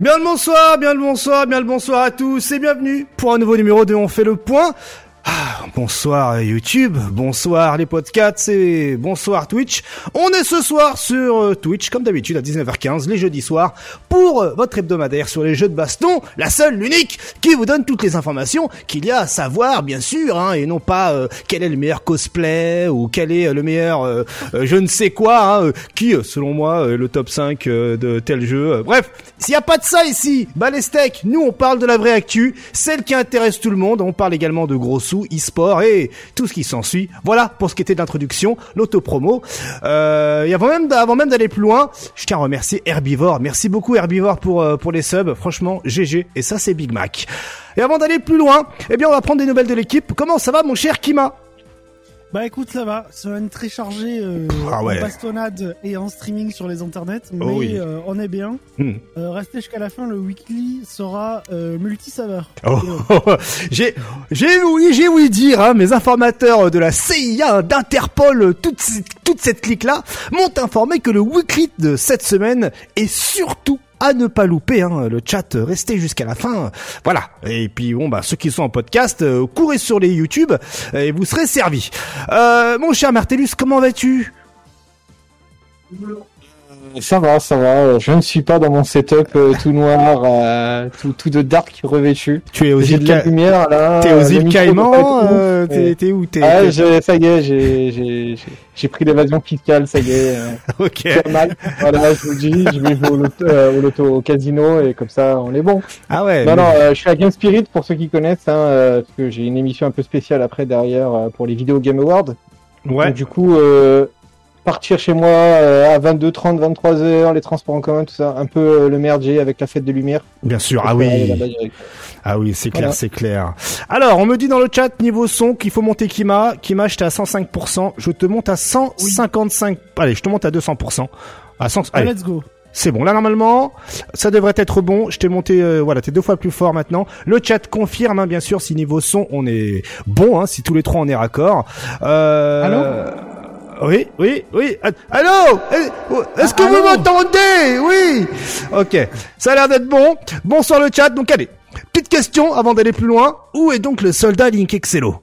Bien le bonsoir, bien le bonsoir, bien le bonsoir à tous et bienvenue pour un nouveau numéro de On fait le point. Bonsoir YouTube, bonsoir les podcasts et bonsoir Twitch. On est ce soir sur euh, Twitch comme d'habitude à 19h15 les jeudis soirs pour euh, votre hebdomadaire sur les jeux de baston, la seule, l'unique qui vous donne toutes les informations qu'il y a à savoir bien sûr hein, et non pas euh, quel est le meilleur cosplay ou quel est le meilleur je ne sais quoi hein, qui selon moi est le top 5 de tel jeu. Bref, s'il n'y a pas de ça ici, bah les steaks, nous on parle de la vraie actu, celle qui intéresse tout le monde, on parle également de gros et tout ce qui s'ensuit. Voilà pour ce qui était d'introduction, l'autopromo. Euh, et avant même, avant même d'aller plus loin, je tiens à remercier Herbivore. Merci beaucoup Herbivore pour euh, pour les subs. Franchement, GG. Et ça, c'est Big Mac. Et avant d'aller plus loin, eh bien, on va prendre des nouvelles de l'équipe. Comment ça va, mon cher Kima? Bah écoute, ça va. Semaine très chargée euh, ah en bastonnade et en streaming sur les internets, oh mais euh, on est bien. Hmm. Euh, restez jusqu'à la fin, le weekly sera euh, multisaveur. Oh, j'ai j'ai oui j'ai ouï dire, hein, mes informateurs de la CIA, d'Interpol, toute toute cette clique là m'ont informé que le weekly de cette semaine est surtout à ne pas louper. Hein, le chat, euh, restez jusqu'à la fin. Voilà. Et puis bon, bah ceux qui sont en podcast, euh, courez sur les YouTube et vous serez servis. Euh, mon cher Martellus, comment vas-tu? Ça va, ça va. Je ne suis pas dans mon setup euh, tout noir, euh, tout, tout de dark revêtu. Tu es aux îles de lumière là. T'es aux îles Caïmans euh, T'es où t'es Ah, ça y est, j'ai j'ai pris l'évasion fiscale, ça y est. ok. Mal. Voilà, je vous dis, je vais jouer au loto, au loto, au casino et comme ça, on est bon. Ah ouais. Non, non, je suis à Game Spirit pour ceux qui connaissent, hein, parce que j'ai une émission un peu spéciale après derrière pour les vidéos Game Awards. Ouais. Donc, du coup, euh, partir chez moi euh, à 22h30, 23h, les transports en commun, tout ça, un peu euh, le merdier avec la fête de lumière. Bien sûr, ah oui. Ah oui, c'est clair, c'est clair. Alors, on me dit dans le chat niveau son qu'il faut monter Kima. Kima, j'étais à 105%, je te monte à 155. Allez, je te monte à 200%. À 100. Allez. Let's go. C'est bon. Là normalement, ça devrait être bon. Je t'ai monté, euh, voilà, t'es deux fois plus fort maintenant. Le chat confirme, hein, bien sûr, si niveau son on est bon, hein, si tous les trois on est raccord. Euh, Allô? Oui, oui, oui. Allô? Est-ce que vous m'entendez? Oui. Ok. Ça a l'air d'être bon. Bonsoir le chat. Donc allez, petite question avant d'aller plus loin. Où est donc le soldat Link Excello?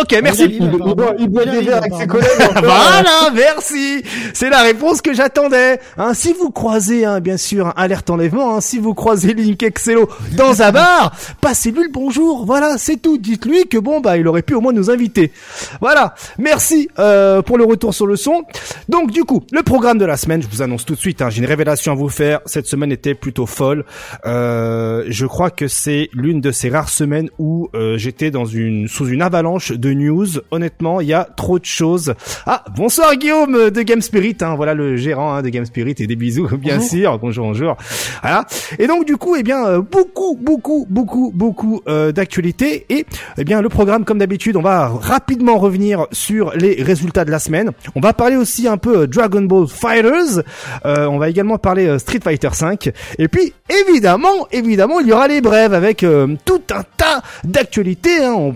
Ok, merci. Il, boit, des verres avec ses collègues. voilà, merci. C'est la réponse que j'attendais. Hein, si vous croisez, hein, bien sûr, alerte enlèvement, hein, si vous croisez Link Excello dans un bar, passez-lui le bonjour. Voilà, c'est tout. Dites-lui que bon, bah, il aurait pu au moins nous inviter. Voilà. Merci euh, pour le retour sur le son. Donc, du coup, le programme de la semaine, je vous annonce tout de suite. Hein, J'ai une révélation à vous faire. Cette semaine était plutôt folle. Euh, je crois que c'est l'une de ces rares semaines où euh, j'étais dans une sous une avalanche de news. Honnêtement, il y a trop de choses. Ah, bonsoir Guillaume de Game Spirit, hein, voilà le gérant hein, de Game Spirit et des bisous, bien sûr. Bonjour, bonjour. Voilà. Et donc du coup, eh bien, euh, beaucoup, beaucoup, beaucoup, beaucoup euh, d'actualités et eh bien le programme comme d'habitude, on va rapidement revenir sur les résultats de la semaine. On va parler aussi un peu euh, Dragon Ball Fighters. on va également parler Street Fighter 5 et puis évidemment, évidemment, il y aura les brèves avec tout un tas d'actualités. Hein on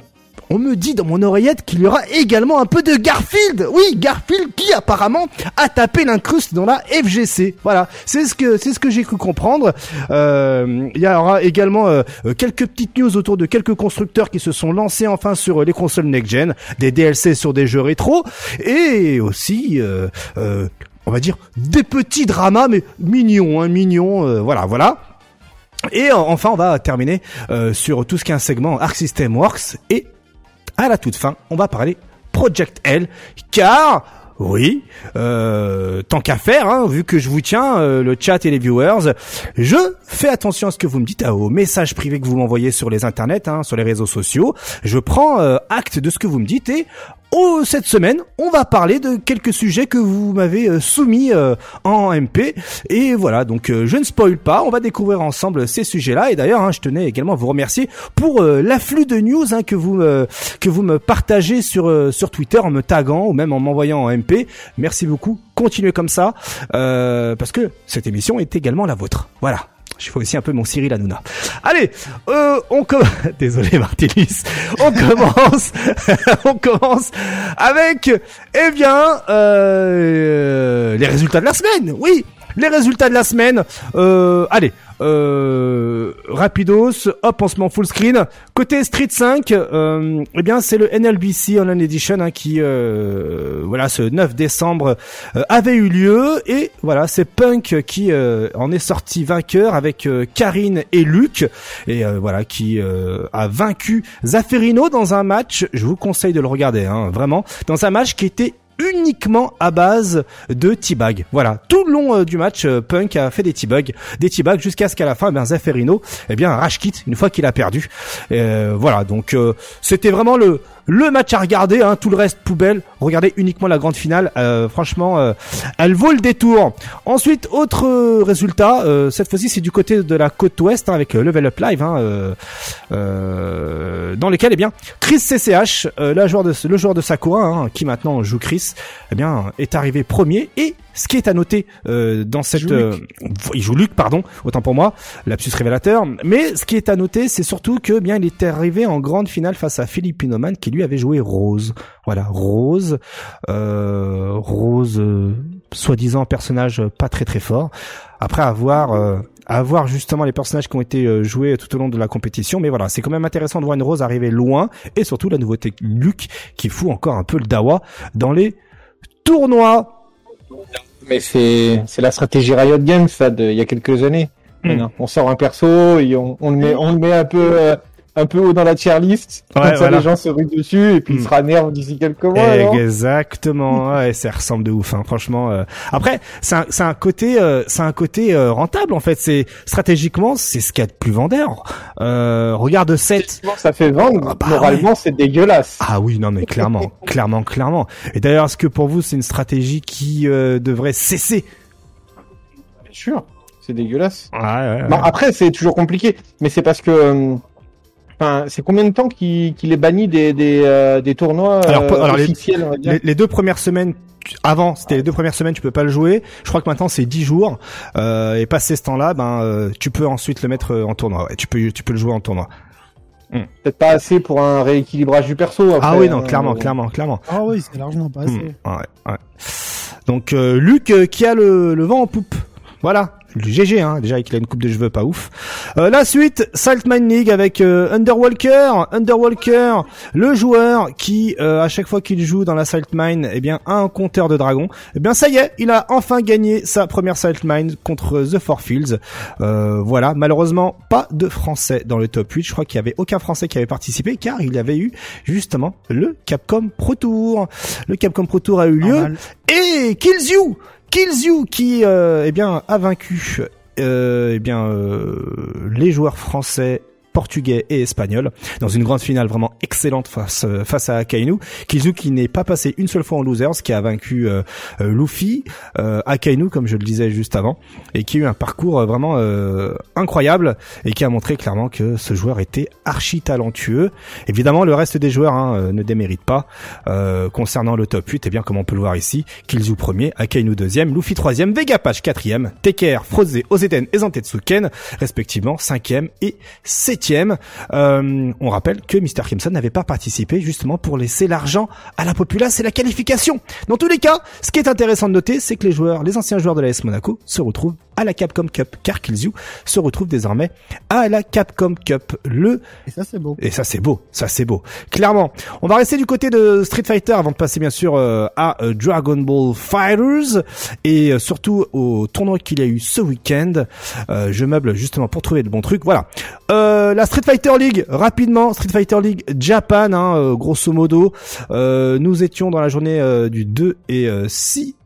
me dit dans mon oreillette qu'il y aura également un peu de Garfield. Oui, Garfield qui apparemment a tapé l'incruste dans la FGC. Voilà, c'est ce que c'est ce que j'ai cru comprendre. Euh, il y aura également euh, quelques petites news autour de quelques constructeurs qui se sont lancés enfin sur les consoles next-gen, des DLC sur des jeux rétro et aussi euh, on va dire des petits dramas mais mignons, hein, mignons. voilà, voilà. Et enfin, on va terminer sur tout ce qui est un segment Arc System Works et à la toute fin, on va parler Project L, car oui, euh, tant qu'à faire, hein, vu que je vous tiens, euh, le chat et les viewers, je fais attention à ce que vous me dites, aux messages privés que vous m'envoyez sur les internets, hein, sur les réseaux sociaux. Je prends euh, acte de ce que vous me dites et Oh, cette semaine, on va parler de quelques sujets que vous m'avez euh, soumis euh, en MP. Et voilà, donc euh, je ne spoil pas, on va découvrir ensemble ces sujets-là. Et d'ailleurs, hein, je tenais également à vous remercier pour l'afflux de news hein, que vous que vous me partagez sur sur Twitter en me taguant ou même en m'envoyant en MP. Merci beaucoup, continuez comme ça parce que cette émission est également la vôtre. Voilà. Je fais aussi un peu mon Cyril Hanouna. Allez, euh, on commence. Désolé Martinis. On commence. on commence avec, eh bien, euh, les résultats de la semaine. Oui. les résultats de la semaine. Euh, allez, euh, rapidos, hop, on se met full screen. Côté Street 5, euh, eh bien c'est le NLBC Online Edition hein, qui, euh, voilà, ce 9 décembre euh, avait eu lieu et voilà, c'est Punk qui en est sorti vainqueur avec Karine et Luc et voilà qui a vaincu Zafferino dans un match. Je vous conseille de le regarder, hein, vraiment, dans un match qui était uniquement à base de T-bag. Voilà, tout le long euh, du match, euh, Punk a fait des T-bugs, des T-bugs jusqu'à ce qu'à la fin, bien Zafferino, eh bien rage quitte une fois qu'il a perdu. Euh, voilà, donc c'était vraiment le le match à regarder, hein, tout le reste poubelle. Regardez uniquement la grande finale. Euh, franchement, euh, elle vaut le détour. Ensuite, autre euh, résultat. cette fois-ci, c'est du côté de la côte ouest hein, avec Level Up Live, hein, dans lequel, eh bien, Chris CCH, la joueur de, le joueur de Sakura, qui maintenant joue Chris, eh bien, est arrivé premier et ce qui est à noter euh, dans cette, il joue, Luc, pardon, autant pour moi, lapsus révélateur. Mais ce qui est à noter, c'est surtout que bien il était arrivé en grande finale face à Philippe Pinoman qui lui avait joué Rose. Voilà, Rose, euh, Rose, euh, soi-disant personnage pas très très fort. Après avoir euh, avoir justement les personnages qui ont été euh, joués tout au long de la compétition. Mais voilà, c'est quand même intéressant de voir une Rose arriver loin et surtout la nouveauté Luc qui fout encore un peu le dawa dans les tournois. Mais c'est c'est la stratégie Riot Games ça de il y a quelques années. Hmm. On sort un perso et on, on le met on le met un peu un peu haut dans la tier list. comme ça, les gens se ruent dessus et puis il hmm. sera nerf d'ici quelques mois. Exactement. ouais, ça ressemble de ouf, hein, franchement. Euh. Après, c'est un, un, côté, euh, c'est un côté euh, rentable en fait. C'est stratégiquement, c'est ce qu'il y a de plus vendeur. Euh, regarde 7 Ça fait vendre. Ah, bah Moralement, c'est dégueulasse. Ah oui, non mais clairement, clairement, clairement. Et d'ailleurs, est-ce que pour vous, c'est une stratégie qui devrait cesser? Bien sûr. C'est dégueulasse. Ouais, ouais, ouais. après, c'est toujours compliqué, mais c'est parce que c'est combien de temps qu'il est banni des, des, euh, des tournois euh, officiels les, deux premières semaines avant, c'était les deux premières semaines, tu peux pas le jouer. Je crois que maintenant c'est 10 jours. Euh, et passé ce temps-là, ben euh, tu peux ensuite le mettre en tournoi. Ouais, tu peux tu peux le jouer en tournoi. Hmm. Peut-être pas assez pour un rééquilibrage du perso. ah oui, non, hein, clairement, clairement, clairement. Ah oui, c'est largement pas assez. Hmm. ouais, ouais. Donc Luc qui a le, le vent en poupe. Voilà du GG, hein, déjà qu'il a une coupe de cheveux pas ouf. Euh, la suite, Saltman League avec euh, Underwalker. Underwalker, le joueur qui, euh, à chaque fois qu'il joue dans la Saltmine, eh bien, a un compteur de dragon. Eh bien, ça y est, il a enfin gagné sa première Saltmine contre The Four Fields. Euh, voilà, malheureusement, pas de Français dans le top 8. Je crois qu'il y avait aucun Français qui avait participé, car il y avait eu justement le Capcom Pro Tour. Le Capcom Pro Tour a eu lieu. Et Kills You Kills You qui euh, eh bien a vaincu euh, eh bien euh, les joueurs français portugais et espagnol dans une grande finale vraiment excellente face euh, face à Akainu. Kizu qui n'est pas passé une seule fois en losers, qui a vaincu euh, euh, Luffy, euh, Akainu comme je le disais juste avant, et qui a eu un parcours vraiment incroyable et qui a montré clairement que ce joueur était archi talentueux. Évidemment, le reste des joueurs hein, ne déméritent pas. concernant le top 8, et eh bien comme on peut le voir ici, Killzoo premier, Akainu deuxième, Luffy troisième, Vegapatch quatrième, Teker, Froze, Ozeden et Zantetsuken respectivement cinquième et septième euh, on rappelle que Mr. Crimson n'avait pas participé justement pour laisser l'argent à la populace et la qualification. Dans tous les cas, ce qui est intéressant de noter, c'est que les joueurs, les anciens joueurs de la S Monaco se retrouvent à la Capcom Cup, car Killzoo se retrouve désormais à la Capcom Cup. Le et ça c'est beau. Et ça c'est beau, ça c'est beau. Clairement, on va rester du côté de Street Fighter avant de passer bien sûr euh, à euh, Dragon Ball Fighters et surtout au tournoi qu'il y a eu ce week-end. je meuble justement pour trouver le bon truc. Voilà. Euh, la Street Fighter League, rapidement, Street Fighter League Japan, hein, euh, grosso modo. Euh, nous étions dans la journée du 2 et 6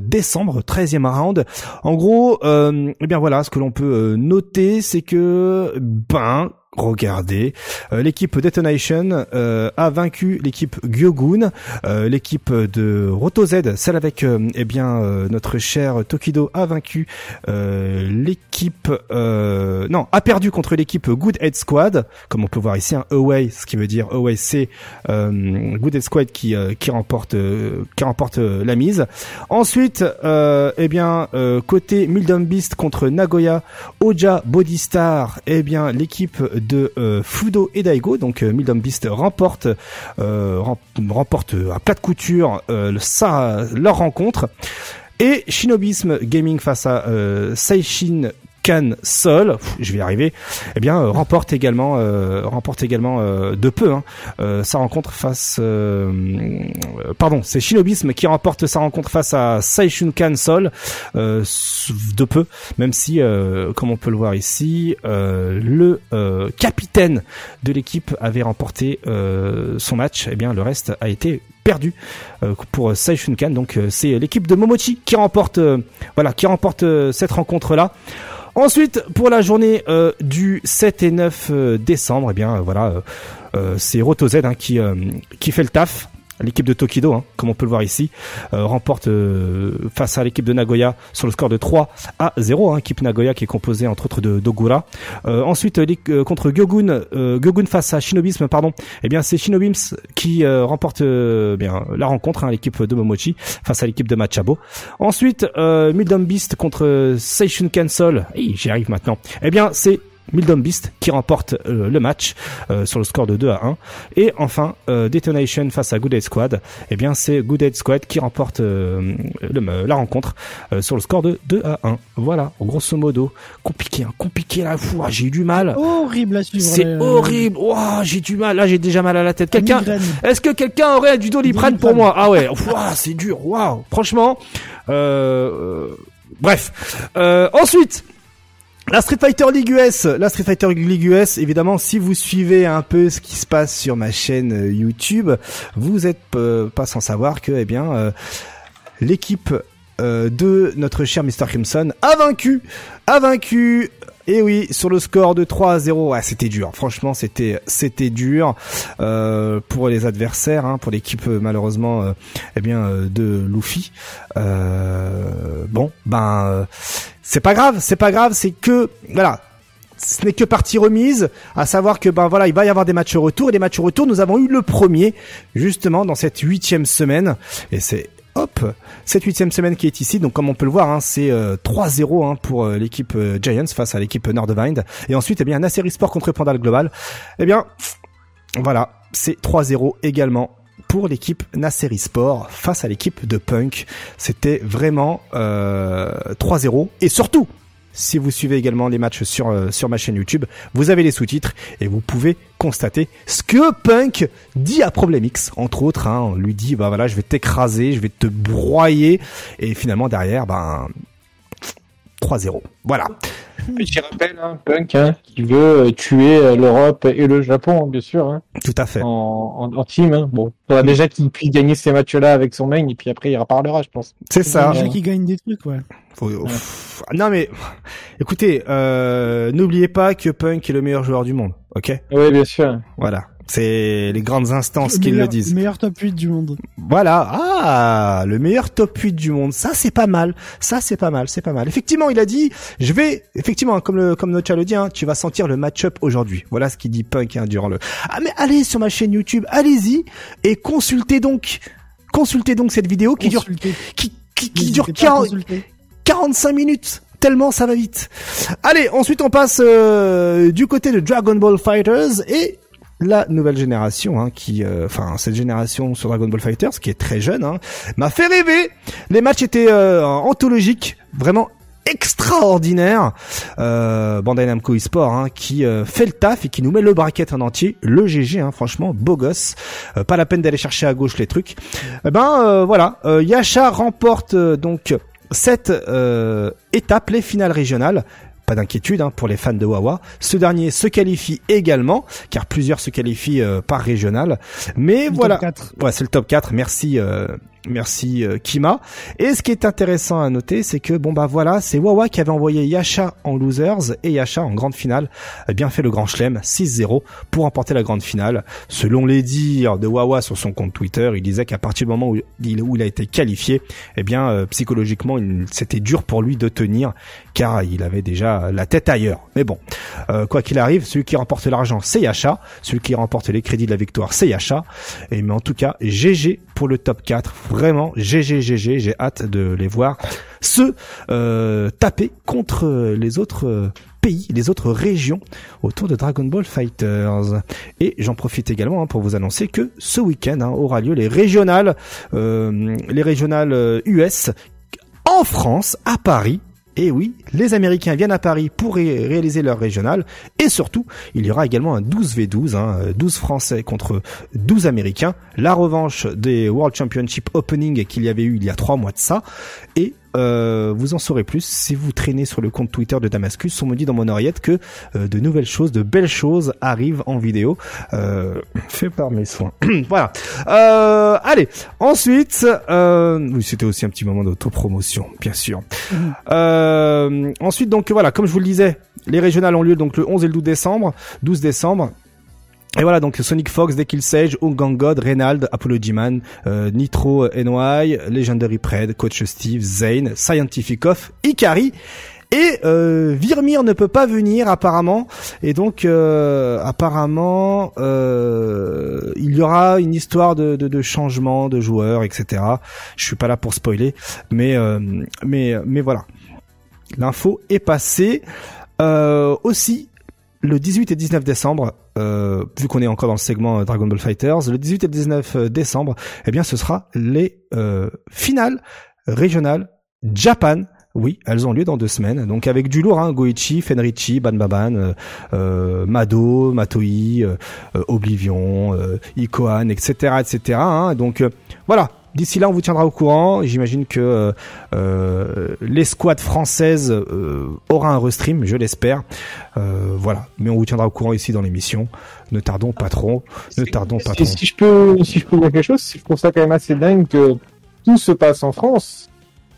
décembre, 13e round. En gros, eh bien voilà, ce que l'on peut noter, c'est que ben regardez. Euh, l'équipe Detonation euh, a vaincu l'équipe Gyogun, euh, l'équipe de Roto celle avec eh bien notre cher Tokido a vaincu l'équipe non a perdu contre l'équipe Good Head Squad, comme on peut voir ici un away, ce qui veut dire away c'est Good Head Squad qui qui remporte qui remporte la mise. Ensuite eh bien côté Mildom Beast contre Nagoya Oja Bodystar, eh bien l'équipe de euh, Fudo et Daigo. Donc euh, Mildom Beast remporte euh, remporte à plat de couture ça, leur rencontre. Et Shinobism Gaming face à Seishin Can Sol, je vais y arriver, eh bien euh, remporte également euh, remporte également euh, de peu hein, sa rencontre face pardon, c'est Shinobism qui remporte sa rencontre face à Saishun Can Sol de peu, même si comme on peut le voir ici, le capitaine de l'équipe avait remporté son match, eh bien le reste a été perdu pour Saishun Kan. Donc c'est l'équipe de Momochi qui remporte voilà, qui remporte cette rencontre là. Ensuite, pour la journée euh, du 7 et 9 euh, décembre, eh bien euh, voilà, c'est Roto Z hein, qui qui fait le taf l'équipe de Tokido, hein, comme on peut le voir ici, euh, remporte euh, face à l'équipe de Nagoya sur le score de 3 à 0. Hein, équipe Nagoya qui est composée entre autres de Dogura. Euh, ensuite contre Gyogun, Gyogun face à Shinobism, pardon. Eh bien c'est Shinobism qui remporte bien la rencontre, hein, l'équipe de Momochi face à l'équipe de Machabo. Ensuite Mildom Beast contre Seishun Cancel. J'y arrive maintenant. Eh bien c'est Mildom Beast qui remporte euh, le match euh, sur le score de 2 à 1. Et enfin, euh, Detonation face à Good Head Squad. Eh bien, c'est Good Head Squad qui remporte la rencontre sur le score de 2 à 1. Voilà, grosso modo. Compliqué, hein, compliqué là. Fou, ah, j'ai eu du mal. Horrible à suivre. C'est horrible. j'ai du mal. Là, j'ai déjà mal à la tête. Quelqu'un, est-ce que quelqu'un aurait du doliprane pour moi? Ah ouais. c'est dur. Waouh. Franchement. bref. ensuite. La Street Fighter League US, la Street Fighter League US, évidemment, si vous suivez un peu ce qui se passe sur ma chaîne euh, YouTube, vous êtes euh, pas sans savoir que, eh bien, euh, l'équipe de notre cher Mr. Crimson a vaincu, a vaincu et oui, sur le score de 3 à 0, ouais, c'était dur. Franchement, c'était dur euh, pour les adversaires, hein, pour l'équipe malheureusement, eh bien de Luffy. bon, ben c'est pas grave, c'est pas grave, c'est que voilà, ce n'est que partie remise, à savoir que ben voilà, il va y avoir des matchs retour et des matchs retour. Nous avons eu le premier justement dans cette huitième semaine et c'est hop cette huitième semaine qui est ici. Donc comme on peut le voir, hein, c'est 3-0 euh, hein, pour euh, l'équipe euh, Giants face à l'équipe Nordwind. Et ensuite, eh bien, Nasser Sport contre Pandal Global. Eh bien, voilà, c'est 3-0 également pour l'équipe Nasseri Sport face à l'équipe de Punk. C'était vraiment euh, 3-0 et surtout si vous suivez également les matchs sur euh, sur ma chaîne YouTube, vous avez les sous-titres et vous pouvez constater ce que Punk dit à X entre autres. Hein, on lui dit bah voilà, je vais t'écraser, je vais te broyer et finalement derrière, ben 3-0. Voilà. Je rappelle, hein, Punk, hein, qui veut euh, tuer euh, l'Europe et le Japon, bien sûr. Hein, Tout à fait. En, en, team. Hein. Bon, faudra déjà qu'il puisse gagner ces matchs-là avec son main, et puis après il reparlera, je pense. C'est ça. Déjà qu'il gagne des trucs, ouais. Non mais, écoutez, euh, n'oubliez pas que Punk est le meilleur joueur du monde, ok? Oui, bien sûr. Voilà. C'est les grandes instances qui le disent. Le meilleur top 8 du monde. Voilà. Ah, le meilleur top 8 du monde. Ça, c'est pas mal. Ça, c'est pas mal. C'est pas mal. Effectivement, il a dit, je vais, effectivement, comme le, comme notre le dit, hein, tu vas sentir le match-up aujourd'hui. Voilà ce qu'il dit Punk hein, durant le. Ah, mais allez sur ma chaîne YouTube, allez-y et consultez donc, consultez donc cette vidéo qui dure, qui, qui, qui dure 45 minutes tellement ça va vite. Allez, ensuite on passe euh, du côté de Dragon Ball Fighters et la nouvelle génération, hein, qui, euh, enfin cette génération sur Dragon Ball Fighters, qui est très jeune, hein, m'a fait rêver. Les matchs étaient euh, anthologiques, vraiment extraordinaire euh, Bandai Namco eSport hein, qui euh, fait le taf et qui nous met le bracket en entier. Le GG hein, franchement beau gosse. Pas la peine d'aller chercher à gauche les trucs. Eh ben voilà. Yasha remporte donc cette étape les finales régionales pas d'inquiétude hein, pour les fans de Wawa. Ce dernier se qualifie également, car plusieurs se qualifient euh, par régional. Mais voilà, ouais, c'est le top 4. Merci, euh, Merci euh, Kima. Et ce qui est intéressant à noter, c'est que bon bah voilà, c'est Wawa qui avait envoyé Yasha en losers et Yasha en grande finale a bien fait le grand chelem 6-0 pour remporter la grande finale. Selon les dires de Wawa sur son compte Twitter, il disait qu'à partir du moment où il, a été qualifié, eh bien euh, psychologiquement c'était dur pour lui de tenir car il avait déjà la tête ailleurs. Mais bon, euh, quoi qu'il arrive, celui qui remporte l'argent c'est Yasha, celui qui remporte les crédits de la victoire c'est Yasha. Et mais en tout cas, GG pour le top 4 vraiment GG j'ai hâte de les voir se euh, taper contre les autres euh, pays, les autres régions autour de Dragon Ball Fighters. Et j'en profite également hein, pour vous annoncer que ce week-end hein, aura lieu les régionales, euh, les régionales US en France, à Paris, et oui, les Américains viennent à Paris pour réaliser leur régional. Et surtout, il y aura également un 12v12, hein, 12 Français contre 12 Américains. La revanche des World Championship Opening qu'il y avait eu il y a trois mois de ça. Et euh, vous en saurez plus si vous traînez sur le compte Twitter de Damascus. On me dit dans mon oreillette que euh, de nouvelles choses, de belles choses arrivent en vidéo. Euh, fait par mes soins. voilà. Euh, allez. Ensuite, oui, c'était aussi un petit moment d'autopromotion, bien sûr. Mhm. ensuite, donc voilà, comme je vous le disais, les régionales ont lieu donc le 11 et le 12 décembre. 12 décembre. Et voilà, donc Sonic Fox, Dekil Sage, God, Reynald, Apollo G-Man, euh, Nitro NY, Legendary Pred, Coach Steve, Zane, Scientific Off, Ikari, et euh, Virmir ne peut pas venir apparemment, et donc euh, apparemment euh, il y aura une histoire de, de, changement de joueurs, etc. Je suis pas là pour spoiler, mais euh, mais mais voilà, l'info est passée. Euh, aussi, le 18 et 19 décembre, euh, vu qu'on est encore dans le segment euh, Dragon Ball Fighters, le 18 et 19 euh, décembre, eh bien, ce sera les euh, finales régionales Japan. Oui, elles ont lieu dans deux semaines. Donc avec du lourd, hein, Goichi, Fenrichi, Banbaban, euh, Mado, Matoi, Oblivion, Ikohan, etc., etc. Donc voilà, D'ici là, on vous tiendra au courant. J'imagine que euh, euh l'escouade française euh, aura un restream, je l'espère. Euh, voilà, mais on vous tiendra au courant ici dans l'émission. Ne tardons pas trop. Ne tardons pas trop. Si je peux, si je peux dire quelque chose, je trouve ça quand même assez dingue que tout se passe en France.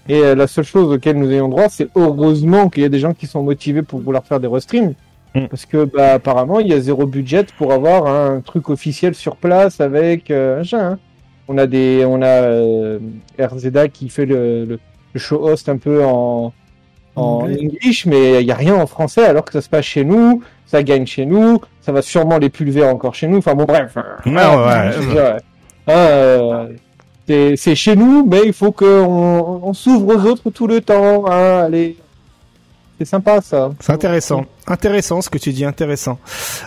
Et la seule chose auquel nous ayons droit, c'est heureusement qu'il y a des gens qui sont motivés pour vouloir faire des restreams. Mm. Parce que bah, apparemment, il y a zéro budget pour avoir un truc officiel sur place avec un hein. On a des, on a euh, RZA qui fait le, le, show host un peu en, en English, mais il y a rien en français alors que ça se passe chez nous, ça gagne chez nous, ça va sûrement les pulver encore chez nous. Enfin bon, bref. c'est chez nous, mais il faut qu'on on, s'ouvre aux autres tout le temps. Hein, allez, c'est sympa ça. C'est intéressant, intéressant ce que tu dis, intéressant.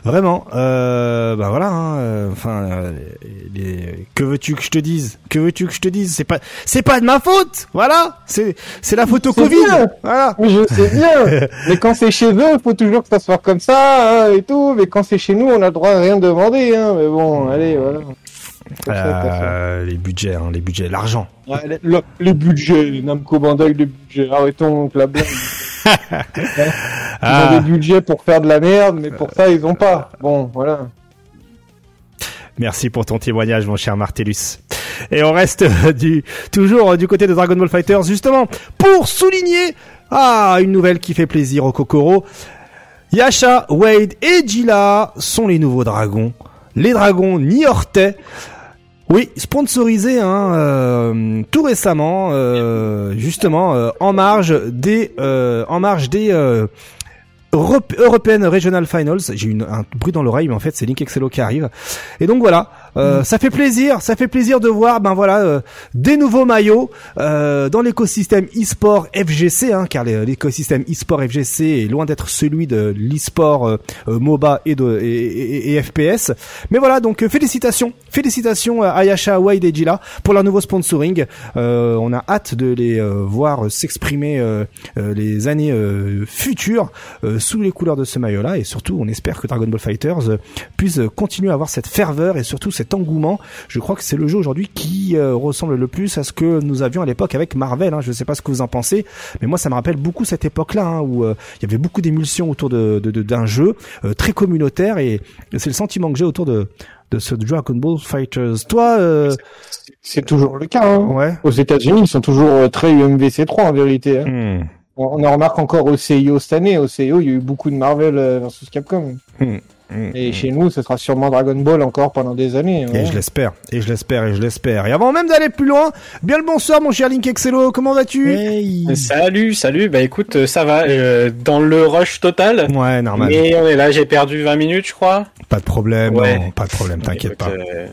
Vraiment. Euh, bah voilà. Hein, euh, enfin, euh, que veux-tu que je te dise? Que veux-tu que je te dise? C'est pas, c'est pas de ma faute. Voilà. C'est, c'est la photo Covid. Voilà. Je sais bien. mais quand c'est chez eux, il faut toujours que ça soit comme ça hein, et tout. Mais quand c'est chez nous, on a le droit à rien demander. Hein. Mais bon, allez, voilà. Euh, les budgets, hein, les budgets, l'argent. les, les, budgets, Namco Bandai, les budgets. Arrêtons la blague. Ils ah. ont des budgets pour faire de la merde, mais pour ça, ils ont pas. Bon, voilà. Merci pour ton témoignage, mon cher Martellus. Et on reste du, toujours du côté de Dragon Ball Fighters, justement, pour souligner, ah, une nouvelle qui fait plaisir au Kokoro. Yasha, Wade et Jila sont les nouveaux dragons. Les dragons Niortais. Oui, sponsorisé hein, euh, tout récemment, euh, justement euh, en marge des, en marge des European Regional Finals. J'ai eu un bruit dans l'oreille, mais en fait c'est Link Excello qui arrive. Et donc voilà, euh, ça fait plaisir, ça fait plaisir de voir, ben voilà, euh, des nouveaux maillots euh, dans l'écosystème e-sport FGC, hein, car l'écosystème e-sport FGC est loin d'être celui de l'e-sport MOBA et de et, FPS. Mais voilà, donc félicitations, félicitations à Ayasha, Wade et Jila pour leur nouveau sponsoring. on a hâte de les voir s'exprimer les années futures sous les couleurs de ce maillot-là, et surtout, on espère que Dragon Ball Fighters puisse continuer à avoir cette ferveur et surtout cette engouement. Je crois que c'est le jeu aujourd'hui qui euh, ressemble le plus à ce que nous avions à l'époque avec Marvel. Hein. Je ne sais pas ce que vous en pensez, mais moi ça me rappelle beaucoup cette époque-là hein, où euh, il y avait beaucoup d'émulsions autour de, d'un jeu euh, très communautaire et c'est le sentiment que j'ai autour de de ce Dragon Ball Fighters. Toi, c'est toujours le cas. Hein. Ouais. Aux États-Unis, ils sont toujours très UMVC 3 en vérité. Hmm. On, en remarque encore au CIO cette année. Au CIO, il y a eu beaucoup de Marvel versus Capcom. Hmm. Mm, et mm. chez nous, ce sera sûrement Dragon Ball encore pendant des années. Et je l'espère, et je l'espère, et je l'espère. Et avant même d'aller plus loin, bien le bonsoir mon cher Link Excello, comment vas-tu? Salut, salut, bah écoute, euh, ça va, euh, dans le rush total. Ouais, normal. Et on est là, j'ai perdu 20 minutes, je crois. Pas de problème, non, pas de problème, t'inquiète pas. Euh,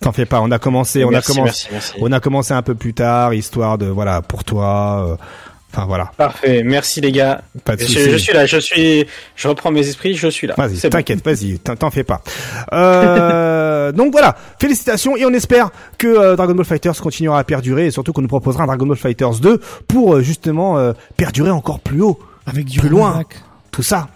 T'en fais pas, on a commencé, on a commencé, on a commencé un peu plus tard, histoire de, voilà, pour toi, Enfin voilà. Parfait, merci les gars. Pas de je, je, suis là, je suis, je reprends mes esprits, je suis là. Vas-y, t'inquiète, vas-y, t'en fais pas. Euh, donc voilà, félicitations et on espère que Dragon Ball Fighters continuera à perdurer et surtout qu'on nous proposera un Dragon Ball Fighters 2 pour justement perdurer encore plus haut, avec du plus loin. Tout ça.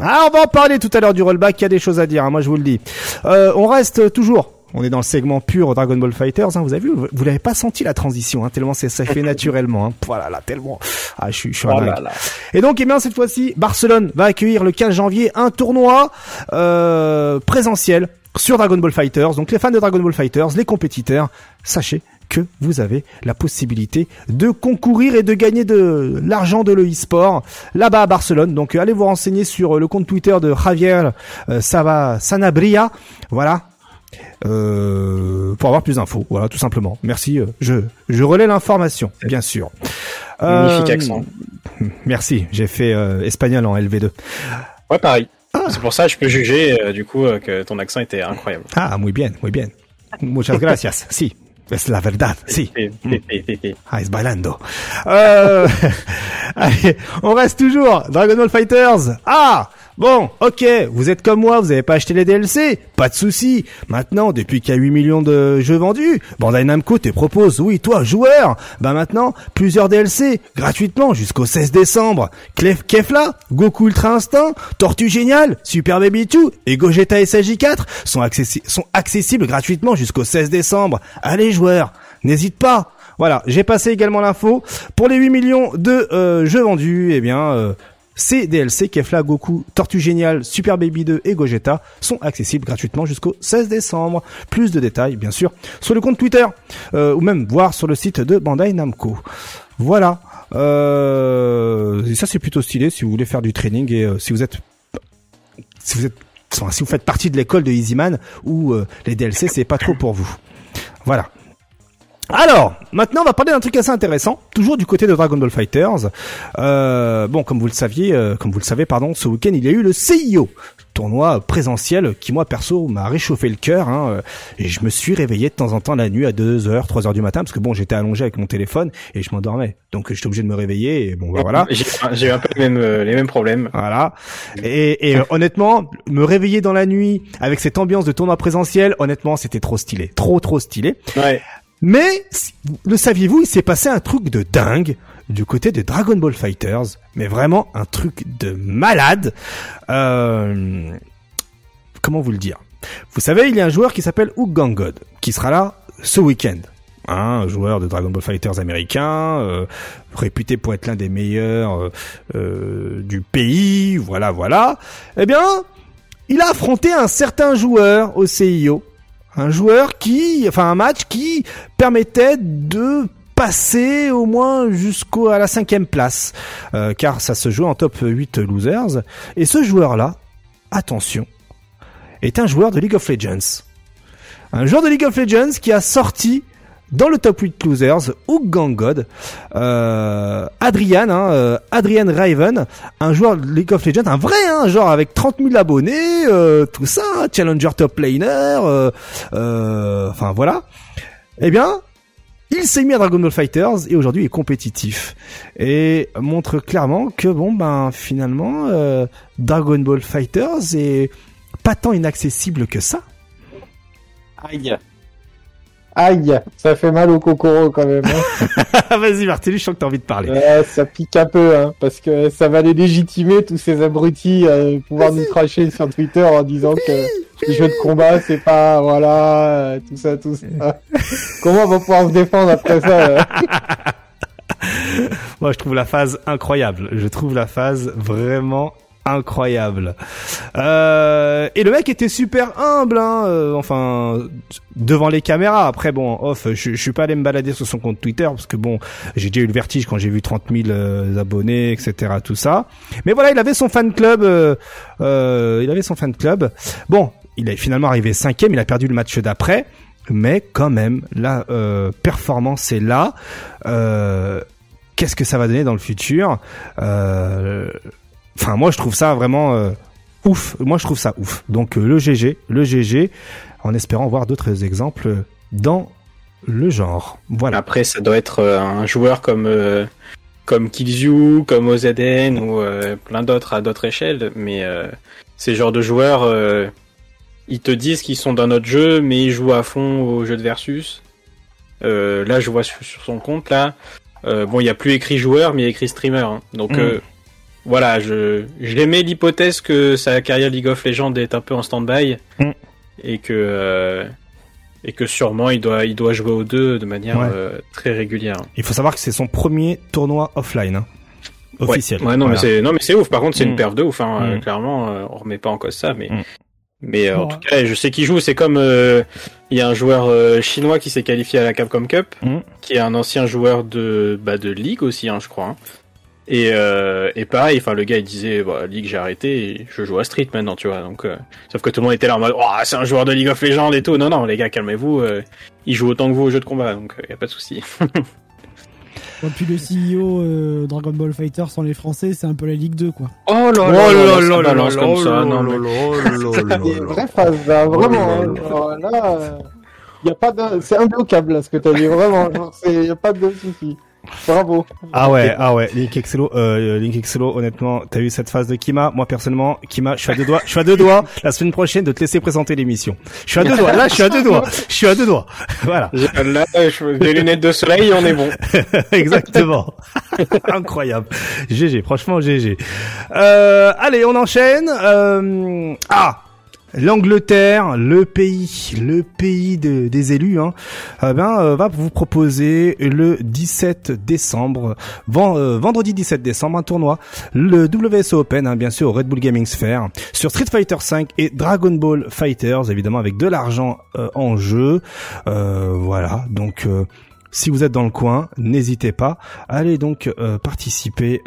Ah, on va en parler tout à l'heure du rollback. Il y a des choses à dire. Hein, moi, je vous le dis. on reste toujours on est dans le segment pur Dragon Ball Fighters. Hein, vous avez vu, vous n'avez pas senti la transition, hein, tellement ça fait naturellement. Hein. Voilà, là, tellement. Ah, je suis, je suis oh Et donc, eh bien, cette fois-ci, Barcelone va accueillir le 15 janvier un tournoi euh, présentiel sur Dragon Ball Fighters. Donc, les fans de Dragon Ball Fighters, les compétiteurs, sachez que vous avez la possibilité de concourir et de gagner de l'argent de l'e-sport là-bas à Barcelone. Donc allez vous renseigner sur le compte Twitter de Javier euh, Sava Sanabria. Voilà, euh, pour avoir plus d'infos. Voilà, tout simplement. Merci. Euh, je, je relais l'information, bien sûr. Magnifique euh, accent. Merci. J'ai fait espagnol en LV2. Ouais, pareil. Ah. C'est pour ça que je peux juger du coup que ton accent était incroyable. Ah, muy bien, muy bien. Muchas gracias. si. Es la verdad, si. ah, es bailando. Euh, allez, on reste toujours. Dragon Ball Fighters. Ah Bon, ok, vous êtes comme moi, vous avez pas acheté les DLC, pas de souci. Maintenant, depuis qu'il y a 8 millions de jeux vendus, Bandai Namco te propose, oui, toi, joueur, bah maintenant, plusieurs DLC, gratuitement, jusqu'au 16 décembre. Clef Kefla, Goku Ultra Instinct, Tortue Génial, Super Baby 2 et Gogeta SAJ4 sont, sont accessibles gratuitement jusqu'au 16 décembre. Allez, joueurs, n'hésite pas. Voilà, j'ai passé également l'info. Pour les 8 millions de euh, jeux vendus, eh bien, euh, ces DLC, Kefla, Goku, Tortue Génial, Super Baby 2 et Gogeta sont accessibles gratuitement jusqu'au 16 décembre. Plus de détails, bien sûr, sur le compte Twitter euh, ou même voir sur le site de Bandai Namco. Voilà. Euh, et ça c'est plutôt stylé si vous voulez faire du training et euh, si vous êtes si vous êtes si vous faites partie de l'école de Easyman ou les DLC c'est pas trop pour vous. Voilà. Alors, maintenant on va parler d'un truc assez intéressant, toujours du côté de Dragon Ball Fighters. Euh, bon, comme vous le saviez, euh, comme vous le savez, pardon, ce week-end il y a eu le CIO, tournoi présentiel qui moi perso m'a réchauffé le cœur, hein, euh, et je me suis réveillé de temps en temps la nuit à 2h, 3h du matin, parce que bon j'étais allongé avec mon téléphone et je m'endormais, donc j'étais obligé de me réveiller, et bon bah, voilà. J'ai eu un peu les mêmes, les mêmes problèmes. Voilà, et, et honnêtement, me réveiller dans la nuit avec cette ambiance de tournoi présentiel, honnêtement c'était trop stylé, trop trop stylé. Ouais. Mais, le saviez-vous, il s'est passé un truc de dingue du côté de Dragon Ball Fighters, mais vraiment un truc de malade. Euh, comment vous le dire? Vous savez, il y a un joueur qui s'appelle Hook qui sera là ce week-end. Hein, un joueur de Dragon Ball Fighters américain, euh, réputé pour être l'un des meilleurs euh, du pays, voilà, voilà. Eh bien, il a affronté un certain joueur au CIO un joueur qui, enfin un match qui permettait de passer au moins jusqu'au à la cinquième place, euh, car ça se joue en top 8 losers. Et ce joueur-là, attention, est un joueur de League of Legends. Un joueur de League of Legends qui a sorti dans le top 8 losers, Hook Gangod, euh, Adrian, hein, euh, Adrian Raven, un joueur de League of Legends, un vrai, hein, genre avec 30 000 abonnés, euh, tout ça, challenger top laner, euh, euh, enfin voilà. Eh bien, il s'est mis à Dragon Ball Fighters et aujourd'hui est compétitif et montre clairement que bon ben finalement Dragon Ball Fighters est pas tant inaccessible que ça. Aïe. Aïe, ça fait mal au cocoro quand même. Hein. Vas-y Martelly, je sens que t'as envie de parler. Ouais, ça pique un peu, hein, parce que ça va les légitimer tous ces abrutis à pouvoir nous cracher sur Twitter en disant que les jeux de combat c'est pas voilà tout ça tout ça. Comment on va pouvoir se défendre après ça Moi, je trouve la phase incroyable. Je trouve la phase vraiment incroyable. Euh, et le mec était super humble, hein, euh, enfin devant les caméras. Après bon, off, je, je, suis pas allé me balader sur son compte Twitter parce que bon, j'ai déjà eu le vertige quand j'ai vu 30 000 euh, abonnés, etc. Tout ça. Mais voilà, il avait son fan club. il avait son fan club. Bon, il est finalement arrivé cinquième. Il a perdu le match d'après, mais quand même la performance est là. Qu'est-ce que ça va donner dans le futur? Enfin, moi, je trouve ça vraiment euh, ouf. Moi, je trouve ça ouf. Donc, euh, le GG, le GG, en espérant voir d'autres exemples dans le genre. Voilà. Après, ça doit être euh, un joueur comme comme Killzoo, comme OZN ou plein d'autres à d'autres échelles, mais ces genres de joueurs ils te disent qu'ils sont dans notre jeu, mais ils jouent à fond au jeu de versus. Euh, là, je vois sur, son compte là. Euh, bon, il y a plus écrit joueur, mais il y a écrit streamer. Hein. Donc mm. Euh, voilà, je j'aimais l'hypothèse que sa carrière League of Legends est un peu en stand-by mm. et que euh, et que sûrement il doit il doit jouer aux deux de manière euh, très régulière. Il faut savoir que c'est son premier tournoi offline. Hein. Officiel. Ouais, non, mais c'est non mais c'est ouf. Par contre, c'est une mm. perf de ouf. Hein. Clairement, on remet pas en cause ça, mais mais euh, en tout cas, je sais qui joue. C'est comme euh, il y a un joueur euh, chinois qui s'est qualifié à la Capcom Cup, mm. qui est un ancien joueur de bah, de League aussi, hein, je crois. Et, et pareil, enfin le gars il disait bah, League j'ai arrêté, et je joue à Street maintenant, tu vois. Donc sauf que tout le monde était là en mode oh, c'est un joueur de League of Legends et tout. Non non les gars calmez-vous, il joue autant que vous au jeu de combat, donc il y a pas de souci. Et puis le CEO euh, Dragon Ball Fighter sans les Français, c'est un peu la Ligue 2 quoi. Oh là là là là là là comme ça, non vraie là, vraiment. Là, y a pas de, c'est imbloquable là ce que t'as dit vraiment. Il y a pas de souci. Bravo. Ah ouais, ah ouais, Link Excello, euh, Link Excello, honnêtement, t'as eu cette phase de Kima. Moi, personnellement, Kima, je suis à deux doigts, je suis à deux doigts, la semaine prochaine, de te laisser présenter l'émission. Je suis à deux doigts, là, je suis à deux doigts, je suis à deux doigts. Voilà. Là, des lunettes de soleil, on est bon. Exactement. Incroyable. GG, franchement, GG. Euh, allez, on enchaîne. Euh, ah, L'Angleterre, le pays, le pays des élus, hein, eh ben, euh, va vous proposer le 17 décembre, euh, vendredi 17 décembre, un tournoi, le WSO Open, hein, bien sûr, au Red Bull Gaming Sphere, sur Street Fighter 5 et Dragon Ball Fighters, évidemment, avec de l'argent euh, en jeu. voilà, donc si vous êtes dans le coin, n'hésitez pas. Allez donc participer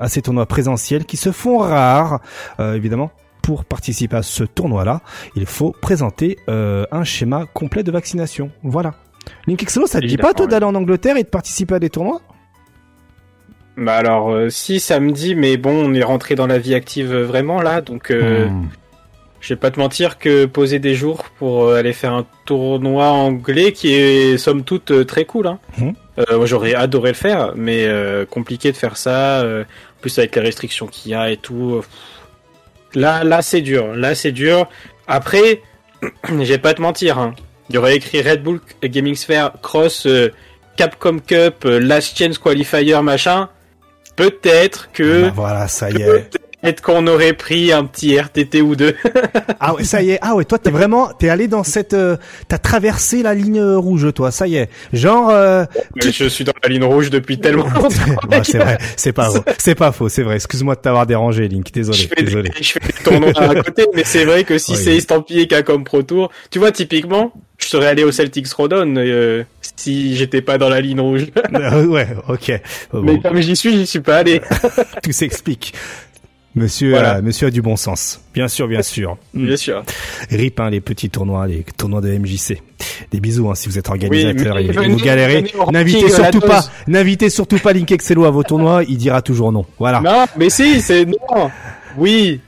à ces tournois présentiels qui se font rares, évidemment pour participer à ce tournoi-là, il faut présenter euh, un schéma complet de vaccination. Voilà. Link Excello, ça te dit pas toi d'aller en Angleterre et de participer à des tournois? Bah alors euh, si ça me dit, mais bon, on est rentré dans la vie active euh, vraiment là, donc hmm. je vais pas te mentir que poser des jours pour aller faire un tournoi anglais qui est somme toute très cool. Hein. Hmm. moi j'aurais adoré le faire, mais compliqué de faire ça, plus avec les restrictions qu'il y a et tout. Là, là, c'est dur. Là, c'est dur. Après, je vais pas te mentir. Hein. Il y aurait écrit Red Bull Gaming Sphere Cross euh, Capcom Cup euh, Last Chance Qualifier machin. Peut-être que. Bah voilà, ça y est. Peut-être qu'on aurait pris un petit RTT ou deux. ah ouais, ça y est. Ah ouais, toi t'es vraiment, t'es allé dans cette, euh, t'as traversé la ligne rouge, toi. Ça y est. Genre. Euh, je suis dans la ligne rouge depuis tellement longtemps. c'est vrai, c'est pas, c'est pas faux, c'est vrai. Excuse-moi de t'avoir dérangé, Link. Désolé, je désolé. je fais des tournois à côté, mais c'est vrai que si c'est estampillé comme Pro Tour, tu vois typiquement, je serais allé au Celtics Rodon euh, si j'étais pas dans la ligne rouge. ouais, ok. Mais comme j'y suis, j'y suis pas allé. Tout s'explique. Monsieur, monsieur a du bon sens. Bien sûr, bien sûr. bien sûr. RIP, hein, les petits tournois, les tournois de MJC. Des bisous, hein, si vous êtes organisateur et, vous galérez. N'invitez surtout pas, n'invitez surtout pas Link Excello à vos tournois, il dira toujours non. Voilà. Non, mais si, c'est non. Oui.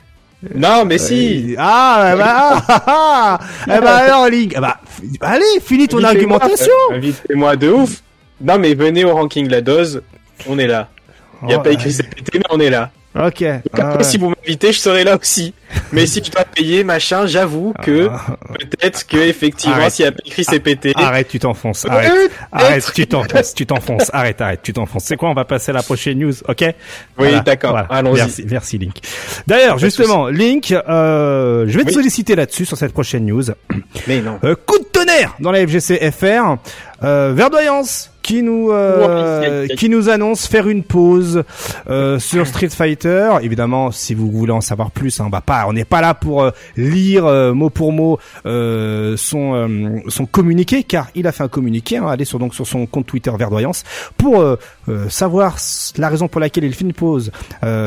Non, mais si. Ah, bah, ah, ah, ah. bah alors, Link, bah, allez, finis ton argumentation. Invitez-moi de ouf. Non, mais venez au ranking la dose. On est là. Il n'y a pas écrit CPT, mais on est là. Ok. Ah si vous m'invitez, je serai là aussi. Mais si tu dois payer, machin, j'avoue que ah. peut-être que effectivement, s'il y a écrit CPT. Arrête, tu t'enfonces. Arrête, arrête, tu t'enfonces, tu t'enfonces. Arrête, arrête, tu t'enfonces. C'est quoi On va passer à la prochaine news, ok? Oui, d'accord. Allons-y. Merci, merci Link. D'ailleurs, justement, Link, euh, je vais te solliciter là-dessus sur cette prochaine news. Mais non. Euh, coup de tonnerre dans la FGC FR. Euh, verdoyance qui nous euh, qui nous annonce faire une pause euh, sur Street Fighter. Évidemment, si vous voulez en savoir plus, hein, bah pas, on n'est pas là pour euh, lire euh, mot pour mot euh, son son communiqué, car il a fait un communiqué. Hein, allez sur donc sur son compte Twitter Verdoyance pour savoir la raison pour laquelle il fait une pause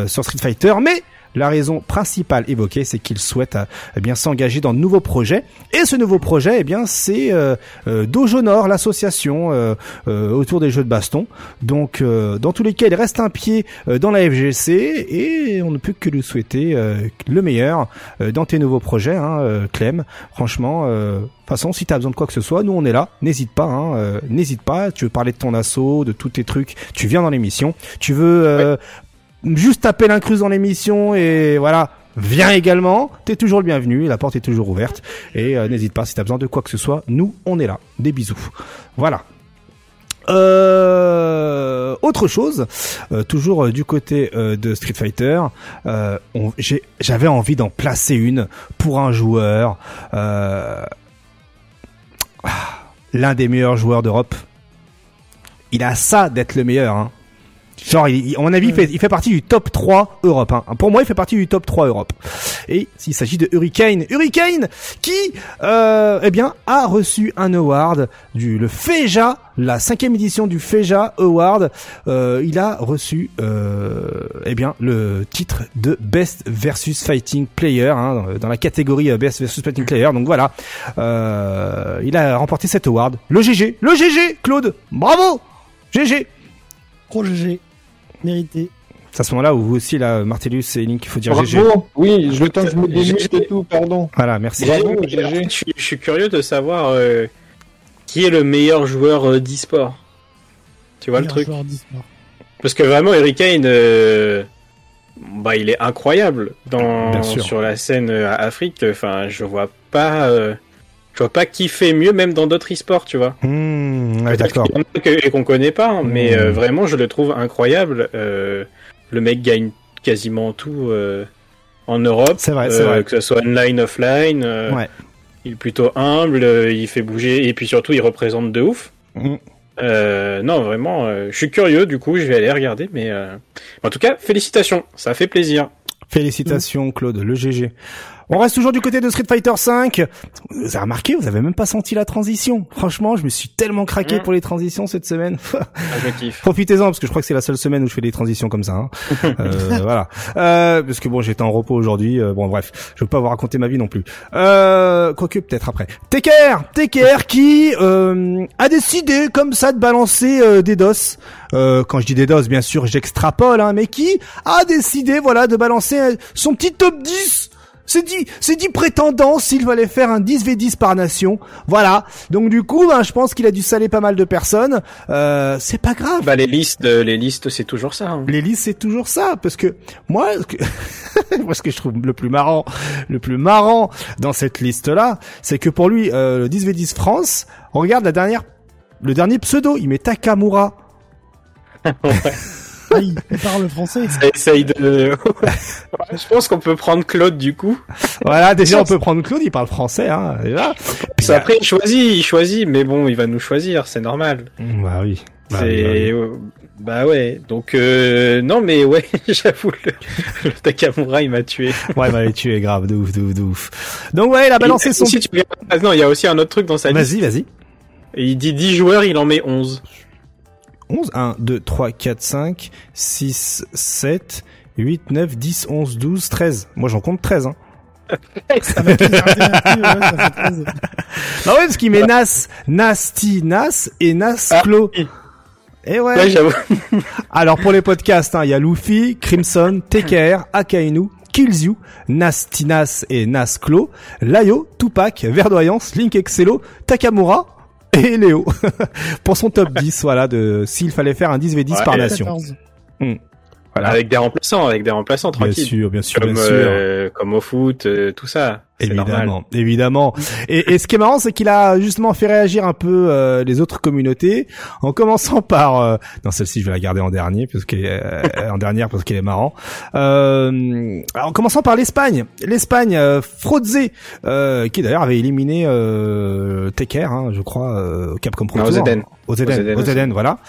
sur Street Fighter, mais la raison principale évoquée, c'est qu'il souhaite euh, eh bien s'engager dans de nouveaux projets. Et ce nouveau projet, eh bien, c'est euh, euh, Dojo Nord, l'association autour des jeux de baston. Donc, dans tous les cas, il reste un pied dans la FGC et on ne peut que lui souhaiter le meilleur dans tes nouveaux projets, hein, Clem. Franchement. De toute façon, si tu as besoin de quoi que ce soit, nous on est là. N'hésite pas, hein, n'hésite pas. Tu veux parler de ton assaut, de tous tes trucs, tu viens dans l'émission. Tu veux juste taper l'incruse dans l'émission et voilà, viens également. T'es toujours le bienvenu. La porte est toujours ouverte. Et euh, n'hésite pas si t'as besoin de quoi que ce soit. Nous, on est là. Des bisous. Voilà. Euh, autre chose, euh, toujours du côté de Street Fighter, j'avais envie d'en placer une pour un joueur, ah, l'un des meilleurs joueurs d'Europe. Il a ça d'être le meilleur. Hein. Genre, il, à mon avis, il fait, il fait partie du top 3 Europe. Hein. Pour moi, il fait partie du top 3 Europe. Et s'il s'agit de Hurricane, Hurricane qui, euh, eh bien, a reçu un award du le FEJA, la cinquième édition du FEJA Award. Euh, il a reçu, euh, eh bien, le titre de Best versus Fighting Player hein, dans la catégorie euh, Best versus Fighting Player. Donc voilà, euh, il a remporté cet award. Le GG, le GG, Claude, bravo, GG. Pro GG mérité. C'est à ce moment-là où vous aussi, là, Martellus et Link, il faut dire Bravo. GG. Oui, je le temps que je me démute et tout, pardon. Voilà, merci. Bravo, GG. Je, suis curieux de savoir euh, qui est le meilleur joueur euh, d'e-sport. Tu vois le truc Parce que vraiment, Eric Kane, euh, bah, il est incroyable dans, sur la scène Afrique. Enfin, je vois pas je vois pas qui fait mieux même dans d'autres e-sports, tu vois. Mmh, ouais, d'accord. Et qu'on connaît pas, hein, mais euh, hmm. vraiment je le trouve incroyable. Euh, le mec gagne quasiment tout euh, en Europe. C'est vrai, c'est vrai. Que ce soit online, offline. ouais. Il est plutôt humble, il fait bouger et puis surtout il représente de ouf. Hmm. non, vraiment, je suis curieux, du coup, je vais aller regarder, mais en tout cas, félicitations, ça fait plaisir. Félicitations, Claude, le GG. On reste toujours du côté de Street Fighter 5. Vous avez remarqué, vous avez même pas senti la transition. Franchement, je me suis tellement craqué mmh. pour les transitions cette semaine. Profitez-en parce que je crois que c'est la seule semaine où je fais des transitions comme ça. Hein. euh, voilà. Euh, parce que bon, j'étais en repos aujourd'hui. Euh, bon, bref, je veux pas vous raconter ma vie non plus. Euh, quoique peut-être après. Teker, Teker qui euh, a décidé comme ça de balancer euh, des DOS. quand je dis des DOS, bien sûr, j'extrapole, hein, mais qui a décidé, voilà, de balancer son petit top 10 c'est dit, c'est dit prétendant s'il fallait faire un 10v10 par nation. Voilà. Donc du coup, ben, je pense qu'il a dû saler pas mal de personnes. Euh, c'est pas grave. Bah les listes, euh, les listes, c'est toujours ça. Hein. Les listes, c'est toujours ça, parce que moi, moi, ce que je trouve le plus marrant, le plus marrant dans cette liste-là, c'est que pour lui, euh, le 10v10 France, on regarde la dernière, le dernier pseudo, il met Takamura. Ah, il parle français. Ça essaye de. je pense qu'on peut prendre Claude du coup. Voilà, déjà on peut prendre Claude, il parle français, hein, déjà. Puis après il choisit, il choisit, mais bon, il va nous choisir, c'est normal. Bah oui. Bah, c'est... Bah, bah, ouais, donc euh... non mais ouais, j'avoue le... le Takamura il m'a tué. ouais, il m'a tué grave, de ouf, de ouf, de ouf. Donc ouais, il a balancé son. Si tu... Ah, non, il y a aussi un autre truc dans sa liste. Vas-y, vas-y. il dit 10 joueurs, il en met 11. 11. 1, 2, 3, 4, 5, 6, 7, 8, 9, 10, 11, 12, 13. Moi j'en compte 13. Hein. ça va Non ouais, parce qu'il met Nas, Nasty, Nas et Nasclo. Ah, et ouais. ouais j'avoue. Alors pour les podcasts, hein, il y a Luffy, Crimson, Teker, Akainu, Kills Nastinas et Nasclo, Layo, Tupac, Verdoyance, Link Excello, Takamura, et Léo pour son top 10 voilà de s'il fallait faire un 10v10 par nation. Avec des remplaçants, avec des remplaçants tranquille. Bien sûr, bien sûr, comme, bien sûr. Euh, comme au foot, euh, tout ça. Évidemment, évidemment. Et, et, ce qui est marrant, c'est qu'il a justement fait réagir un peu euh, les autres communautés, en commençant par, non celle-ci je vais la garder en dernier parce qu'elle est en dernière parce qu'elle est marrant. Euh, en commençant par l'Espagne, l'Espagne, euh, qui d'ailleurs avait éliminé euh, Teker, hein, je crois, Capcom Pro Tour au Zeden, au Zeden, voilà.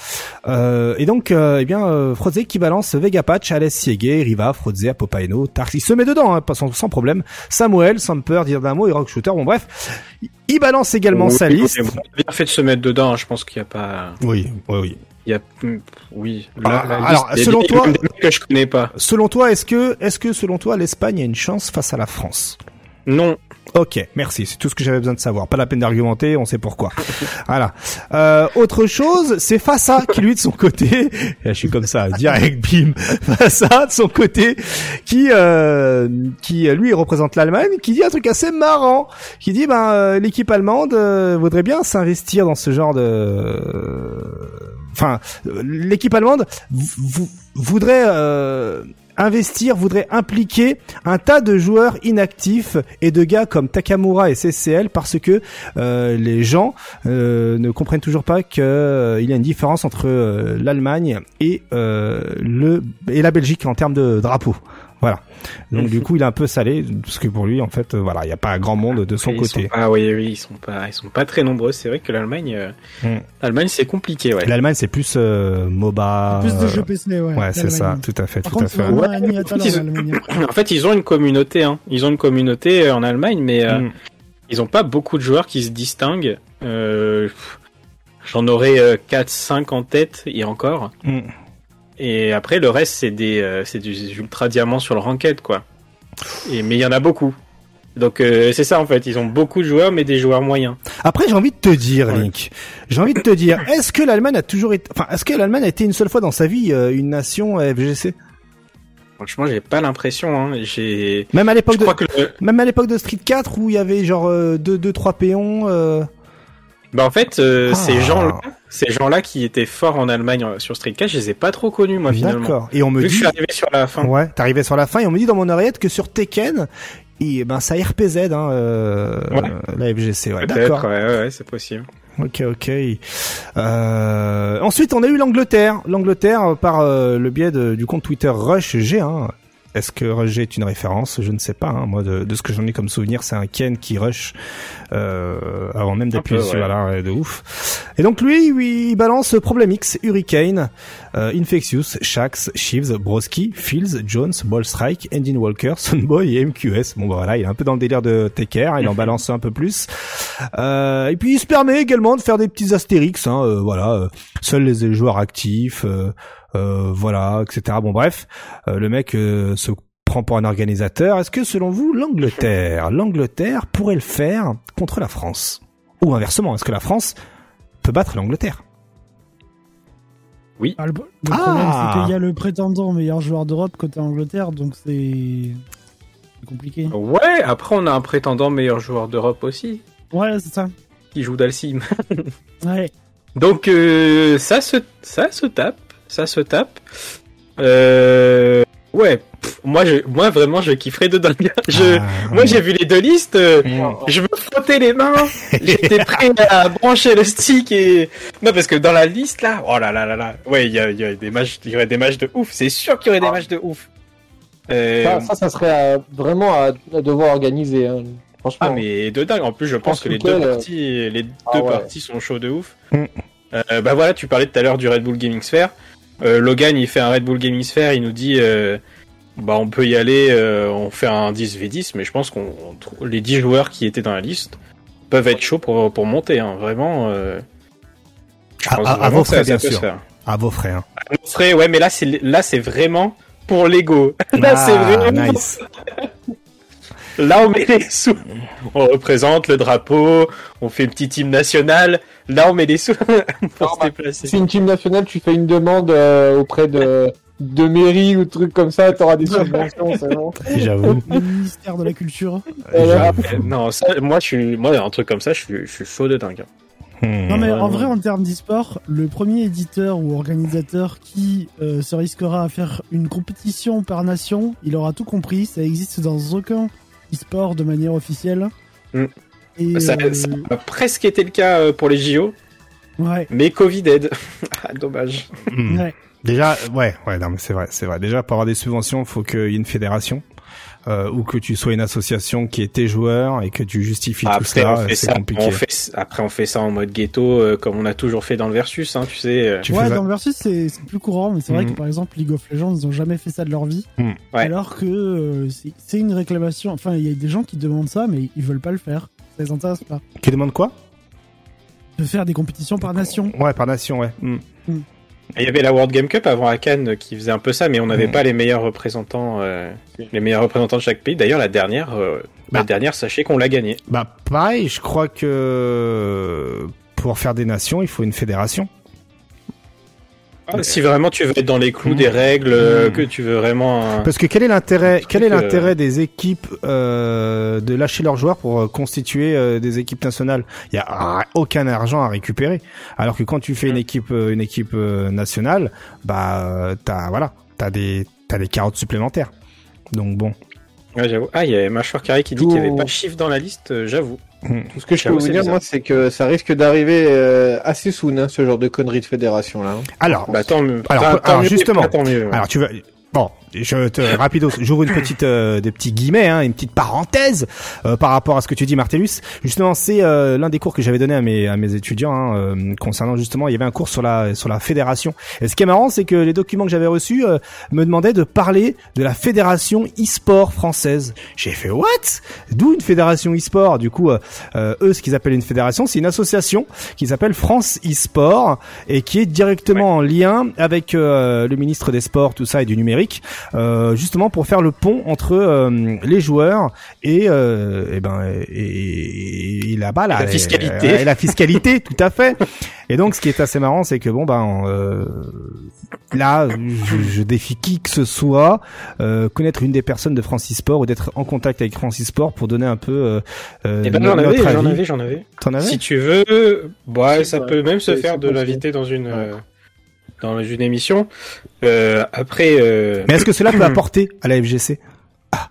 Euh, et donc, euh, eh bien, euh, qui balance Vega Patch, Alès Siege, Riva, Froze, Apopaino, Tark, il se met dedans, hein, sans, sans, problème. Samuel, Samper, Dirdamo et Rock Shooter, bon bref. Il balance également sa liste. Il a bien fait de se mettre dedans, je pense qu'il n'y a pas... Oui, oui, oui. Il y a, oui. Ah, alors, selon toi, que je connais pas. Selon toi, est-ce que, est-ce que selon toi, l'Espagne a une chance face à la France? Non. Ok, merci, c'est tout ce que j'avais besoin de savoir. Pas la peine d'argumenter, on sait pourquoi. voilà. Euh, autre chose, c'est Fassa qui lui de son côté, je suis comme ça, direct, bim, Fassa de son côté, qui euh, qui lui représente l'Allemagne, qui dit un truc assez marrant, qui dit ben euh, l'équipe allemande euh, voudrait bien s'investir dans ce genre de, enfin l'équipe allemande voudrait investir voudrait impliquer un tas de joueurs inactifs et de gars comme Takamura et CCL parce que euh, les gens euh, ne comprennent toujours pas qu'il euh, y a une différence entre l'Allemagne et le et la Belgique en termes de drapeau. Voilà. Donc du coup, il est un peu salé parce que pour lui, en fait, voilà, il n'y a pas grand monde de son côté. Ah oui, oui, ils sont pas, ils sont pas très nombreux. C'est vrai que l'Allemagne, euh, l'Allemagne, c'est compliqué, ouais. L'Allemagne, c'est plus euh, MOBA. Plus de jeux PC, ouais. Ouais, c'est ça, tout à fait, tout à fait. en fait, ils ont une communauté, hein. Ils ont une communauté euh, en Allemagne, mais hmm. ils ont pas beaucoup de joueurs qui se distinguent. J'en aurais 4-5 en tête et encore. Hmm. Et après, le reste, c'est des, euh, c'est ultra diamants sur le ranked, quoi. Et, mais il y en a beaucoup. Donc euh, c'est ça en fait, ils ont beaucoup de joueurs mais des joueurs moyens. Après j'ai envie de te dire Link, j'ai envie de te dire, est-ce que l'Allemagne a toujours été, enfin est-ce que l'Allemagne a été une seule fois dans sa vie euh, une nation FGC Franchement, j'ai pas l'impression. Hein. J'ai même à l'époque de même à l'époque de Street 4 où il y avait genre deux deux trois péons. Bah en fait, euh, ces ah. gens-là, ces gens-là qui étaient forts en Allemagne euh, sur Street 4, je les ai pas trop connus moi finalement. D'accord. Et on me dit. je suis arrivé sur la fin. Ouais, t'es sur la fin et on me dit dans mon oreillette que sur Tekken, et ben ça RPZ hein, euh, la FGC. Ouais, d'accord. Ouais, ouais, c'est possible. Ok, ok. Euh, ensuite, on a eu l'Angleterre. L'Angleterre par le biais du compte Twitter Rush G1. Est-ce que Rush est une référence? Je ne sais pas. Hein. Moi, de, ce que j'en ai comme souvenir, c'est un Ken qui rush euh, avant même d'appuyer sur la de ouf. Et donc lui, oui, il balance Problem X, Hurricane, euh, Infectious, Shax, Sheaves, Broski, Fields, Jones, Ballstrike, Endin Walker, Sunboy et MQS. Bon bah voilà, il est un peu dans le délire de Taker, il en balance un peu plus. Euh, et puis il se permet également de faire des petits astérix. Hein, euh, voilà, euh, seuls les joueurs actifs. Euh, voilà, etc. Bon bref, euh, le mec euh, se prend pour un organisateur. Est-ce que selon vous, l'Angleterre, l'Angleterre pourrait le faire contre la France? Ou inversement, est-ce que la France peut battre l'Angleterre? Oui. Ah, le, problème, c'est qu'il y a le prétendant meilleur joueur d'Europe côté Angleterre, donc c'est compliqué. Ouais, après on a un prétendant meilleur joueur d'Europe aussi. Ouais, c'est ça. Qui joue Dalsim. ouais. Donc ça se ça se tape ça se tape. Euh, ouais, moi, je, moi vraiment, je kifferais de dingue. Je, ah, moi, j'ai vu les deux listes, euh, je me frottais les mains, j'étais prêt à brancher le stick et non parce que dans la liste là, oh là là là là, ouais, il y, a, des matchs, il y aurait des matchs de ouf, c'est sûr qu'il y aurait des ah. matchs de ouf. Euh... Ça, ça, serait vraiment à, devoir organiser. Hein. Franchement. Ah mais de dingue. En plus, je pense que les deux parties, les ah deux parties sont chauds de ouf. Mm. Euh, bah voilà, tu parlais tout à l'heure du Red Bull Gaming Sphere. Euh, Logan, il fait un Red Bull Gaming Sphere, il nous dit, euh, bah on peut y aller, euh, on fait un 10v10, mais je pense qu'on les 10 joueurs qui étaient dans la liste peuvent être chauds pour, pour monter, hein, vraiment. à, vos frais, bien sûr. À vos frais. Hein. À vos frais, ouais, mais là c'est là c'est vraiment pour l'ego. là c'est ah, vraiment. Nice. Là, on met les sous. On représente le drapeau, on fait une petite team nationale. Là, on met les sous pour se déplacer. Si une team nationale, tu fais une demande euh, auprès de de mairie ou trucs comme ça, t'auras des subventions, c'est bon. J'avoue. Le ministère de la culture. non, ça, moi, je suis, moi, un truc comme ça, je suis, je suis chaud de dingue. Hmm. Non mais en vrai en termes d'e-sport, le premier éditeur ou organisateur qui euh, se risquera à faire une compétition par nation, il aura tout compris, ça existe dans aucun e-sport de manière officielle. Mm. Et ça, euh, a presque été le cas euh, pour les JO. Ouais. Mais Covid aide. Ah, dommage. Mm. Ouais. Déjà, ouais, ouais, non, mais c'est vrai, c'est vrai. Déjà, pour avoir des subventions, il faut qu'il y ait une fédération. Euh, ou que tu sois une association qui est tes joueurs et que tu justifies tout ça, c'est compliqué. après, on fait ça en mode ghetto, euh, comme on a toujours fait dans le Versus, hein, tu sais. Euh. ouais, dans le Versus, c'est plus courant, mais c'est vrai que mm. par exemple, League of Legends, ils ont jamais fait ça de leur vie. Mm. Alors que c'est une réclamation. Enfin, il y a des gens qui demandent ça, mais ils veulent pas le faire. Ça les intéresse pas. Qui demandent quoi? De faire des compétitions par nation. Ouais, par nation, ouais. Mm. Il y avait la World Game Cup avant à Cannes qui faisait un peu ça, mais on n'avait mm. pas les meilleurs représentants, euh, les meilleurs représentants de chaque pays. D'ailleurs, la dernière, euh, la bah. dernière, sachez qu'on l'a gagnée. Bah pareil, je crois que pour faire des nations, il faut une fédération. Ah, si vraiment tu veux être dans les clous des mmh. règles, euh, mmh. que tu veux vraiment. Parce que quel est l'intérêt, quel est l'intérêt des équipes euh, de lâcher leurs joueurs pour euh, constituer euh, des équipes nationales? Il y a aucun argent à récupérer. Alors que quand tu fais une mmh. équipe, une équipe nationale, bah t'as voilà, t'as des t'as des carottes supplémentaires. Donc bon. Ouais, j'avoue. Ah, il y a Mâchoire Carré qui dit qu'il n'y avait pas de chiffre dans la liste, j'avoue. Hmm. Tout ce que je peux vous dire, moi, c'est que ça risque d'arriver assez soon, hein, ce genre de conneries de fédération là. Hein. Alors, bah, tant, alors, justement, alors tu vas, Bon, je te rapido, j'ouvre une petite euh, des petits guillemets, hein, une petite parenthèse euh, par rapport à ce que tu dis, Martellus. Justement, c'est euh, l'un des cours que j'avais donné à mes à mes étudiants hein, concernant justement, il y avait un cours sur la sur la fédération. Et ce qui est marrant, c'est que les documents que j'avais reçus me demandaient de parler de la fédération e-sport française. J'ai fait what? D'où une fédération e-sport? Du coup, eux, ce qu'ils appellent une fédération, c'est une association qui s'appelle France e-sport et qui est directement en lien avec le ministre des Sports, tout ça et du numérique euh, justement pour faire le pont entre euh, les joueurs et, euh, et ben et, là-bas la fiscalité, et, la fiscalité, tout à fait. Et donc, ce qui est assez marrant, c'est que bon ben là, je, défie qui que ce soit connaître une des personnes de Francis Sport ou d'être en contact avec Francis Sport pour donner un peu. Euh, eh ben, j'en avais, j'en avais, j'en avais. T'en avais Si tu veux, ouais, ça peut même se faire de l'inviter dans une dans une émission. Euh, après. Euh... Mais est-ce que cela peut apporter à la FGC ah.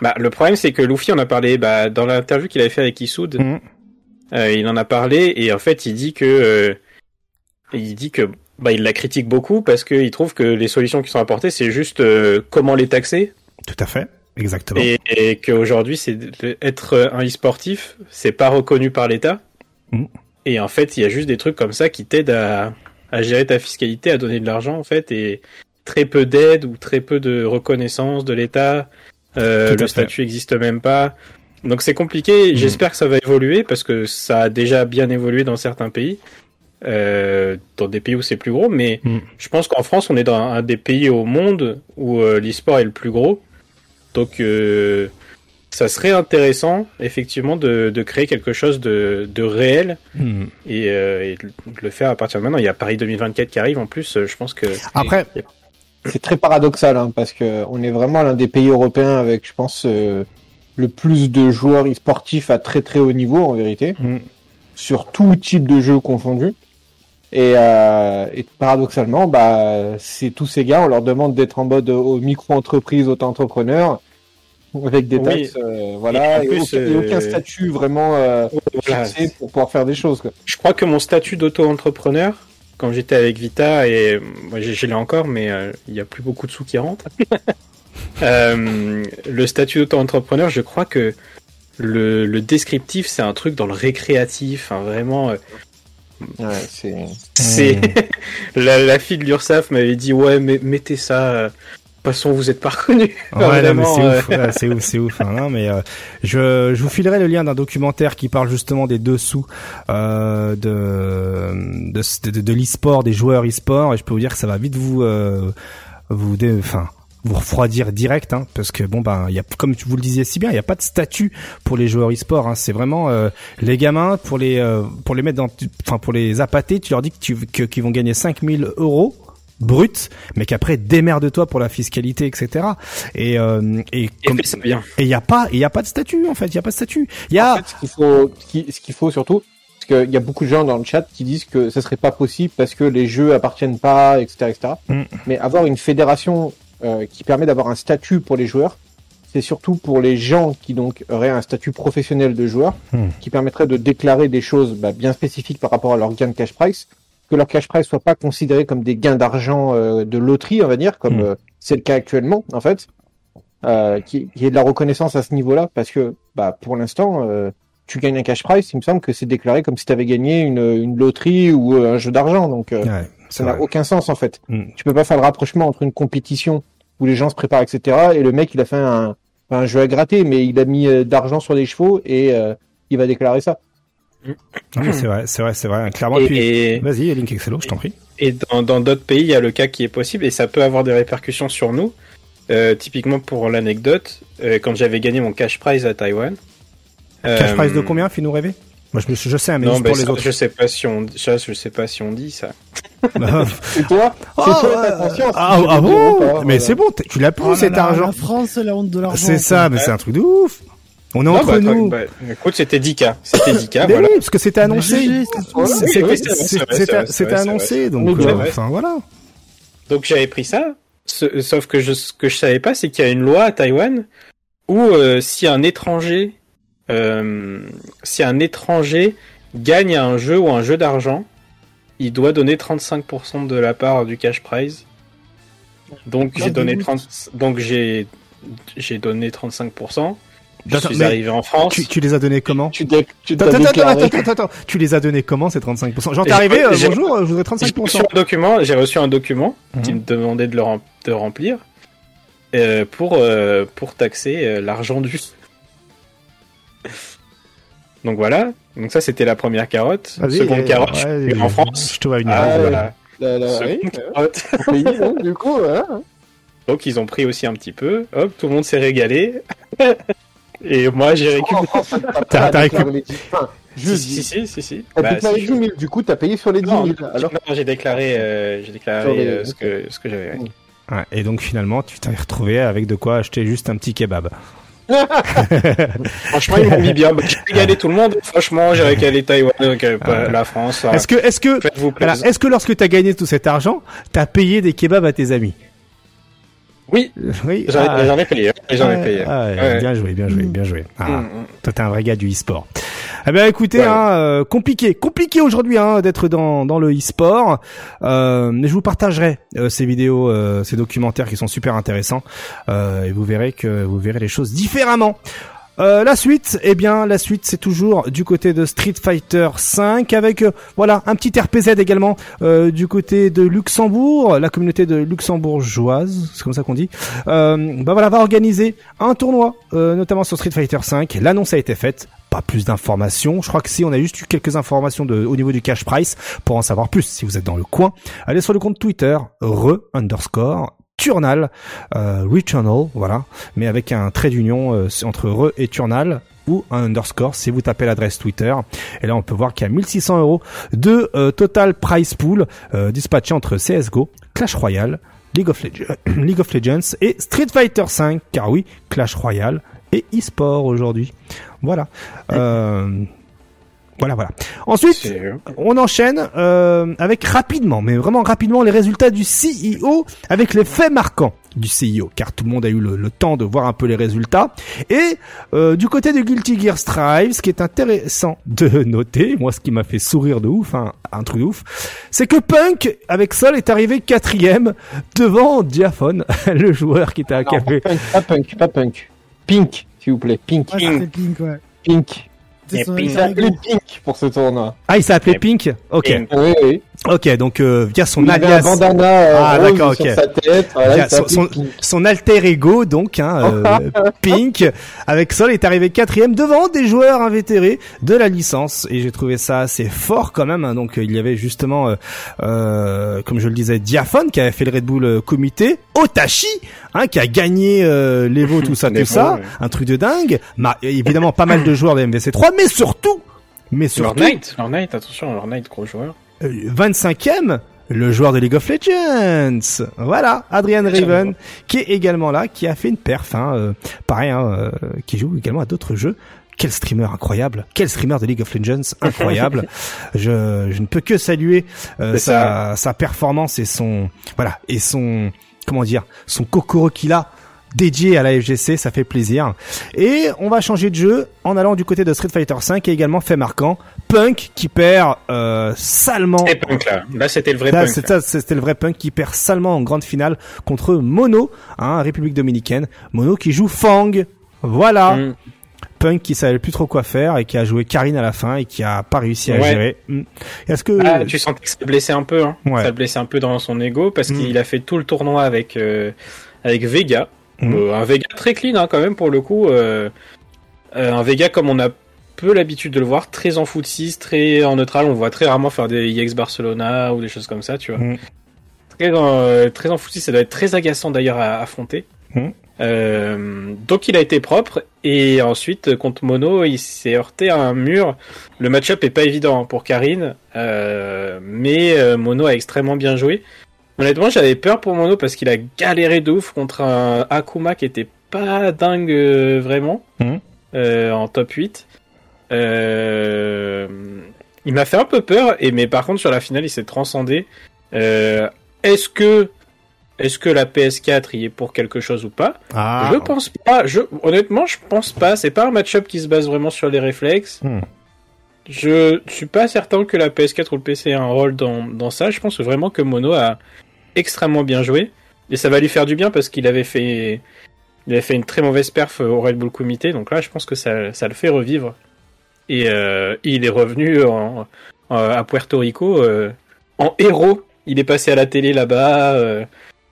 Bah, le problème, c'est que Luffy en a parlé bah, dans l'interview qu'il avait fait avec Isoud. Mhm. Euh, il en a parlé et en fait, il dit que il dit que bah, il la critique beaucoup parce qu'il trouve que les solutions qui sont apportées, c'est juste comment les taxer. Tout à fait. Exactement. Et, et qu'aujourd'hui, c'est être un e-sportif, c'est pas reconnu par l'État. Mhm. Et en fait, il y a juste des trucs comme ça qui t'aident à, à gérer ta fiscalité, à donner de l'argent en fait, et très peu d'aide ou très peu de reconnaissance de l'État. Euh, le statut n'existe même pas. Donc c'est compliqué. Mm. J'espère que ça va évoluer parce que ça a déjà bien évolué dans certains pays, euh, dans des pays où c'est plus gros. Mais mm. je pense qu'en France, on est dans un des pays au monde où euh, l'e-sport est le plus gros. Donc euh, ça serait intéressant, effectivement, de, de créer quelque chose de, de réel hmm. et, euh, et, de le faire à partir de maintenant. Il y a Paris 2024 qui arrive en plus, euh, je pense que. Après. C'est très paradoxal, hein, parce que on est vraiment l'un des pays européens avec, je pense, euh, le plus de joueurs e-sportifs à très très haut niveau, en vérité, hmm. sur tout type de jeu confondu. Et, euh, et, paradoxalement, bah, c'est tous ces gars, on leur demande d'être en mode micro-entreprise, auto-entrepreneur avec des taxes, euh, voilà, et, aucun, euh, statut vraiment euh, pour pouvoir faire des choses. Quoi. Je crois que mon statut d'auto-entrepreneur, quand j'étais avec Vita, et moi je l'ai encore, mais il n'y a plus beaucoup de sous qui rentrent. le statut d'auto-entrepreneur, je crois que le, le descriptif, c'est un truc dans le récréatif, hein, vraiment. Ouais, c'est. C'est la, la, fille de l'URSAF m'avait dit ouais, mais mettez ça façon, vous êtes pas reconnu. Ouais, mais c'est ouf, c'est ouf, c'est ouf. Hein, mais euh, je, je vous filerai le lien d'un documentaire qui parle justement des dessous euh, de de, de, de l'e-sport, des joueurs e-sport, et je peux vous dire que ça va vite vous euh, vous enfin vous refroidir direct hein, parce que bon ben il y a comme vous le disiez si bien il y a pas de statut pour les joueurs e-sport hein, c'est vraiment euh, les gamins pour les euh, pour les mettre dans enfin pour les appâter tu leur dis que tu qu'ils vont gagner 5000 euros brut, mais qu'après démerde-toi pour la fiscalité, etc. Et euh, et comme, et il y a pas il y a pas de statut en fait, il y a pas de statut. Il y a ce qu'il faut ce qu'il faut surtout parce qu'il y a beaucoup de gens dans le chat qui disent que ça serait pas possible parce que les jeux appartiennent pas, etc., etc. Mm. Mais avoir une fédération euh, qui permet d'avoir un statut pour les joueurs, c'est surtout pour les gens qui donc auraient un statut professionnel de joueur, mm. qui permettrait de déclarer des choses bah, bien spécifiques par rapport à leur gain de cash price, que leur cash price soit pas considéré comme des gains d'argent euh, de loterie, on va dire, comme hmm. euh, c'est le cas actuellement, en fait, euh, qui, qui est de la reconnaissance à ce niveau-là, parce que bah, pour l'instant, tu gagnes un cash price, il me semble que c'est déclaré comme si tu avais gagné une, une, loterie ou un jeu d'argent, donc ça n'a aucun sens en fait. Hmm. Tu peux pas faire le rapprochement entre une compétition où les gens se préparent, etc., et le mec il a fait un, un jeu à gratter, mais il a mis d'argent sur les chevaux et il va déclarer ça c'est vrai, c'est vrai, c'est vrai. Clairement, et, vas-y, Link Excello, je t'en prie. Et dans d'autres pays, il y a le cas qui est possible et ça peut avoir des répercussions sur nous. Euh, typiquement pour l'anecdote, euh, quand j'avais gagné mon cash prize à Taïwan. cash prize de euh, combien, fais-nous rêver? Moi, je, je sais, mais non, pour les autres. Je sais pas si on, ça, je sais pas si on dit ça. c'est toi, c'est oh, toi ta conscience. Ah, ah bon? Mais c'est bon, tu l'as plus oh cet argent. La France, c'est la honte de l'argent. C'est ça, mais c'est un truc de ouf. On est entre bah, nous. Bah, écoute, c'était 10K. C'était 10K, voilà. Oui, parce que c'était annoncé. C'était annoncé, donc, euh, enfin, voilà. Donc, j'avais pris ça. sauf que je, ce que je savais pas, c'est qu'il y a une loi à Taïwan où euh, si un étranger, euh, si un étranger gagne un jeu ou un jeu d'argent, il doit donner 35% de la part du cash prize. Donc j'ai donné 30, donc j'ai j'ai donné 35%. Je suis arrivé en France. Tu, les as donnés comment Tu, tu attends, attends, attends, Tu les as donnés comment ces 35% Genre t'es arrivé, euh, bonjour, je voudrais 35%. J'ai reçu un document, j'ai reçu un document qui mhm. me demandait de le remplir euh, pour, euh, pour taxer l'argent du. Donc voilà, donc ça c'était la première carotte. Seconde carotte, en France. Je te vois venir. Ah, voilà. La, la, carotte. Hein, du coup, hein. Donc ils ont pris aussi un petit peu. Hop, tout le monde s'est régalé. Et moi, j'ai récupéré. T'as récupéré. Si, si, si, si, si. Ah, bah, 10 000, du coup, t'as payé sur les 10 000. Alors... Non, j'ai déclaré, euh, j'ai déclaré euh, ce que, ce que j'avais. Ouais, et donc finalement, tu t'es retrouvé avec de quoi acheter juste un petit kebab. Franchement, ils m'ont mis bien. J'ai régalé tout le monde. Franchement, j'ai régalé Taïwan, donc, euh, la France. Est-ce que, est-ce que, est-ce que lorsque t'as gagné tout cet argent, t'as payé des kebabs à tes amis? Oui, oui j'en ah, ai payé. J'en ai payé. Ah, Bien joué, bien joué, bien joué. Ah, mm, mm. Toi, t'es un vrai gars du e-sport. Eh bien, écoutez, hein, euh, compliqué, compliqué aujourd'hui hein, d'être dans dans le e-sport. Euh, mais je vous partagerai euh, ces vidéos, euh, ces documentaires qui sont super intéressants, et vous verrez que vous verrez les choses différemment. Euh, la suite, eh bien, la suite, c'est toujours du côté de Street Fighter 5 avec, euh, voilà, un petit RPZ également euh, du côté de Luxembourg, la communauté de luxembourgeoise, c'est comme ça qu'on dit. bah voilà, va organiser un tournoi, notamment sur Street Fighter 5. L'annonce a été faite. Pas plus d'informations. Je crois que si on a juste eu quelques informations de, au niveau du cash price pour en savoir plus. Si vous êtes dans le coin, allez sur le compte Twitter re underscore Turnal, euh, Returnal, voilà, mais avec un trait d'union euh, entre Re et Turnal ou un underscore si vous tapez l'adresse Twitter. Et là, on peut voir qu'il y a 1600 euros de euh, total price pool euh, dispatché entre CS:GO, Clash Royale, League of, Legends et Street Fighter 5, car oui, Clash Royale et e-sport aujourd'hui. Voilà. Voilà, voilà. Ensuite, on enchaîne euh, avec rapidement, mais vraiment rapidement, les résultats du CEO avec les faits marquants du CEO, car tout le monde a eu le, temps de voir un peu les résultats. Et euh, du côté de Guilty Gear Strive, ce qui est intéressant de noter, moi ce qui m'a fait sourire de ouf, hein, un truc de ouf, c'est que Punk avec Sol est arrivé quatrième devant Diaphone, le joueur qui était à café. Pas Punk, pas Punk, Pink, s'il vous plaît, Pink. Pink. Pink, ouais. Pink. Il s'appelait Pink pour ce tournoi. Ah, il s'appelait Pink Ok. Oui, oui. Ok, donc euh, via son il alias. un bandana euh, ah, d'accord, ok. Sur sa tête, voilà, son, son, alter ego, donc hein, euh, Pink, avec Sol est arrivé quatrième devant des joueurs invétérés de la licence, et j'ai trouvé ça assez fort quand même. Hein, donc il y avait justement, euh, comme je le disais, Diaphone qui avait fait le Red Bull comité, Otachi, hein, qui a gagné l'Evo, tout ça, tout ça, un truc de dingue. Ma, évidemment, pas mal de joueurs de MVC3, mais surtout, mais surtout. Leur Knight, leur Knight, attention, leur Knight, gros joueur. 25e, le joueur de League of Legends. Voilà, Adrian Raven, qui est également là, qui a fait une perf, hein, euh, pareil, hein, euh, qui joue également à d'autres jeux. Quel streamer incroyable, quel streamer de League of Legends incroyable. je, je ne peux que saluer euh, sa, sa performance et son voilà et son comment dire son kokoro qu'il a dédié à la FGC, ça fait plaisir. Et on va changer de jeu en allant du côté de Street Fighter 5 et également fait marquant Punk qui perd euh, salement. Punk là. Là c'était le vrai Punk. C'était le vrai Punk qui perd salement en grande finale contre Mono, hein, République dominicaine. Mono qui joue Fang. Voilà. Mm. Punk qui savait plus trop quoi faire et qui a joué Karine à la fin et qui a pas réussi à gérer. Mm. Est-ce que ah, tu sens qu'il s'est blessé un peu hein. Ça un peu dans son ego parce mm. qu'il a fait tout le tournoi avec euh, avec Vega Mhm. Euh, un Vega très clean hein, quand même pour le coup. Euh, un Vega comme on a peu l'habitude de le voir, très en foot 6, très en neutral. On voit très rarement faire des IX Barcelona ou des choses comme ça, tu vois. Très, en foot 6, ça doit être très agaçant d'ailleurs à, affronter. Mhm. donc il a été propre et ensuite contre Mono il s'est heurté à un mur. Le match-up est pas évident pour Karine, mais Mono a extrêmement bien joué. Honnêtement, j'avais peur pour Mono parce qu'il a galéré de ouf contre un Akuma qui était pas dingue euh, vraiment mhm. euh, en top 8. Euh, il m'a fait un peu peur, et mais par contre sur la finale il s'est transcendé. Est-ce que Est-ce que la PS4 y est pour quelque chose ou pas ah. Je pense pas. Je, honnêtement, je pense pas. C'est pas un match-up qui se base vraiment sur les réflexes. Hmm. Je suis pas certain que la PS4 ou le PC ait un rôle dans, dans ça. Je pense vraiment que Mono a extrêmement bien joué. Et ça va lui faire du bien parce qu'il avait fait, il avait fait une très mauvaise perf au Red Bull Comité. Donc là, je pense que ça, ça le fait revivre. Et euh, il est revenu en, à Puerto Rico euh, en héros. Il est passé à la télé là-bas. Euh,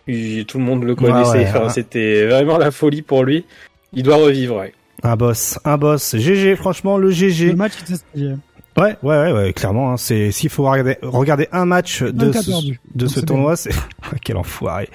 tout le monde le connaissait. C'était vraiment la folie pour lui. Il doit revivre. Ouais. Un boss, un boss. GG, franchement, le GG. Le match était Ouais, ouais, ouais, ouais, clairement. Hein, c'est s'il faut regarder, regarder un match de ce, de ce tournoi, c'est quel enfoiré,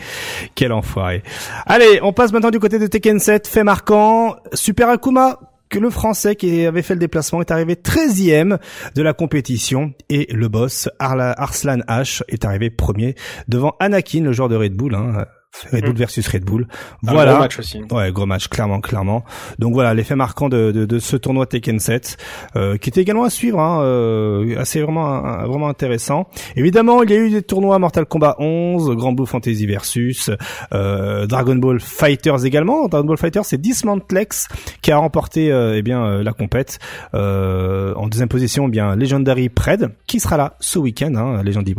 quel enfoiré. Allez, on passe maintenant du côté de Tekken 7, fait marquant, Super Akuma le Français qui avait fait le déplacement est arrivé 13e de la compétition et le boss Arslan H est arrivé premier devant Anakin, le joueur de Red Bull. Hein, Red Bull mm. versus Red Bull. Voilà. gros match aussi. Ouais, gros match, clairement, clairement. Donc voilà, l'effet marquant de, de, de, ce tournoi Tekken 7, euh, qui était également à suivre, hein, euh, assez vraiment, vraiment intéressant. Évidemment, il y a eu des tournois Mortal Kombat 11, Grand Blue Fantasy versus euh, Dragon Ball Fighters également. Dragon Ball Fighters, c'est Dismantlex qui a remporté euh, eh bien euh, la compète. Euh, en deuxième position, eh bien Legendary Pred, qui sera là ce week-end, hein, Legendary,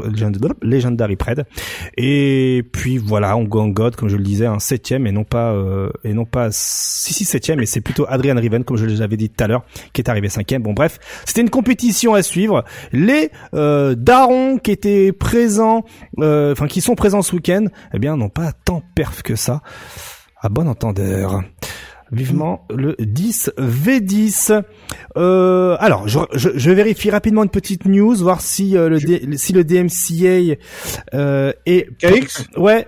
Legendary Pred. Et puis voilà, on gagne God, comme je le disais, un septième et non pas euh, et non pas si si septième, et c'est plutôt Adrian Riven, comme je l'avais dit tout à l'heure, qui est arrivé cinquième. Bon bref, c'était une compétition à suivre. Les euh, darons qui étaient présents, euh, enfin qui sont présents ce week-end, eh bien n'ont pas tant perf que ça. À bon entendeur vivement le 10 V10. Euh, alors, je, je, je, vérifie rapidement une petite news, voir si le si le DMCA euh, est ouais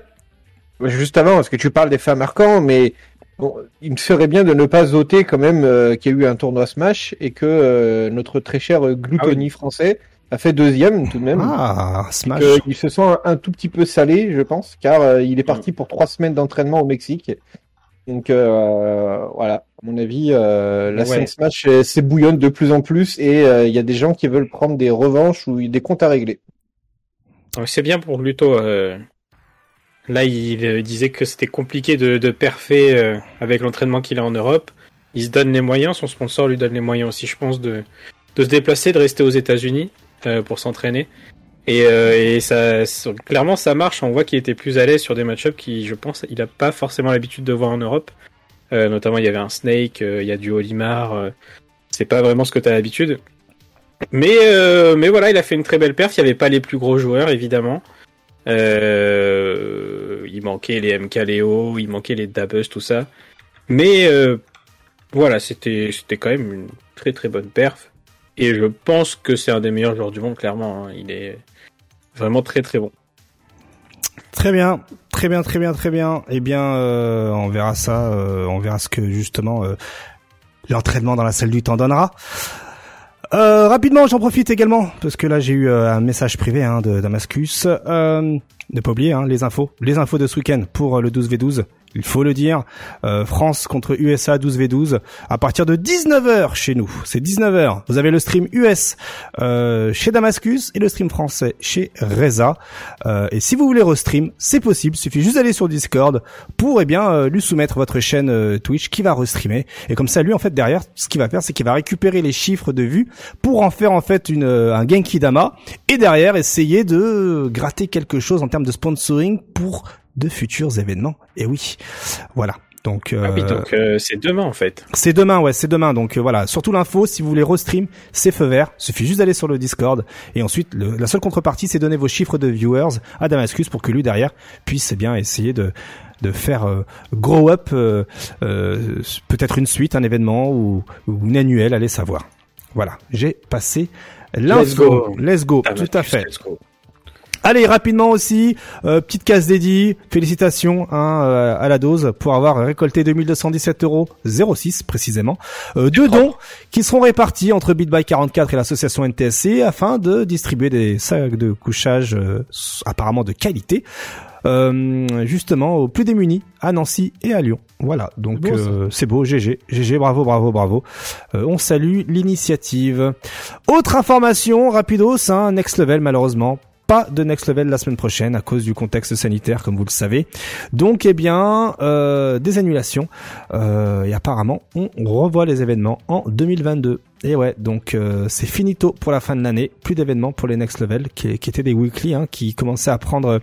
juste avant, parce que tu parles des faits marquants, mais bon, il me serait bien de ne pas ôter quand même euh, qu'il y a eu un tournoi Smash et que euh, notre très cher Gluttony ah français a fait deuxième tout de même. Ah, Smash. il se sent un, tout petit peu salé, je pense, car euh, il est parti pour trois semaines d'entraînement au Mexique. Donc voilà, à mon avis, la scène Smash s'ébouillonne de plus en plus et il y a des gens qui veulent prendre des revanches ou des comptes à régler. C'est bien pour Gluto. Là, il euh, disait que c'était compliqué de, de perfer euh, avec l'entraînement qu'il a en Europe. Il se donne les moyens, son sponsor lui donne les moyens aussi, je pense, de, se déplacer, de rester aux États-Unis euh, pour s'entraîner. Et, clairement, ça marche. On voit qu'il était plus à l'aise sur des match-ups qui, je pense, il n'a pas forcément l'habitude de voir en Europe. notamment, il y avait un Snake, il y a du Olimar. c'est pas vraiment ce que tu as l'habitude. Mais, mais voilà, il a fait une très belle perf. Il n'y avait pas les plus gros joueurs, évidemment. Euh, il manquait les MK Léo, il manquait les Dabus, tout ça. Mais euh, voilà, c'était c'était quand même une très très bonne perf. Et je pense que c'est un des meilleurs joueurs du monde, clairement. Hein. Il est vraiment très très bon. Très bien, très bien, très bien, très bien. Eh bien, euh, on verra ça, on verra ce que justement l'entraînement dans la salle du temps donnera. Euh, rapidement, j'en profite également parce que là j'ai eu euh, un message privé hein, de Damascus. Euh, ne pas oublier hein, les infos, les infos de ce week-end pour le 12v12 il faut le dire. Euh, France contre USA 12v12 à partir de 19h chez nous. C'est 19h. Vous avez le stream US euh, chez Damascus et le stream français chez Reza. Euh, et si vous voulez restream, c'est possible. Il suffit juste d'aller sur Discord pour eh bien lui soumettre votre chaîne Twitch qui va restreamer. Et comme ça, lui en fait derrière, ce qu'il va faire, c'est qu'il va récupérer les chiffres de vues pour en faire en fait une, un Genki Dama et derrière essayer de gratter quelque chose en termes de sponsoring pour de futurs événements. Et oui, voilà. Donc, euh, ah donc euh, c'est demain en fait. C'est demain, ouais, c'est demain. Donc euh, voilà, surtout l'info, si vous voulez restream, c'est feu vert. Suffit juste d'aller sur le Discord et ensuite la seule contrepartie, c'est donner vos chiffres de viewers à Damascus pour que lui derrière puisse eh bien essayer de de faire grow up peut-être une suite, un événement ou, une annuelle, allez savoir. Voilà, j'ai passé l'info. Let's go, tout à fait. Allez, rapidement aussi, euh, petite case dédiée, félicitations hein, euh, à la dose pour avoir récolté 2217 euros 06 précisément, euh, deux dons qui seront répartis entre BitBuy44 et l'association NTSC afin de distribuer des sacs de couchage euh, apparemment de qualité. justement aux plus démunis à Nancy et à Lyon. Voilà, donc c'est beau, GG, GG, bravo, bravo, bravo. on salue l'initiative. Autre information, rapidos, hein, Next Level malheureusement pas de Next Level la semaine prochaine à cause du contexte sanitaire, comme vous le savez. Donc, eh bien, euh, des annulations. Euh, et apparemment, on revoit les événements en 2022. Et ouais, donc euh, c'est finito pour la fin de l'année. Plus d'événements pour les Next Level, qui, étaient des weekly, hein, qui commençaient à prendre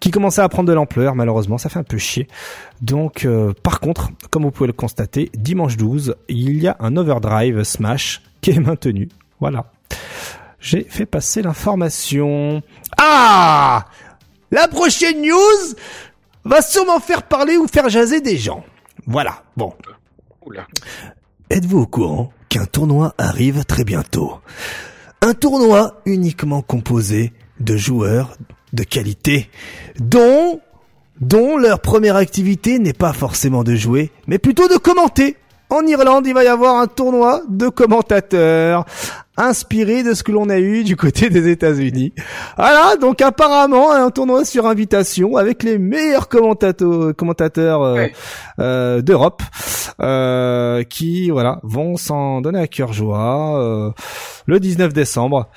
qui à prendre de l'ampleur. Malheureusement, ça fait un peu chier. Donc, euh, par contre, comme vous pouvez le constater, dimanche 12, il y a un overdrive Smash qui est maintenu. Voilà. J'ai fait passer l'information. Ah La prochaine news va sûrement faire parler ou faire jaser des gens. Voilà. Bon. Êtes-vous au courant qu'un tournoi arrive très bientôt? Un tournoi uniquement composé de joueurs de qualité, dont, dont leur première activité n'est pas forcément de jouer, mais plutôt de commenter. En Irlande, il va y avoir un tournoi de commentateurs inspiré de ce que l'on a eu du côté des États-Unis. Voilà, donc apparemment un tournoi sur invitation avec les meilleurs commentateurs, commentateurs euh, euh, d'Europe euh, qui voilà vont s'en donner à cœur joie le 19 décembre.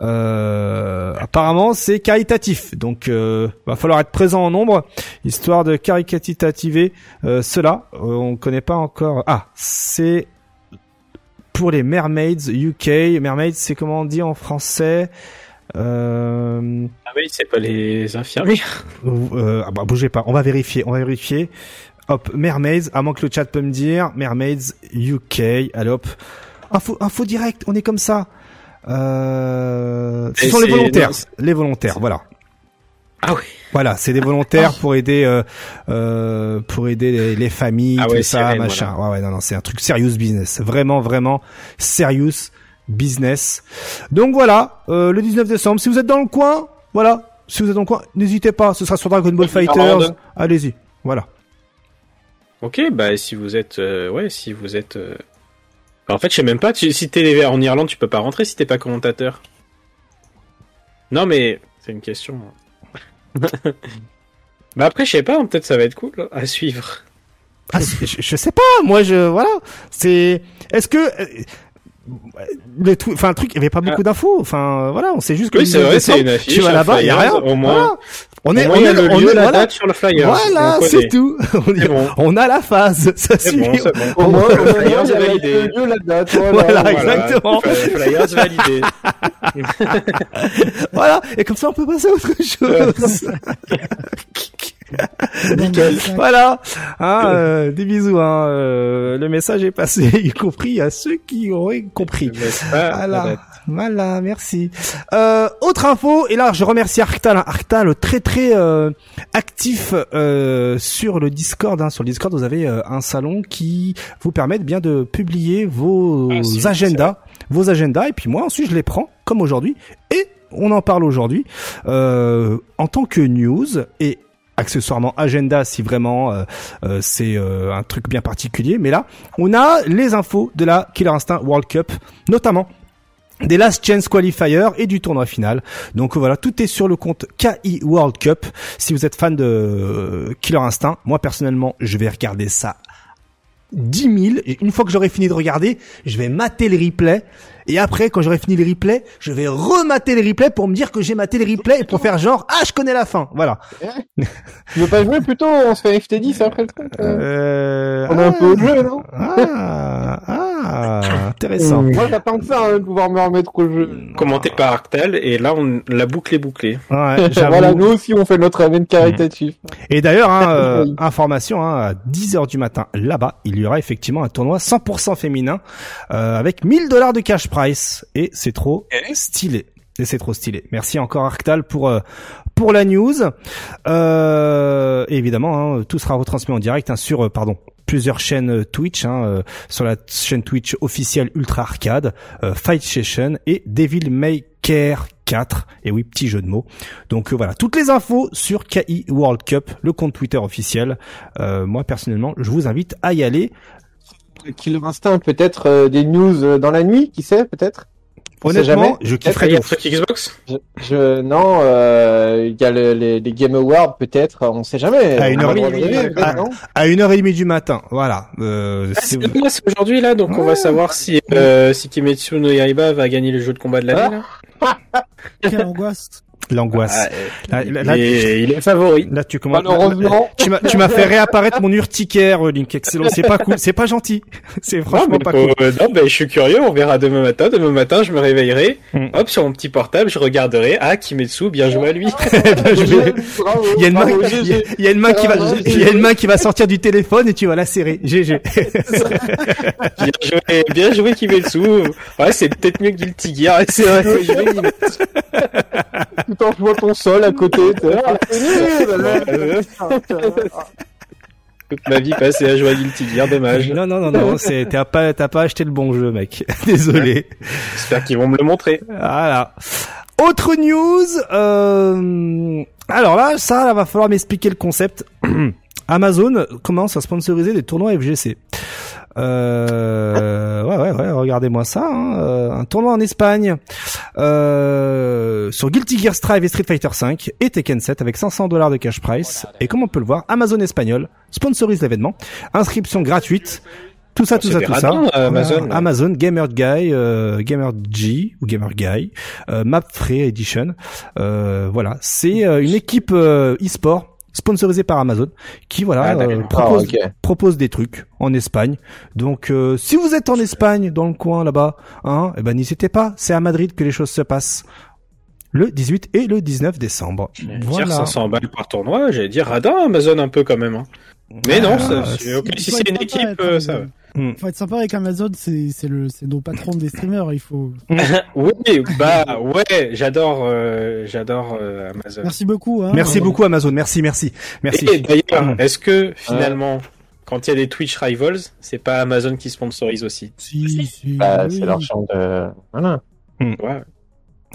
apparemment c'est caritatif, donc va falloir être présent en nombre histoire de caricatitiver cela. on connaît pas encore. Ah, c'est pour les Mermaids UK. Mermaids, c'est comment on dit en français euh... Ah oui, c'est pas les infirmières. Euh, ah bah bougez pas, on va vérifier, on va vérifier. Hop, Mermaids, à moins que le chat peut me dire, Mermaids UK, allez hop. Info, info direct, on est comme ça. Euh... Ce sont les volontaires, les volontaires, voilà. Ah oui. Voilà, c'est des volontaires pour aider euh, euh, pour aider les, familles, ah tout ça, machin. Ouais, ouais, non, non, c'est un truc serious business, vraiment, vraiment serious business. Donc voilà, euh, le 19 décembre, si vous êtes dans le coin, voilà, si vous êtes dans le coin, n'hésitez pas, ce sera sur Dragon Ball Fighters. Allez-y, voilà. Ok, bah si vous êtes, euh, ouais, si vous êtes. Euh, en fait, je sais même pas. Tu, si t'es en Irlande, tu peux pas rentrer si t'es pas commentateur. Non, mais c'est une question. Bah après, je sais pas, peut-être ça va être cool à suivre. Ah, je, sais pas, moi je voilà, c'est est-ce que euh, le enfin un truc, il y avait pas beaucoup ah. d'infos, enfin voilà, on sait juste que oui, c'est vrai, c'est une affiche, tu vas là-bas, il y a rien. Au moins, on est, on, est, le lieu, la date sur le flyer. Voilà, c'est tout. On, on, a la phase, ça suffit. Bon, bon. Au moins, le flyer est validé. Le lieu, la date. Voilà, voilà exactement. Le flyer validé. voilà, et comme ça on peut passer à autre chose. voilà. Hein, euh, des bisous. Hein. Euh, le message est passé, y compris à ceux qui auraient compris. Voilà. Voilà, merci. Euh, autre info, et là je remercie Arctal, hein. Arctal très très euh, actif euh, sur le Discord. Hein. Sur le Discord, vous avez euh, un salon qui vous permet bien de publier vos ah, agendas, vos agendas, et puis moi ensuite je les prends comme aujourd'hui et on en parle aujourd'hui euh, en tant que news et accessoirement agenda si vraiment euh, euh, c'est euh, un truc bien particulier. Mais là, on a les infos de la Killer Instinct World Cup, notamment des Last Chance Qualifier et du tournoi final. Donc voilà, tout est sur le compte KI World Cup. Si vous êtes fan de Killer Instinct, moi personnellement, je vais regarder ça 10 000. Et une fois que j'aurai fini de regarder, je vais mater le replay et après, quand j'aurai fini les replays, je vais remater les replays pour me dire que j'ai maté les replays et pour faire genre, ah, je connais la fin. Voilà. tu veux pas jouer plutôt? On se fait FT10 après le truc euh... euh On a un peu au jeu, non? Ah, ah, intéressant. Moi, j'attends que ça, hein, de pouvoir me remettre au jeu. Commenté par Arctel, et là, on, la boucle est bouclée. Ouais, voilà, nous aussi, on fait notre event caritatif. Et d'ailleurs, hein, euh, information, hein, à 10h du matin, là-bas, il y aura effectivement un tournoi 100% féminin, euh, avec 1000 dollars de cash et c'est trop stylé. Et c'est trop stylé. Merci encore Arctal pour euh, pour la news. Euh, évidemment, hein, tout sera retransmis en direct hein, sur euh, pardon plusieurs chaînes Twitch, hein, sur la chaîne Twitch officielle Ultra Arcade, Fight Session et Devil May Care 4. Et oui, petit jeu de mots. Donc voilà, toutes les infos sur KI World Cup, le compte Twitter officiel. moi personnellement, je vous invite à y aller. Killer Instinct, peut-être euh, des news euh, dans la nuit, qui sait, peut-être? Honnêtement, je kifferais bien. Xbox je, je, Non, euh, il y a le, les, les, Game Awards, peut-être, on sait jamais. À une heure, et demie, à, une heure et demie du matin, voilà. Euh, ah, c'est aujourd'hui là, donc on va savoir si euh, si Kimetsu no Yaiba va gagner le jeu de combat de l'année. Ah. Quelle angoisse L'angoisse. Ah, il, est, favori. Là, tu commences. tu m'as, fait réapparaître mon urticaire, euh, Link Excellent. C'est pas cool, c'est pas gentil. C'est franchement pas cool. non, ben, je suis curieux. On verra demain matin. Demain matin, je me réveillerai. Hmm. Hop, sur mon petit portable, je regarderai. Ah, Kimetsu, bien joué à lui. il y a une main, il y a une main qui va, il y a une main qui va sortir du téléphone et tu vas la serrer. GG. bien joué, bien joué Kimetsu. Ouais, c'est peut-être mieux que Guilty Gear. C'est vrai. Putain, je vois ton sol à côté. Toute ma vie passée à jouer à Guilty Gear, dommage. Non, non, non, non, c'est, t'as pas, t'as pas acheté le bon jeu, mec. Désolé. J'espère qu'ils vont me le montrer. Voilà. Autre news, euh... alors là, ça, là, va falloir m'expliquer le concept. Amazon commence à sponsoriser des tournois FGC. Euh, ouais, ouais, ouais, regardez-moi ça. Hein. Euh, un tournoi en Espagne euh, sur Guilty Gear Strive et Street Fighter 5 et Tekken 7 avec 500 dollars de cash price. Et comme on peut le voir, Amazon espagnol sponsorise l'événement. Inscription gratuite. Tout ça, tout ça, tout ça. Amazon, Amazon Gamer Guy, euh, Gamer G ou Gamer Guy, euh, Map Free Edition. Euh, voilà, c'est une équipe e-sport sponsorisé par Amazon, qui voilà ah, euh, propose, ah, propose des trucs en Espagne. Donc euh, si vous êtes en Espagne, dans le coin là-bas, hein, eh ben n'hésitez pas, c'est à Madrid que les choses se passent. Le 18 et le 19 décembre. Voilà. Dire 500 balles par tournoi, j'allais dire radin Amazon un peu quand même. Hein. Mais non, si c'est une équipe, euh, ça. Il faut être sympa avec Amazon, c'est c'est le c'est nos patrons des streamers, il faut. oui, bah ouais, j'adore euh, j'adore euh, Amazon. Merci beaucoup. Hein, merci beaucoup Amazon, merci merci merci. Et d'ailleurs, est-ce que finalement, quand il y a des Twitch rivals, c'est pas Amazon qui sponsorise aussi? Si, si. Bah, c'est leur champ de. Voilà. Ouais.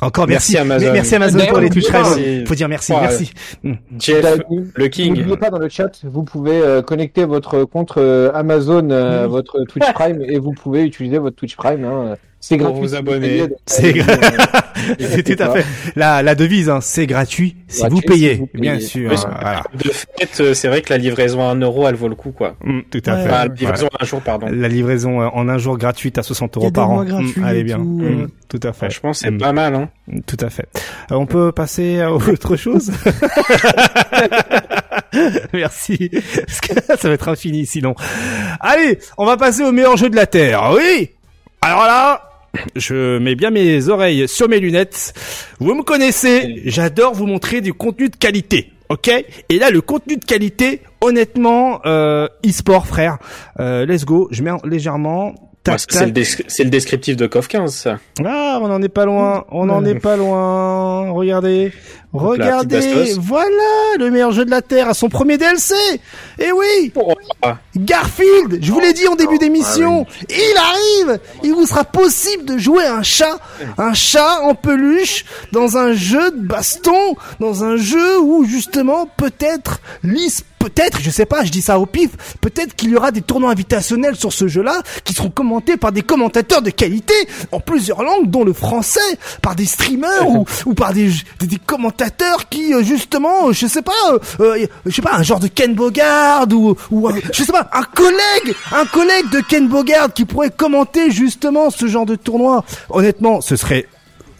Encore merci. Amazon. Merci Amazon pour les touches Il Faut dire merci, merci. Hmm. Jeff, le King. N'oubliez pas dans le chat, vous pouvez euh, connecter votre compte euh, Amazon, euh, votre Twitch Prime, et vous pouvez utiliser votre Twitch Prime. Hein. C'est gratuit. Pour vous abonner. C'est c'est tout à fait la, la devise. Hein, c'est gratuit si, vous, payez, bien sûr. Voilà. De fait, euh, c'est vrai que la livraison à 1 euro, elle vaut le coup, quoi. Mm, tout à fait. la livraison en un jour, pardon. La livraison euh, en un jour gratuite à 60 euros par an. Mm, allez bien. Tout, mm, tout à fait. Franchement, c'est pas mal, hein. Tout à fait. Euh, on peut passer à autre chose. Merci. Parce que ça va être infini sinon. Allez, on va passer au meilleur jeu de la Terre. Oui. Alors là, je mets bien mes oreilles sur mes lunettes. Vous me connaissez, j'adore vous montrer du contenu de qualité. Ok? Et là, le contenu de qualité, honnêtement, euh, e-sport, frère. Euh, let's go. Je mets légèrement c'est le, descriptif de KOF 15, ça. Ah, on n'en est pas loin. On n'en est pas loin. Regardez. Regardez. Voilà, le meilleur jeu de la Terre à son premier DLC. Eh oui. Garfield, je vous l'ai dit en début d'émission. Il arrive. Il vous sera possible de jouer un chat. Un chat en peluche dans un jeu de baston. Dans un jeu où, justement, peut-être, l'e peut-être, je sais pas, je dis ça au pif, peut-être qu'il y aura des tournois invitationnels sur ce jeu-là qui seront commentés par des commentateurs de qualité en plusieurs langues, dont le français, par des streamers ou, ou par des, des, commentateurs qui euh, justement, je sais pas, euh, euh, je sais pas, un genre de Ken Bogard ou, ou je sais pas, un collègue, un collègue de Ken Bogard qui pourrait commenter justement ce genre de tournoi. Honnêtement, ce serait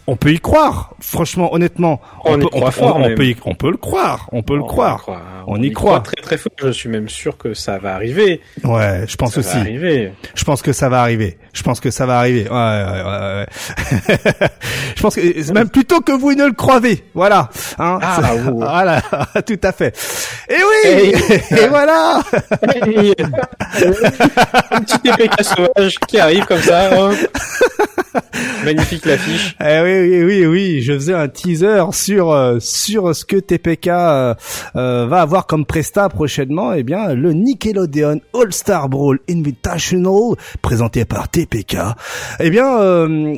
on peut y croire. Franchement, honnêtement, on, peut, on, fort, on, peut on peut le croire. On peut le croire. On, y, croit. très très fort. Je suis même sûr que ça va arriver. Ouais, je pense aussi. Je pense que ça va arriver. Je pense que ça va arriver. Ouais, ouais, ouais. je pense que même plutôt que vous ne le croyez. Voilà. Hein, ah, voilà, tout à fait. Et oui. Et, voilà. Un petit TPK sauvage qui arrive comme ça. Hein. Magnifique l'affiche. Eh oui, oui, oui, oui. Je faisais un teaser sur euh, sur ce que TPK euh, euh, va avoir comme presta prochainement. Eh bien, le Nickelodeon All Star Brawl Invitational présenté par TPK. Eh bien,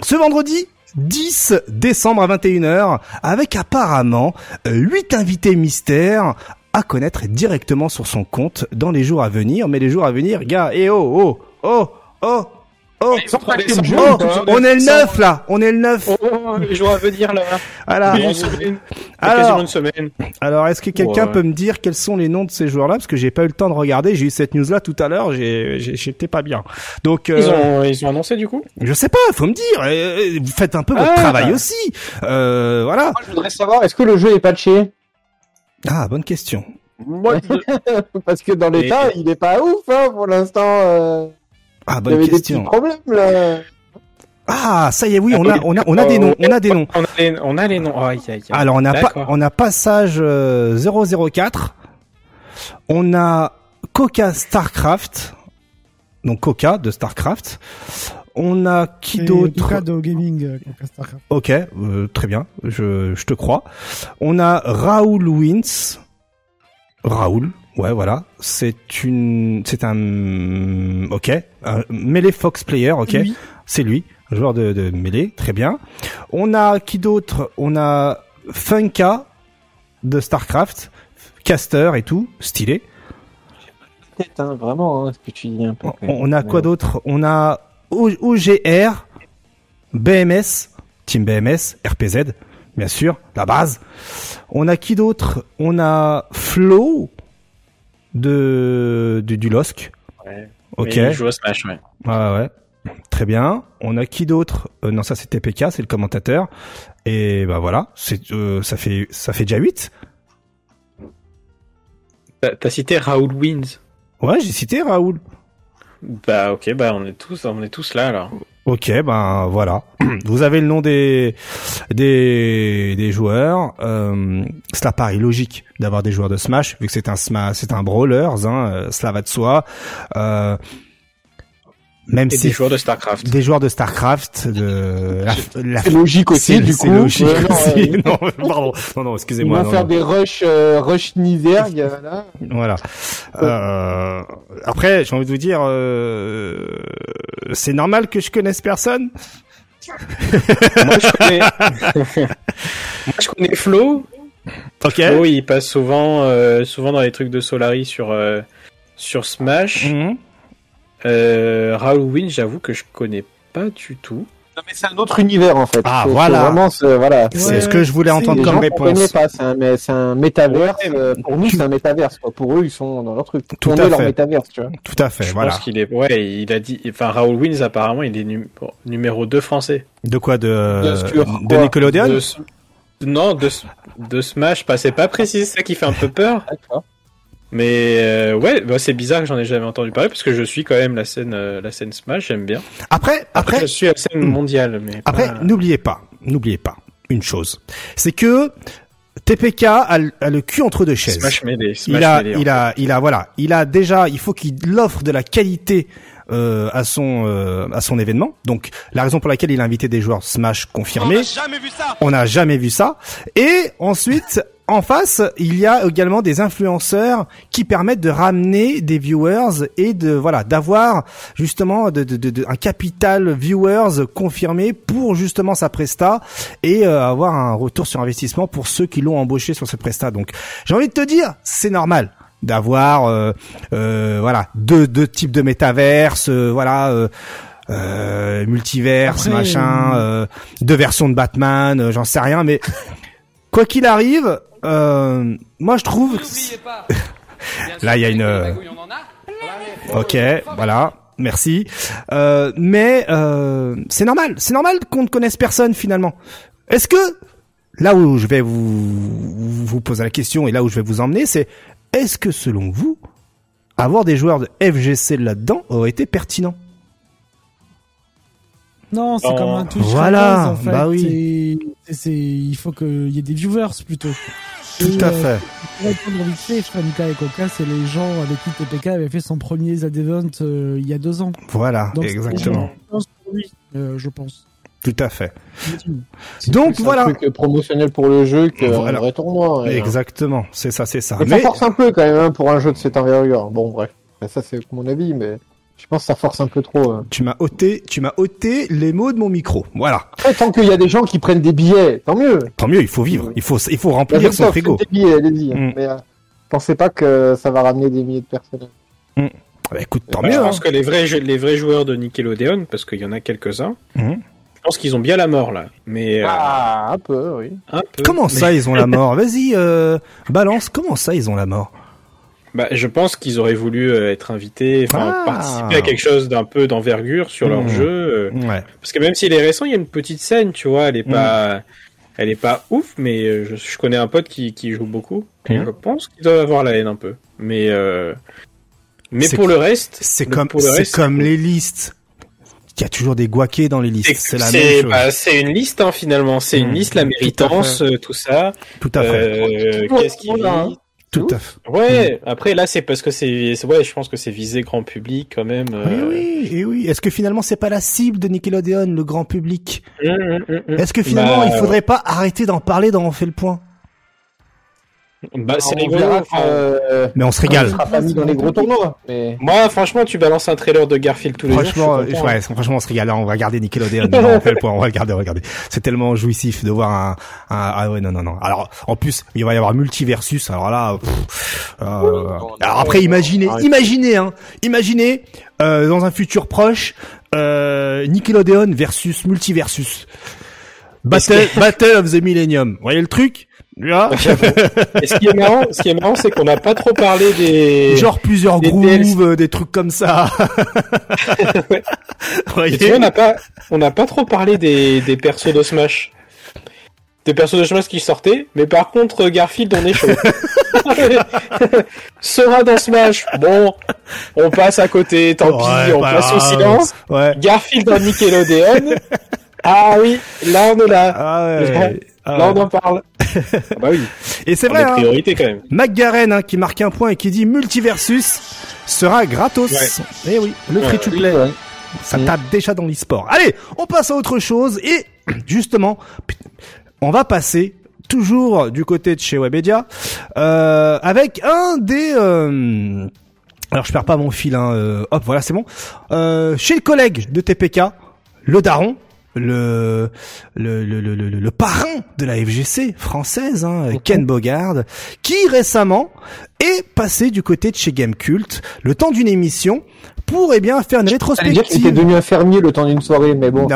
ce vendredi, 10 décembre à 21h avec apparemment 8 invités mystères à connaître directement sur son compte dans les jours à venir. Mais les jours à venir, gars, et eh oh, oh, oh, oh, Oh, oh on est le 9 là, on est le 9. Oh, les jours à venir là. Alors, quasiment une semaine. Alors, est-ce que quelqu'un peut me dire quels sont les noms de ces joueurs-là? Parce que j'ai pas eu le temps de regarder. J'ai eu cette news-là tout à l'heure. J'étais pas bien. Donc, ils ont ils ont annoncé du coup? Je sais pas. Faut me dire. Vous faites un peu votre ah, travail bah. aussi. voilà. Moi, je voudrais savoir est-ce que le jeu est patché? Ah, bonne question. Moi, parce que dans l'état, il est pas ouf hein, pour l'instant. Euh... Ah, bonne il y avait question. des petits problèmes là. Ah, ça y est, oui, on a, on a, on a des noms, on a des noms. On a les, on a les noms. Oh, Alors, on a pas, on a passage 004. Euh, on a Coca Starcraft. Donc Coca de Starcraft. On a qui d'autre Coca de Gaming, euh, Coca Starcraft. Ok, euh, très bien, je, je te crois. On a Raoul Wins. Raoul, ouais, voilà. C'est une, c'est un, ok, un Melee Fox player, ok. C'est lui, joueur de, de Melee, très bien. On a qui d'autre? On a Funka de Starcraft, caster et tout, stylé. Hein, vraiment, hein, ce que tu dis un peu. On, a quoi d'autre? On a OGR, BMS, Team BMS, RPZ, bien sûr, la base. On a qui d'autre? On a Flow de, du LOSC. Ouais. Ok. Il joue Smash, ouais. Ah ouais. Très bien. On a qui d'autre? Euh, Non, ça c'est TPK, c'est le commentateur. Et bah voilà, c'est euh, ça fait ça fait déjà 8. T'as cité Raoul Wins. Ouais, j'ai cité Raoul. Bah ok, bah on est tous on est tous là alors. Ok, ben voilà. Vous avez le nom des des, des joueurs. Euh, cela paraît logique d'avoir des joueurs de Smash vu que c'est un Smash, c'est un brawler, hein, euh, cela va de soi. Euh, même si des joueurs de Starcraft. Des joueurs de Starcraft, de la, c'est logique aussi du coup. C'est logique aussi. Non, pardon, non, non, excusez-moi. On va faire des rush, euh, rush Niverg, voilà. Voilà. Euh, après, j'ai envie de vous dire, euh, c'est normal que je connaisse personne? Moi, je connais. Moi, je connais Flo. Ok. Flo, il passe souvent, euh, souvent dans les trucs de Solari sur euh, sur Smash. Mm euh, Raoul j'avoue que je connais pas du tout. Non mais c'est un autre univers en fait. Ah voilà. Vraiment, voilà. C'est ce que je voulais entendre comme réponse. pas, c'est un, c'est un métaverse. Euh, pour nous, c'est un métaverse. Pour eux, ils sont dans leur truc. Tout à fait. leur métaverse, tu vois. Tout à fait. Je voilà. pense qu'il est. Ouais, il a dit. Enfin, Raoul Wins apparemment, il est numéro 2 français. De quoi de de, de Nickelodeon Non, de de Smash. Pas, c'est pas précisé. C'est ça qui fait un peu peur. D'accord. Mais euh, ouais, bah, c'est bizarre que j'en ai jamais entendu parler parce que je suis quand même la scène, euh, la scène Smash, j'aime bien. Après, après, je suis la scène hmm. mondiale. Mais après, n'oubliez pas, n'oubliez pas une chose, c'est que TPK a, le cul entre deux chaises. Smash Smash il a, il a, il a, voilà, il a déjà, il faut qu'il offre de la qualité euh, à son euh, à son événement. Donc la raison pour laquelle il a invité des joueurs Smash confirmés. On n'a jamais vu ça. On n'a jamais vu ça. Et ensuite en face, il y a également des influenceurs qui permettent de ramener des viewers et de voilà d'avoir justement de, de, de, un capital viewers confirmé pour justement sa presta et euh, avoir un retour sur investissement pour ceux qui l'ont embauché sur cette presta. Donc j'ai envie de te dire, c'est normal d'avoir euh, euh, voilà deux deux types de métaverse, voilà. Euh, multiverse, machin, deux versions de Batman, j'en sais rien, mais quoi qu'il arrive, euh, moi je trouve. Là, il y a une. Ok, voilà. Merci. Euh, mais euh, c'est normal, c'est normal qu'on ne connaisse personne finalement. Est-ce que là où je vais vous vous poser la question et là où je vais vous emmener, c'est est-ce que selon vous avoir des joueurs de FGC là-dedans aurait été pertinent? Non, c'est comme un Twitch. Voilà, en fait. bah oui. C'est, il faut qu'il y ait des viewers plutôt. Tout à euh, fait. Pour répondre vite fait, Franka et Coca, c'est les gens avec qui TPK avait fait son premier Z-Event euh, il y a deux ans. Voilà, exactement. Oui, euh, je pense. Tout à fait. Donc voilà. Un truc promotionnel pour le jeu que voilà. vrai tournoi. Exactement, c'est ça, c'est ça. Mais, ça force un peu quand même hein, pour un jeu de cette envergure. Bon bref, ça c'est mon avis, mais. Je pense que ça force un peu trop. Hein. Tu m'as ôté, tu m'as ôté les mots de mon micro. Voilà. tant qu'il y a des gens qui prennent des billets, tant mieux. Tant mieux, il faut vivre. Il faut, il faut remplir son frigo. Des billets, allez-y. Mm. Mais euh, pensez pas que ça va ramener des milliers de personnes. Mm. Bah, écoute, tant bah, mieux. Je hein. pense que les vrais, les vrais joueurs de Nickelodeon, parce qu'il y en a quelques-uns, mm. je pense qu'ils ont bien la mort là. Mais ah, un peu, oui. Un peu. Comment ça, ils ont la mort? Vas-y, balance. Comment ça, ils ont la mort? Bah, je pense qu'ils auraient voulu euh, être invités, enfin ah. participer à quelque chose d'un peu d'envergure sur leur mmh. jeu. Euh. Ouais. Parce que même s'il est récent, il y a une petite scène, tu vois, elle est pas, mmh. elle est pas ouf, mais euh, je, je connais un pote qui, qui joue beaucoup. Et mmh. je pense qu'ils doivent avoir la haine un peu. Mais mais pour le reste, c'est comme c'est comme les listes. Il y a toujours des guaqués dans les listes. C'est la même chose. Bah, c'est une liste hein, finalement. C'est une liste, la méritance, tout, ça. Tout à fait. Qu'est-ce qui tout à fait. Ouais, après là c'est parce que c'est ouais, je pense que c'est visé grand public quand même. Euh. Oui oui, et oui. Est-ce que finalement c'est pas la cible de Nickelodeon, le grand public? Hum, hum, hum, Est-ce que finalement bah, il faudrait pas arrêter d'en parler dans On fait le point? Bah, c'est rigolo. Euh, mais on se régale. On sera pas mis dans les gros tournois. Mais... Moi, franchement, tu balances un trailer de Garfield tous les franchement, jours. Ouais, franchement, on se régale. on va regarder Nickelodeon. non, on fait le point. On va regarder, regarder. C'est tellement jouissif de voir un, un, ah ouais, non, non, non. Alors, en plus, il va y avoir multiversus. Alors là, euh... alors après, imaginez, imaginez, hein, imaginez, euh, dans un futur proche, euh, Nickelodeon versus multiversus. Battle, Battle of the Millennium. Vous voyez le truc? Et ce qui est marrant, ce qui est marrant, c'est qu'on n'a pas trop parlé des genre plusieurs des grooves, des trucs comme ça. ouais. on n'a pas, on n'a pas trop parlé des des persos de Smash, des persos de Smash qui sortaient, mais par contre Garfield on est chaud. Sera dans Smash, bon, on passe à côté, tant pis, on passe au silence. Garfield dans Nickelodeon. Ah oui, là on est là. Ah ouais. Ah Là, on en parle. ah bah oui. Et c'est vrai. Hein, priorité quand même. McGaren hein, qui marque un point et qui dit multiversus sera gratos. Et eh oui, le free to play. Ça tape déjà dans l'e-sport. Allez, on passe à autre chose et justement, on va passer toujours du côté de chez Webedia euh, avec un des euh, alors je perds pas mon fil hein, euh, hop voilà c'est bon euh, chez le collègue de TPK le daron le le, le, le, le, parrain de la FGC française, hein, Ken Bogard, qui récemment est passé du côté de chez Gamecult le temps d'une émission pour eh bien faire une rétrospective. Il était devenu un fermier le temps d'une soirée, mais bon.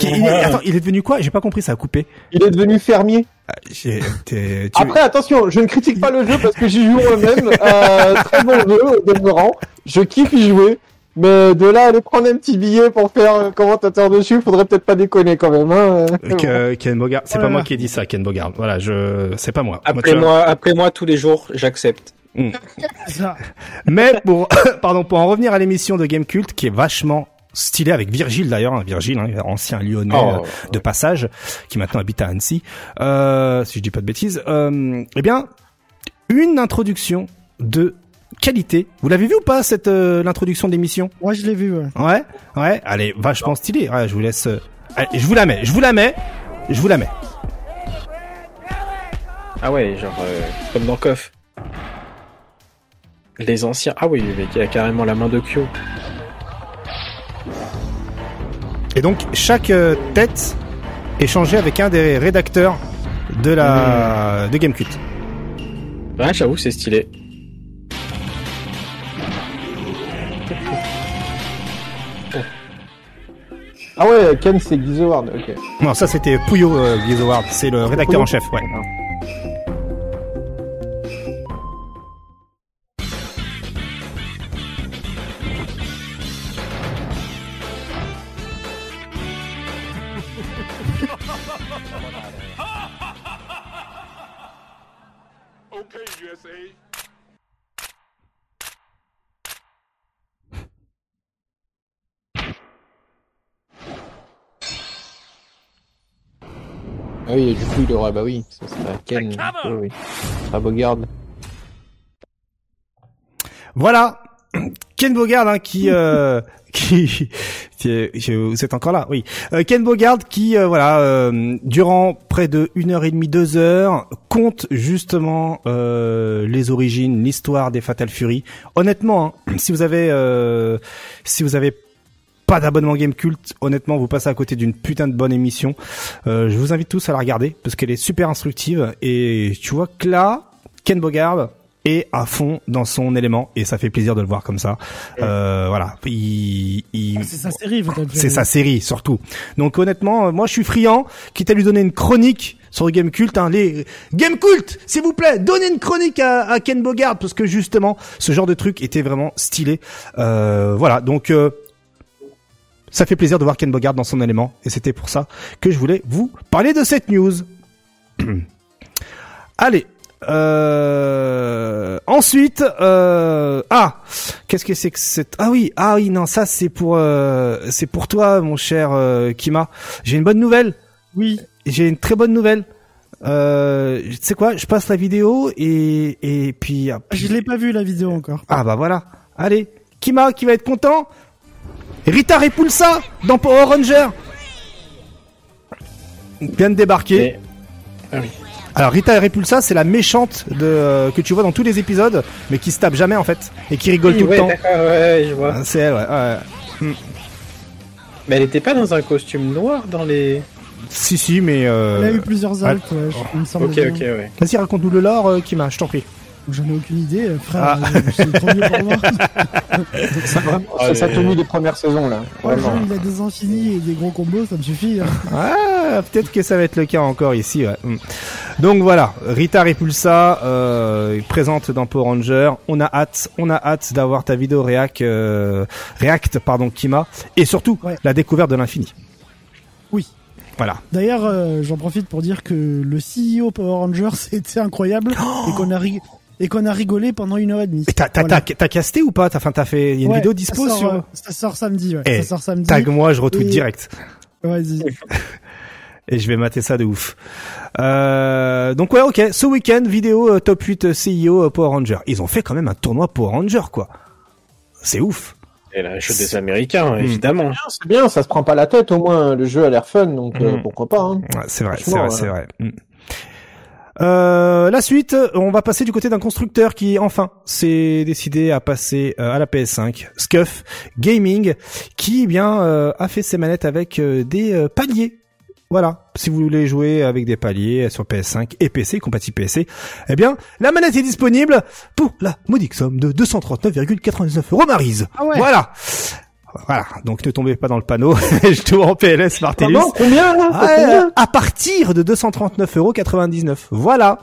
il, est, attends, il est devenu quoi? J'ai pas compris, ça a coupé. Il est devenu fermier. Ah, Après, attention, je ne critique pas le jeu parce que j'y joue moi-même. Euh, très bon jeu, au demeurant. Je kiffe y jouer. Mais de là, aller prendre un petit billet pour faire commentateur dessus, faudrait peut-être pas déconner quand même. Hein Ken Bogard, c'est pas moi qui ai dit ça, Ken Bogard. Voilà, je, c'est pas moi. Après moi, après moi, tous les jours, j'accepte. Hmm. Mais pour, pardon, pour en revenir à l'émission de Game Cult, qui est vachement stylé avec Virgile d'ailleurs, hein, Virgile, hein, ancien Lyonnais oh. euh, de passage, qui maintenant habite à Annecy, euh, si je dis pas de bêtises. Euh, eh bien, une introduction de qualité. Vous l'avez vu ou pas cette euh, l'introduction d'émission Ouais, je l'ai vu. Ouais. ouais, ouais. Allez, vachement stylé. Ouais, je vous laisse. Euh, je vous la mets. Je vous la mets. Je vous la mets. Ah ouais, genre euh, comme dans KOF. Les anciens. Ah oui, il y a carrément la main de Kyo. Et donc chaque tête est changée avec un des rédacteurs de la mmh. de Gamecult. Ouais, j'avoue, c'est stylé. Ah ouais, Ken c'est Guy ok. Non, ça c'était Puyo euh, c'est le rédacteur en chef, ouais. Ah oui, du coup, il aura, bah oui, ça sera Ken, oui, ça sera Bogard. Voilà, Ken Bogard hein, qui, euh, qui, qui, vous êtes encore là, oui. Euh, Ken Bogard qui, euh, voilà, euh, durant près de une heure et demie, deux heures, compte justement euh, les origines, l'histoire des Fatal Fury. Honnêtement, hein, si vous avez, si vous avez pas d'abonnement Game Cult, honnêtement, vous passez à côté d'une putain de bonne émission. Euh, je vous invite tous à la regarder parce qu'elle est super instructive et tu vois que là, Ken Bogard, est à fond dans son élément et ça fait plaisir de le voir comme ça. Euh, voilà, il, il... Ah, c'est sa série, c'est sa série surtout. Donc honnêtement, euh, moi je suis friand, quitte à lui donner une chronique sur Game Cult, hein, les Game Cult, s'il vous plaît, donnez une chronique à, à, Ken Bogard parce que justement ce genre de truc était vraiment stylé. Euh, voilà, donc euh, ça fait plaisir de voir Ken Bogard dans son élément et c'était pour ça que je voulais vous parler de cette news. Allez, euh, ensuite, euh, ah, qu'est-ce que c'est que cette Ah oui, ah oui, non, ça c'est pour euh, c'est pour toi, mon cher euh, Kima. J'ai une bonne nouvelle. Oui. J'ai une très bonne nouvelle. Euh, tu sais quoi Je passe la vidéo et et puis. Ah, je l'ai pas vu la vidéo encore. Ah bah voilà. Allez, Kima qui va être content? Rita Repulsa dans Power Ranger. Vient de débarquer. Ah oui. Alors Rita Repulsa, c'est la méchante de euh, que tu vois dans tous les épisodes, mais qui se tape jamais en fait et qui rigole tout le temps. Ouais, je vois. Ah, c'est elle, ouais. Hmm. Mais elle était pas dans un costume noir dans les. Si si, mais. Euh... Elle a eu plusieurs actes. Ouais, il me semble ok ok ouais. Vas-y raconte-nous le lore, euh, Kima, je t'en prie. J'en ai aucune idée, euh, frère. Ah. C'est trop vieux pour moi. ça, vraiment, ça, tenu les premières saisons là. Vraiment. il a des infinis et des gros combos, ça me suffit. Hein. Ah, peut-être que ça va être le cas encore ici. Ouais. Hmm. Donc voilà, Rita Repulsa euh, présente dans Power Ranger. On a hâte, on a hâte d'avoir ta vidéo React, euh, React pardon, Kima, et surtout la découverte de l'infini. Oui. Voilà. D'ailleurs, euh, j'en profite pour dire que le CEO Power Rangers c'était incroyable oh et qu'on a ri et qu'on a rigolé pendant une heure et demie. T'as voilà. casté ou pas? T'as enfin t'as fait il y a une vidéo dispo ça sort, sur ça sort samedi ouais. Eh, ça sort samedi. Tag moi, je retweet direct. Vas-y. et je vais mater ça de ouf. Euh, donc ouais, ok. Ce week-end, vidéo euh, top 8 euh, CIO Power Ranger. Ils ont fait quand même un tournoi Power Ranger quoi. C'est ouf. Et la chute des Américains, hmm. évidemment. C'est bien, ça se prend pas la tête au moins. Le jeu a l'air fun, donc mmh. pourquoi pas. Hein. Ouais, c'est vrai, c'est vrai, c'est vrai. Mmh. Euh, la suite, on va passer du côté d'un constructeur qui enfin s'est décidé à passer euh, à la PS5, Scuff Gaming, qui eh bien euh, a fait ses manettes avec des paliers. Voilà, si vous voulez jouer avec des paliers sur PS5 et PC, compatible PC, eh bien, la manette est disponible pour la modique somme de 239,99 euros Marise. Ah ouais. Voilà. Voilà, donc ne tombez pas dans le panneau. je tourne en PLS Martellus. combien, là ah, À partir de 239,99€. Voilà.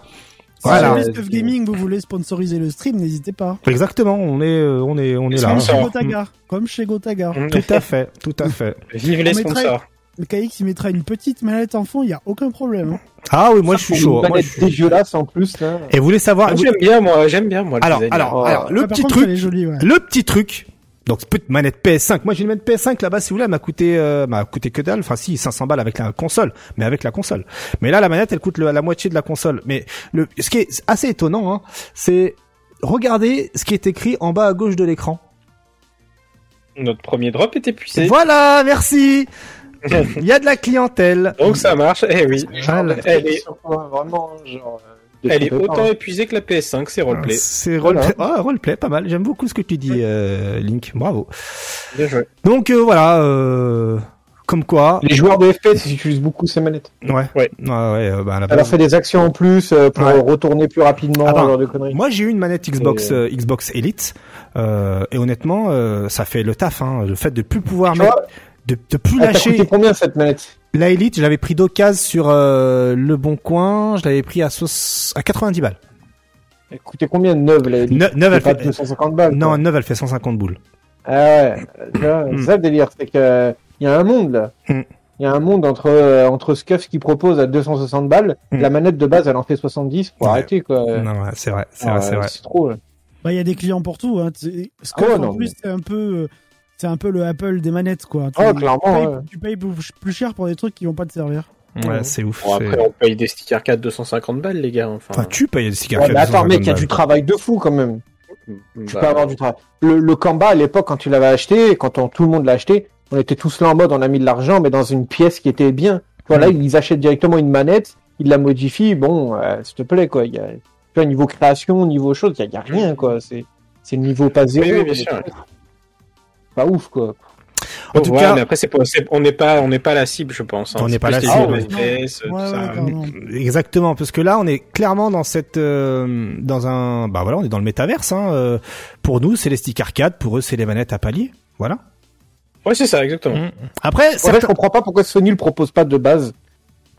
Voilà. Si Stuff Gaming, vous voulez sponsoriser le stream, n'hésitez pas. Exactement, on est, euh, on est, on est là. Comme chez Gotaga. Comme chez Gotaga. Tout à fait, tout à fait. Vive les sponsors. Le KX, il mettra une petite manette en fond, il y a aucun problème. Hein. Ah oui, moi je suis chaud. Une manette dégueulasse en plus là. Et vous voulez savoir J'aime bien moi, j'aime bien moi. Alors, alors, alors, le petit truc, le petit truc, donc petite manette PS5. Moi j'ai une manette PS5 là-bas si vous voulez, elle m'a coûté euh, m'a coûté que dalle. Enfin si 500 balles avec la console, mais avec la console. Mais là la manette elle coûte la moitié de la console. Mais le ce qui est assez étonnant, hein, c'est regardez ce qui est écrit en bas à gauche de l'écran. Notre premier drop est épuisé. Voilà, merci. Il y a de la clientèle. Donc ça marche. Eh oui. elle est vraiment genre euh, elle est autant épuisée que la PS5, c'est roleplay. C'est roleplay, ah, roleplay, pas mal. J'aime beaucoup ce que tu dis, euh, Link. Bravo. Bien joué. Donc euh, voilà, euh, comme quoi. Les joueurs de FPS ils utilisent beaucoup ces manettes. Ouais. Ouais. ouais, ouais bah, Elle a fait des actions en plus pour retourner plus rapidement. Ah, genre de conneries. Moi, j'ai eu une manette Xbox Xbox Elite et honnêtement, ça fait le taf. Hein, le fait de plus pouvoir mettre, de, de plus lâcher. Coûté combien cette manette? La Elite, je l'avais pris d'occasion sur euh, le Bon Coin, je l'avais pris à, à 90 balles. Elle coûtait combien de neuve la Elite 9 elle fait 250 balles. Non, 9 elle fait 150 boules. Ah ouais, c'est hmm. ça le délire, c'est que il y a un monde là. Hmm. Il y a un monde entre euh, entre Scuff qui propose à 260 balles, hmm. la manette de base elle en fait 70, faut arrêter quoi. Non, ouais, c'est vrai, c'est vrai, c'est vrai. C'est trop. Bah il y a des clients pour tout hein. Scuff ah en plus c'est un peu euh, c'est un peu le Apple des manettes, quoi. Tu, oh, clairement. Tu payes, plus cher pour des trucs qui vont pas te servir. Ouais, c'est ouf. Bon, après, on paye des stickers arcade 250 balles, les gars. Enfin, enfin tu payes des stickers arcade. Ouais, mais attends, mec, il y a du travail de fou quand même. Bah... Tu peux avoir du travail. Le, le Kamba, à l'époque, quand tu l'avais acheté, quand on, tout le monde l'a acheté, on était tous là en mode, on a mis de l'argent, mais dans une pièce qui était bien. Voilà, mm. ils achètent directement une manette, ils la modifient. Bon, euh, s'il te plaît, quoi. Il y a, tu vois, niveau création, niveau chose, il y, a, rien, quoi. C'est, c'est le niveau pas zéro. Oui, oui, bien sûr. Pas ouf, quoi. En tout cas, mais après c'est on n'est pas on n'est pas la cible, je pense. Hein. On n'est pas la cible. Exactement, parce que là, on est clairement dans cette euh, dans un bah voilà, on est dans le métaverse. Hein. Euh, pour nous, c'est les sticks arcade, pour eux, c'est les manettes à palier. Voilà. Ouais, c'est ça, exactement. Mmh. Après, en fait, je comprends pas pourquoi Sony le propose pas de base.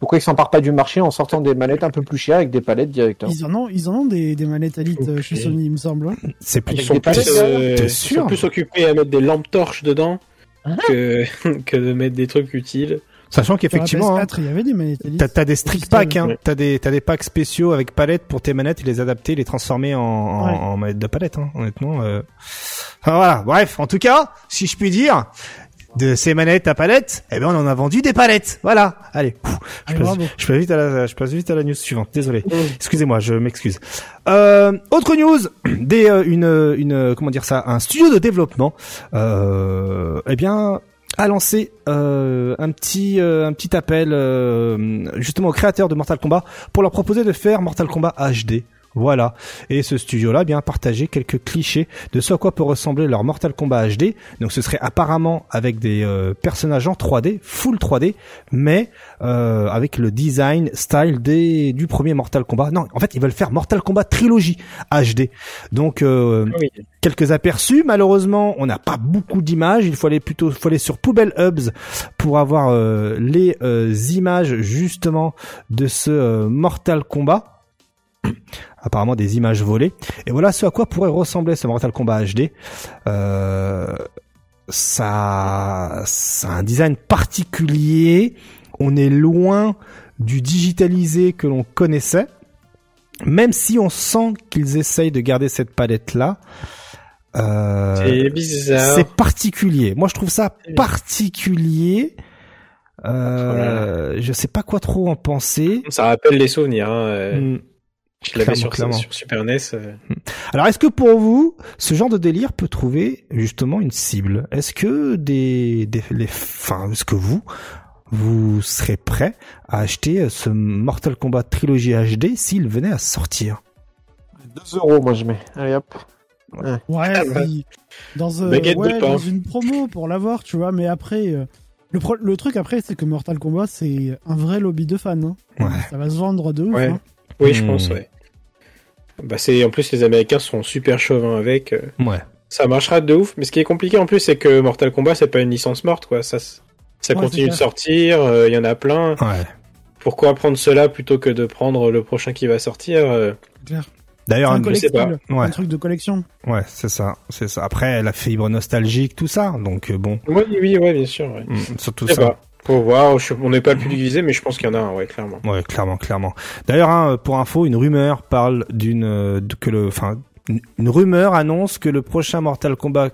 Pourquoi ils s'emparent pas du marché en sortant des manettes un peu plus chères avec des palettes directement Ils en ont, ils en ont des, des manettes à okay. chez Sony, il me semble. Hein. C'est plus, ils sont, plus, euh, ils sont plus occupés à mettre des lampes torches dedans ah. que, que de mettre des trucs utiles. Sachant qu'effectivement, hein, il y avait des manettes t'as, t'as des strict packs, hein, t'as des t'as des packs spéciaux avec palettes pour tes manettes et les adapter, les transformer en, en, en manettes de palettes, hein, honnêtement. Euh... Enfin, voilà, bref, en tout cas, si je puis dire, de ces manettes à palettes, eh ben on en a vendu des palettes. Voilà. Allez, je, passe, je, passe, vite à la, je passe vite à la news suivante. Désolé. Excusez-moi, je m'excuse. Euh, autre news, des euh, une une comment dire ça, un studio de développement. Euh, eh bien a lancé euh, un petit un petit appel justement aux créateurs de Mortal Kombat pour leur proposer de faire Mortal Kombat HD. Voilà. Et ce studio-là bien partagé quelques clichés de ce à quoi peut ressembler leur Mortal Kombat HD. Donc ce serait apparemment avec des euh, personnages en 3D, full 3D, mais euh, avec le design style des, du premier Mortal Kombat. Non, en fait ils veulent faire Mortal Kombat trilogie HD. Donc euh, ah quelques aperçus. Malheureusement, on n'a pas beaucoup d'images. Il faut aller plutôt, faut aller sur Poubelle Hubs pour avoir les images justement de ce Mortal Kombat apparemment des images volées. Et voilà ce à quoi pourrait ressembler ce Mortal Kombat HD. Euh, ça, ça a un design particulier. On est loin du digitalisé que l'on connaissait. Même si on sent qu'ils essayent de garder cette palette là. Euh, c'est bizarre. C'est particulier. Moi, je trouve ça particulier. Euh, je sais pas quoi trop en penser. Ça rappelle les souvenirs. Hein. Euh. Mm. Je l'avais sur, sur, Super NES. Euh. Alors, est-ce que pour vous, ce genre de délire peut trouver justement une cible? Est-ce que des, des les, enfin, est-ce que vous, vous serez prêt à acheter ce Mortal Kombat trilogie HD s'il venait à sortir? 2 euros, moi je mets. Allez hop. Ouais, ah, dans, euh, ouais, dans une promo pour l'avoir, tu vois. Mais après, euh, le, le truc après, c'est que Mortal Kombat, c'est un vrai lobby de fans. Hein. Ouais. Ça va se vendre de ouf. Ouais. Hein. Oui, je pense, hmm. ouais. Bah c'est en plus les Américains sont super chauvins avec. Euh. Ouais. Ça marchera de ouf, mais ce qui est compliqué en plus c'est que Mortal Kombat c'est pas une licence morte quoi, ça ça continue de sortir, euh, il y en a plein. Ouais. Pourquoi prendre cela plutôt que de prendre le prochain qui va sortir euh? D'ailleurs, un, ouais. un, truc de collection. Ouais, c'est ça, c'est ça. Après, la fibre nostalgique, tout ça, donc bon. Oui, oui, ouais, bien sûr. Ouais. Mm, surtout ça. Faut voir, on n'est pas le plus divisé, mais je pense qu'il y en a un, ouais, clairement. Ouais, clairement, clairement. D'ailleurs, hein, pour info, une rumeur parle d'une, euh, enfin, une rumeur annonce que le prochain Mortal Kombat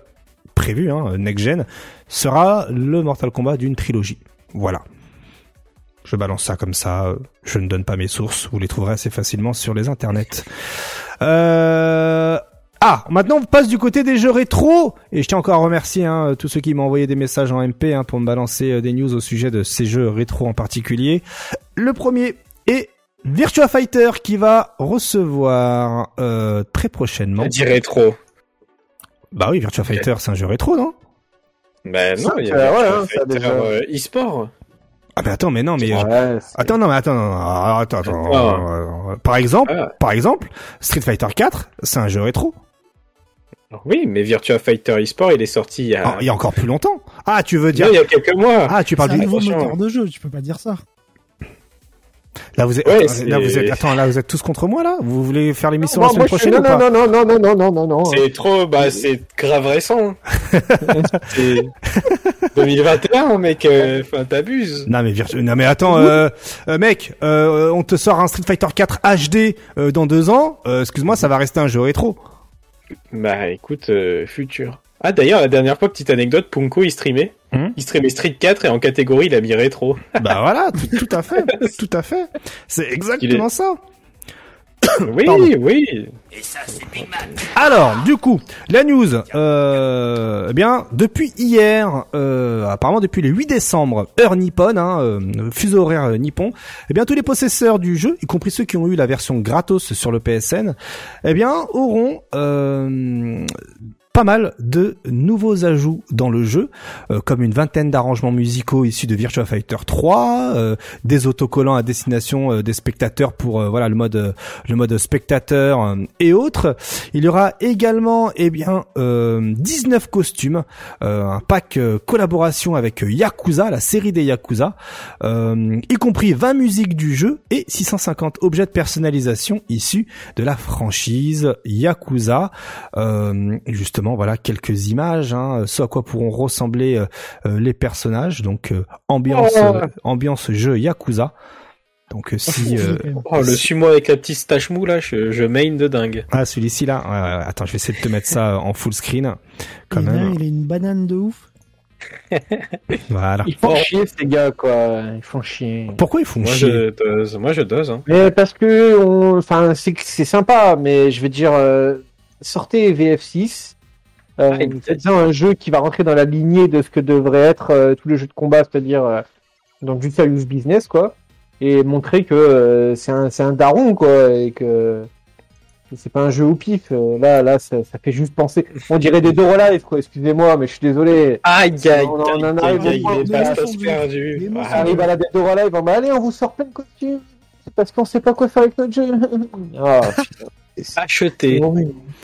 prévu, hein, next gen, sera le Mortal Kombat d'une trilogie. Voilà. Je balance ça comme ça. Je ne donne pas mes sources. Vous les trouverez assez facilement sur les internets. Euh, ah, maintenant on passe du côté des jeux rétro et je tiens encore à remercier hein, tous ceux qui m'ont envoyé des messages en MP hein, pour me balancer euh, des news au sujet de ces jeux rétro en particulier. Le premier est Virtua Fighter qui va recevoir euh, très prochainement. dit rétro. Bah oui, Virtua Fighter c'est un jeu rétro, non? Bah non, il y a Virtua hein, Fighter euh, e-sport. Ah mais attends mais non mais attends non mais attends non, attends attends par exemple ah. par exemple Street Fighter 4 c'est un jeu rétro oui, mais Virtua Fighter eSport, il est sorti il y a... Ah, il y a encore plus longtemps. Ah, tu veux dire... il y a quelques mois. Ah, tu parles du nouveau moteur de jeu, tu peux pas dire ça. Là vous êtes, là vous êtes, attends, là vous êtes tous contre moi là? Vous voulez faire l'émission la semaine prochaine non, ou pas? non, non, non, non, non, non, non, non. C'est trop, bah c'est grave récent. c'est 2021, mec. Euh, enfin, t'abuses. Non mais non mais attends, euh, euh, mec, euh, on te sort un Street Fighter 4 HD euh, dans deux ans. Excuse-moi, ça va rester un jeu rétro. Bah écoute, euh, futur. Ah d'ailleurs, la dernière fois, petite anecdote, Punko il streamait. Hmm il streamait Street 4 et en catégorie il a mis rétro. bah voilà, tout, à fait, tout à fait. C'est exactement ça. Oui, oui. Et ça, Alors, du coup, la news, euh, eh bien, depuis hier, euh, apparemment depuis le 8 décembre, heure nippon, hein, euh, fuseau horaire nippon, eh bien, tous les possesseurs du jeu, y compris ceux qui ont eu la version gratos sur le PSN, eh bien, auront euh, pas mal de nouveaux ajouts dans le jeu, comme une vingtaine d'arrangements musicaux issus de Virtua Fighter 3, des autocollants à destination des spectateurs pour voilà le mode le mode spectateur et autres. Il y aura également eh bien 19 costumes, un pack collaboration avec Yakuza, la série des Yakuza, y compris 20 musiques du jeu et 650 objets de personnalisation issus de la franchise Yakuza. Euh, justement, voilà quelques images, hein, ce à quoi pourront ressembler euh, euh, les personnages. Donc ambiance, oh. ambiance jeu Yakuza. Donc si oh, le suis-moi avec la petite stache mou là, je, je main de dingue. Ah celui-ci là, attends, je vais essayer de te mettre ça en full screen. Quand même. il a une banane de ouf. voilà. Ils font chier ces gars quoi. Ils font chier. Pourquoi ils font moi, chier je dose. Moi je dose. Hein. Mais parce que, enfin, c'est c'est sympa, mais je veux dire, euh, sortez VF6. Euh, ah, faites un jeu qui va rentrer dans la lignée de ce que devrait être euh, tous les jeux de combat, c'est-à-dire euh, donc du serious business quoi, et montrer que euh, c'est un c'est un daron quoi et que c'est pas un jeu au pif. Euh, là, là, ça, ça, fait juste penser. On dirait des Doro Live, quoi. Excusez-moi, mais je suis désolé. Aïe, aïe, on, en arrive à la Doro Live. On va aller, on vous sort plein de costumes. C'est parce qu'on sait pas quoi faire avec notre jeu. oh, Acheter.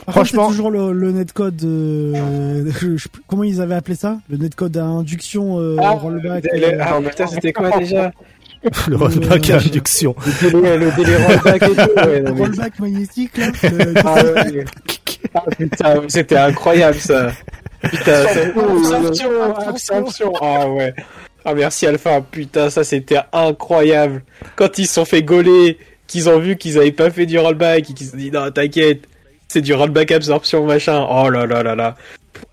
Franchement, toujours le, le netcode. Euh, comment ils avaient appelé ça? Le netcode à induction euh, ah, rollback. Euh, ah, putain, c'était quoi déjà? Le rollback à induction. Le délai rollback et tout. Ouais, non, rollback magnétique, là. ah, ouais. ah, putain, c'était incroyable, ça. Putain, absorption, absorption. Ah ouais. Ah merci Alpha, putain, ça c'était incroyable. Quand ils se sont fait gauler, qu'ils ont vu qu'ils avaient pas fait du rollback, et qu'ils se sont dit non, t'inquiète, c'est du rollback absorption machin. Oh là là là là.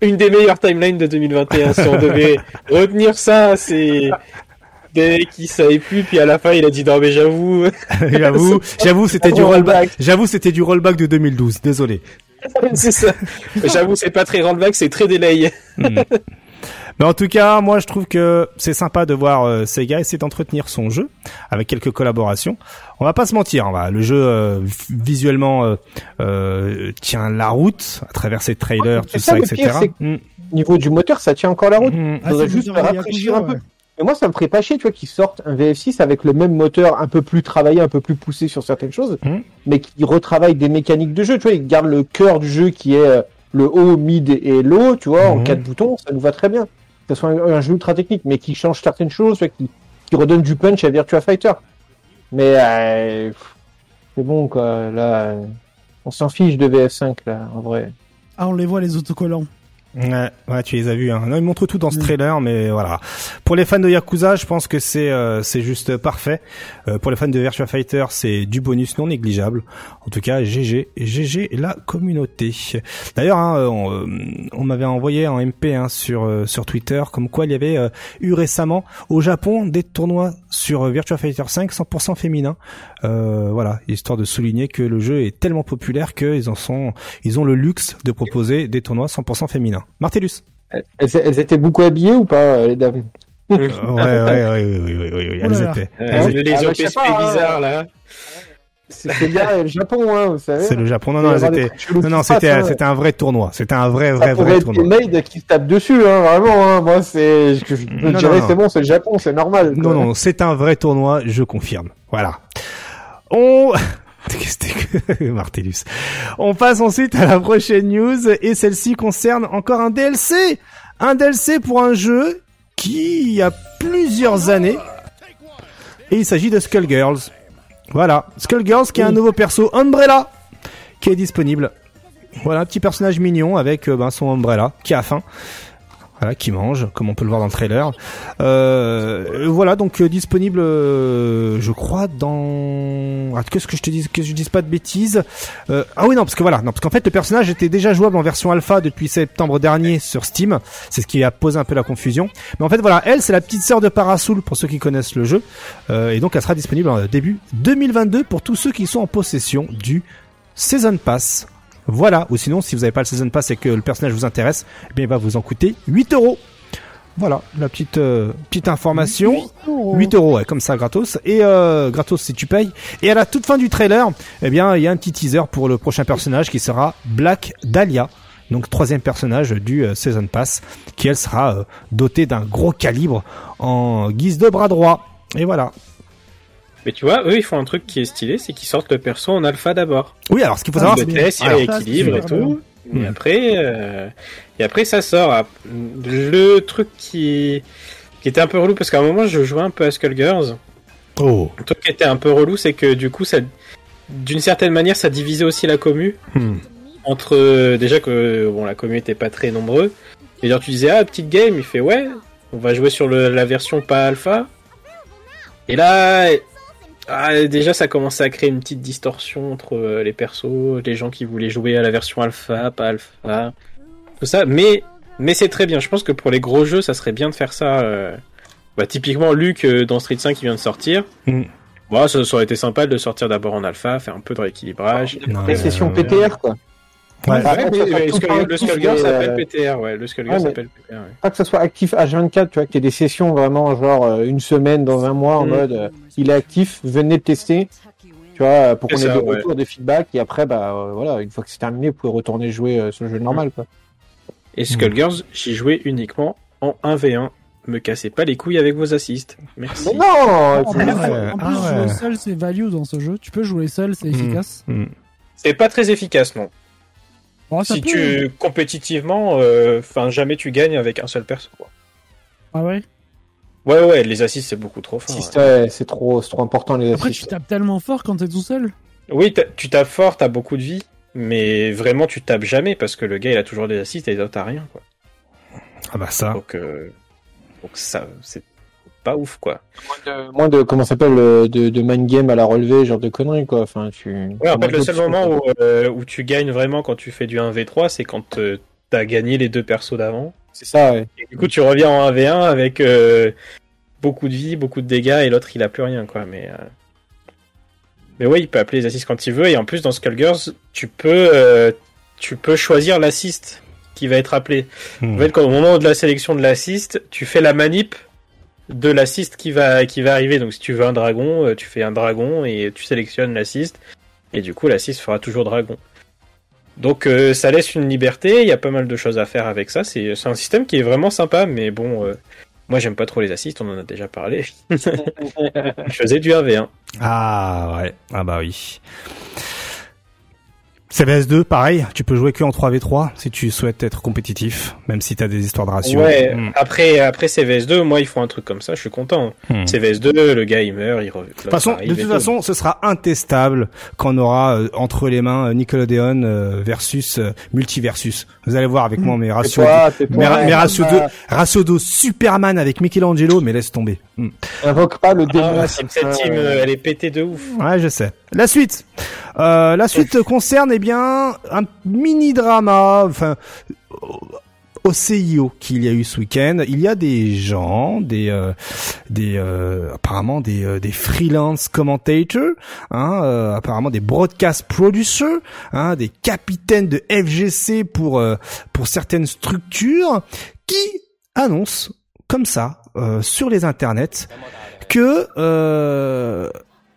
Une des meilleures timelines de 2021, si on devait retenir ça, c'est des qui savait plus, puis à la fin il a dit non mais j'avoue. j'avoue, j'avoue c'était du rollback. J'avoue c'était du rollback de 2012. Désolé. c'est ça. J'avoue c'est pas très rollback, c'est très delay. Hmm. Mais en tout cas, moi je trouve que c'est sympa de voir euh, Sega essayer d'entretenir son jeu avec quelques collaborations. On va pas se mentir, hein, le jeu euh, visuellement euh, euh, tient la route à travers ses trailers, tout ça, etc. Pire, mm. Niveau du moteur, ça tient encore la route. Mm. Ah, juste rafraîchir un peu. Et moi, ça me ferait pas chier, tu vois, qu'ils sortent un VF6 avec le même moteur un peu plus travaillé, un peu plus poussé sur certaines choses, mmh. mais qui retravaille des mécaniques de jeu, tu vois, ils gardent le cœur du jeu qui est le haut, mid et low, tu vois, en mmh. quatre boutons, ça nous va très bien. Que soit un, jeu ultra technique, mais qui change certaines choses, qui, qui redonne du punch à Virtua Fighter. Mais euh, c'est bon, quoi, là, on s'en fiche de VF5, là, en vrai. Ah, on les voit, les autocollants. Ouais, ouais, tu les as vus. Hein. Non, ils montrent tout dans ce mm. trailer, mais voilà. Pour les fans de Yakuza, je pense que c'est euh, c'est juste parfait. Euh, pour les fans de Virtua Fighter, c'est du bonus non négligeable. En tout cas, GG, GG la communauté. D'ailleurs, hein, on, euh, on m'avait envoyé en MP hein, sur sur Twitter comme quoi il y avait eu récemment au Japon des tournois sur Virtua Fighter 5 100% féminin. Voilà, histoire de souligner que le jeu est tellement populaire qu'ils en sont, ils ont le luxe de proposer des tournois 100% féminins. Martellus. Elles, étaient beaucoup habillées ou pas, les dames? Ouais, ouais, ouais, oui, oui, oui, oui, elles étaient. les ah, OP hein. bizarres, là. C'est bien le Japon, hein, vous savez. C'est le Japon. Non, non, c'était, non, non, c'était, c'était un vrai tournoi. C'était un vrai, vrai, vrai tournoi. Des maids qui se tapent dessus, hein, vraiment, hein. Moi, c'est, je, je dirais, c'est bon, c'est le Japon, c'est normal. Non, non, c'est un vrai tournoi, je confirme. Voilà. On, Martellus. On passe ensuite à la prochaine news et celle-ci concerne encore un DLC. Un DLC pour un jeu qui a plusieurs années et il s'agit de Skullgirls. Voilà, Skullgirls qui a un nouveau perso Umbrella qui est disponible. Voilà, un petit personnage mignon avec euh, ben, son Umbrella qui a faim voilà, qui mange, comme on peut le voir dans le trailer. Euh, voilà, donc euh, disponible, euh, je crois, dans. Ah, qu'est-ce que je te dis Que je dise pas de bêtises. Euh, ah oui, non, parce que voilà, non, parce qu'en fait, le personnage était déjà jouable en version alpha depuis septembre dernier sur Steam. C'est ce qui a posé un peu la confusion. Mais en fait, voilà, elle, c'est la petite sœur de Parasoul pour ceux qui connaissent le jeu, et donc elle sera disponible en début 2022 pour tous ceux qui sont en possession du Season Pass voilà, ou sinon, si vous n'avez pas le Season Pass et que le personnage vous intéresse, eh bien, il va vous en coûter 8 euros. Voilà, la petite euh, petite information. 8 euros, ouais, comme ça, gratos. Et euh, gratos si tu payes. Et à la toute fin du trailer, eh bien, il y a un petit teaser pour le prochain personnage qui sera Black Dahlia. donc troisième personnage du Season Pass, qui elle sera dotée d'un gros calibre en guise de bras droit. Et voilà. Mais tu vois, eux, ils font un truc qui est stylé, c'est qu'ils sortent le perso en alpha d'abord. Oui, alors ce qu'il faut savoir, c'est qu'il y a équilibre et tout. Et hmm. après, euh, et après ça sort. Ah, le truc qui, qui était un peu relou parce qu'à un moment je jouais un peu à Skullgirls. Oh. Le truc qui était un peu relou, c'est que du coup, ça, d'une certaine manière, ça divisait aussi la commu. Hmm. Entre déjà que bon, la commu était pas très nombreux. Et genre tu disais ah petite game, il fait ouais, on va jouer sur le, la version pas alpha. Et là, ah, déjà, ça commençait à créer une petite distorsion entre euh, les persos, les gens qui voulaient jouer à la version alpha, pas alpha, tout ça. Mais, mais c'est très bien. Je pense que pour les gros jeux, ça serait bien de faire ça. Euh... Bah, typiquement, Luc euh, dans Street 5 qui vient de sortir. Mm. Bon, ça, aurait été sympa de le sortir d'abord en alpha, faire un peu de rééquilibrage. PTR, quoi. Ouais. le Skullgirl s'appelle PTR, ouais. Le Skullgirl s'appelle PTR. Ouais. Pas que ce soit actif H24, tu vois, qu'il y ait des sessions vraiment genre euh, une semaine dans un mois en mm. mode euh, il est actif, venez le tester. Tu vois, pour qu'on ait des retours, des feedbacks et après, bah euh, voilà, une fois que c'est terminé, vous pouvez retourner jouer sur le jeu normal, quoi. Et Skullgirls, j'y jouais uniquement en 1v1. Me cassez pas les couilles avec vos assists. Merci. Mais non! En plus, ah jouer seul, c'est value dans ce jeu. Tu peux jouer seul, c'est mm. efficace. Mm. C'est pas très efficace, non. Oh, si tu compétitivement, euh, enfin jamais tu gagnes avec un seul perso. Quoi. Ah ouais? Ouais ouais, les assists c'est beaucoup trop fort. c'est trop, trop important les Après tu tapes tellement fort quand t'es tout seul. Oui, tu tapes fort, t'as beaucoup de vie, mais vraiment tu tapes jamais parce que le gars il a toujours des assists et les autres t'as rien quoi. Ah bah ça. Donc, euh, donc ça c'est pas ouf quoi. Moins de, comment s'appelle de, de mind game à la relevée, genre de conneries quoi. Enfin tu. Ouais, en fait le seul moment où, euh, où, tu gagnes vraiment quand tu fais du 1v3, c'est quand euh, t'as gagné les deux persos d'avant. C'est ça. Ouais. Et du coup tu reviens en 1v1 avec euh, beaucoup de vie, beaucoup de dégâts et l'autre il a plus rien quoi. Mais mais ouais, il peut appeler les assists quand il veut et en plus dans Skullgirls tu peux tu peux choisir l'assist qui va être appelé. Hmm. En fait, quand, au moment de la sélection de l'assist, tu fais la manip de l'assist qui va, qui va arriver. Donc si tu veux un dragon, euh, tu fais un dragon et tu sélectionnes l'assist. Et du coup, l'assist fera toujours dragon. Donc euh, ça laisse une liberté, il y a pas mal de choses à faire avec ça. C'est un système qui est vraiment sympa, mais bon, euh, moi j'aime pas trop les assists, on en a déjà parlé. Je faisais du 1v1. Ah ouais, ah bah oui. CVS2, pareil, tu peux jouer que en 3v3 si tu souhaites être compétitif, même si tu as des histoires de ratio. Ouais, hmm. après, après CVS2, moi, ils font un truc comme ça, je suis content. Hmm. CVS2, le gars, il meurt, il revient. De toute façon, de toute façon, ce sera intestable quand on aura euh, entre les mains euh, Nickelodeon euh, versus Multiversus. Vous allez voir avec moi mes ratios, mes, ratios de, ratio de Superman avec Michelangelo, mais laisse tomber. Hmm. Invoque pas le démon. Ah, cette team, elle est pétée de ouf. Ouais, je sais. La suite. Euh, la suite concerne eh bien un mini drama, enfin au CIO qu'il y a eu ce week-end. Il y a des gens, des, euh, des euh, apparemment des, euh, des freelance commentators, hein, apparemment des broadcast producers, hein, des capitaines de FGC pour pour certaines structures qui annoncent comme ça sur les internets que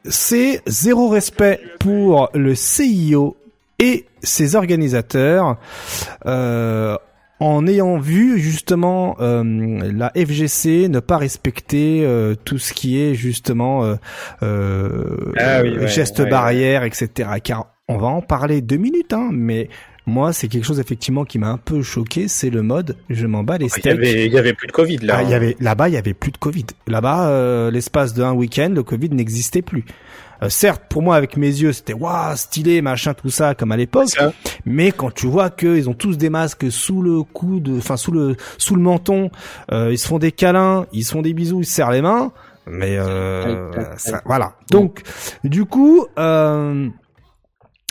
c'est zéro respect pour le CIO et ses organisateurs euh, en ayant vu justement euh, la FGC ne pas respecter euh, tout ce qui est justement ah gestes barrières, etc. Car on va en parler deux minutes, hein, mais moi, c'est quelque chose effectivement qui m'a un peu choqué, c'est le mode je m'en bats les steaks. Il y avait, plus de Covid là. Ah, il y avait là-bas, il y avait plus de Covid. Là-bas, euh, l'espace d'un week-end, le Covid n'existait plus. Euh, certes, pour moi, avec mes yeux, c'était waouh, stylé, machin, tout ça, comme à l'époque. Mais quand tu vois qu'ils ont tous des masques sous le coude, enfin sous le sous le menton, euh, ils se font des câlins, ils se font des bisous, ils se serrent les mains. Mais ça, voilà. Donc, du coup,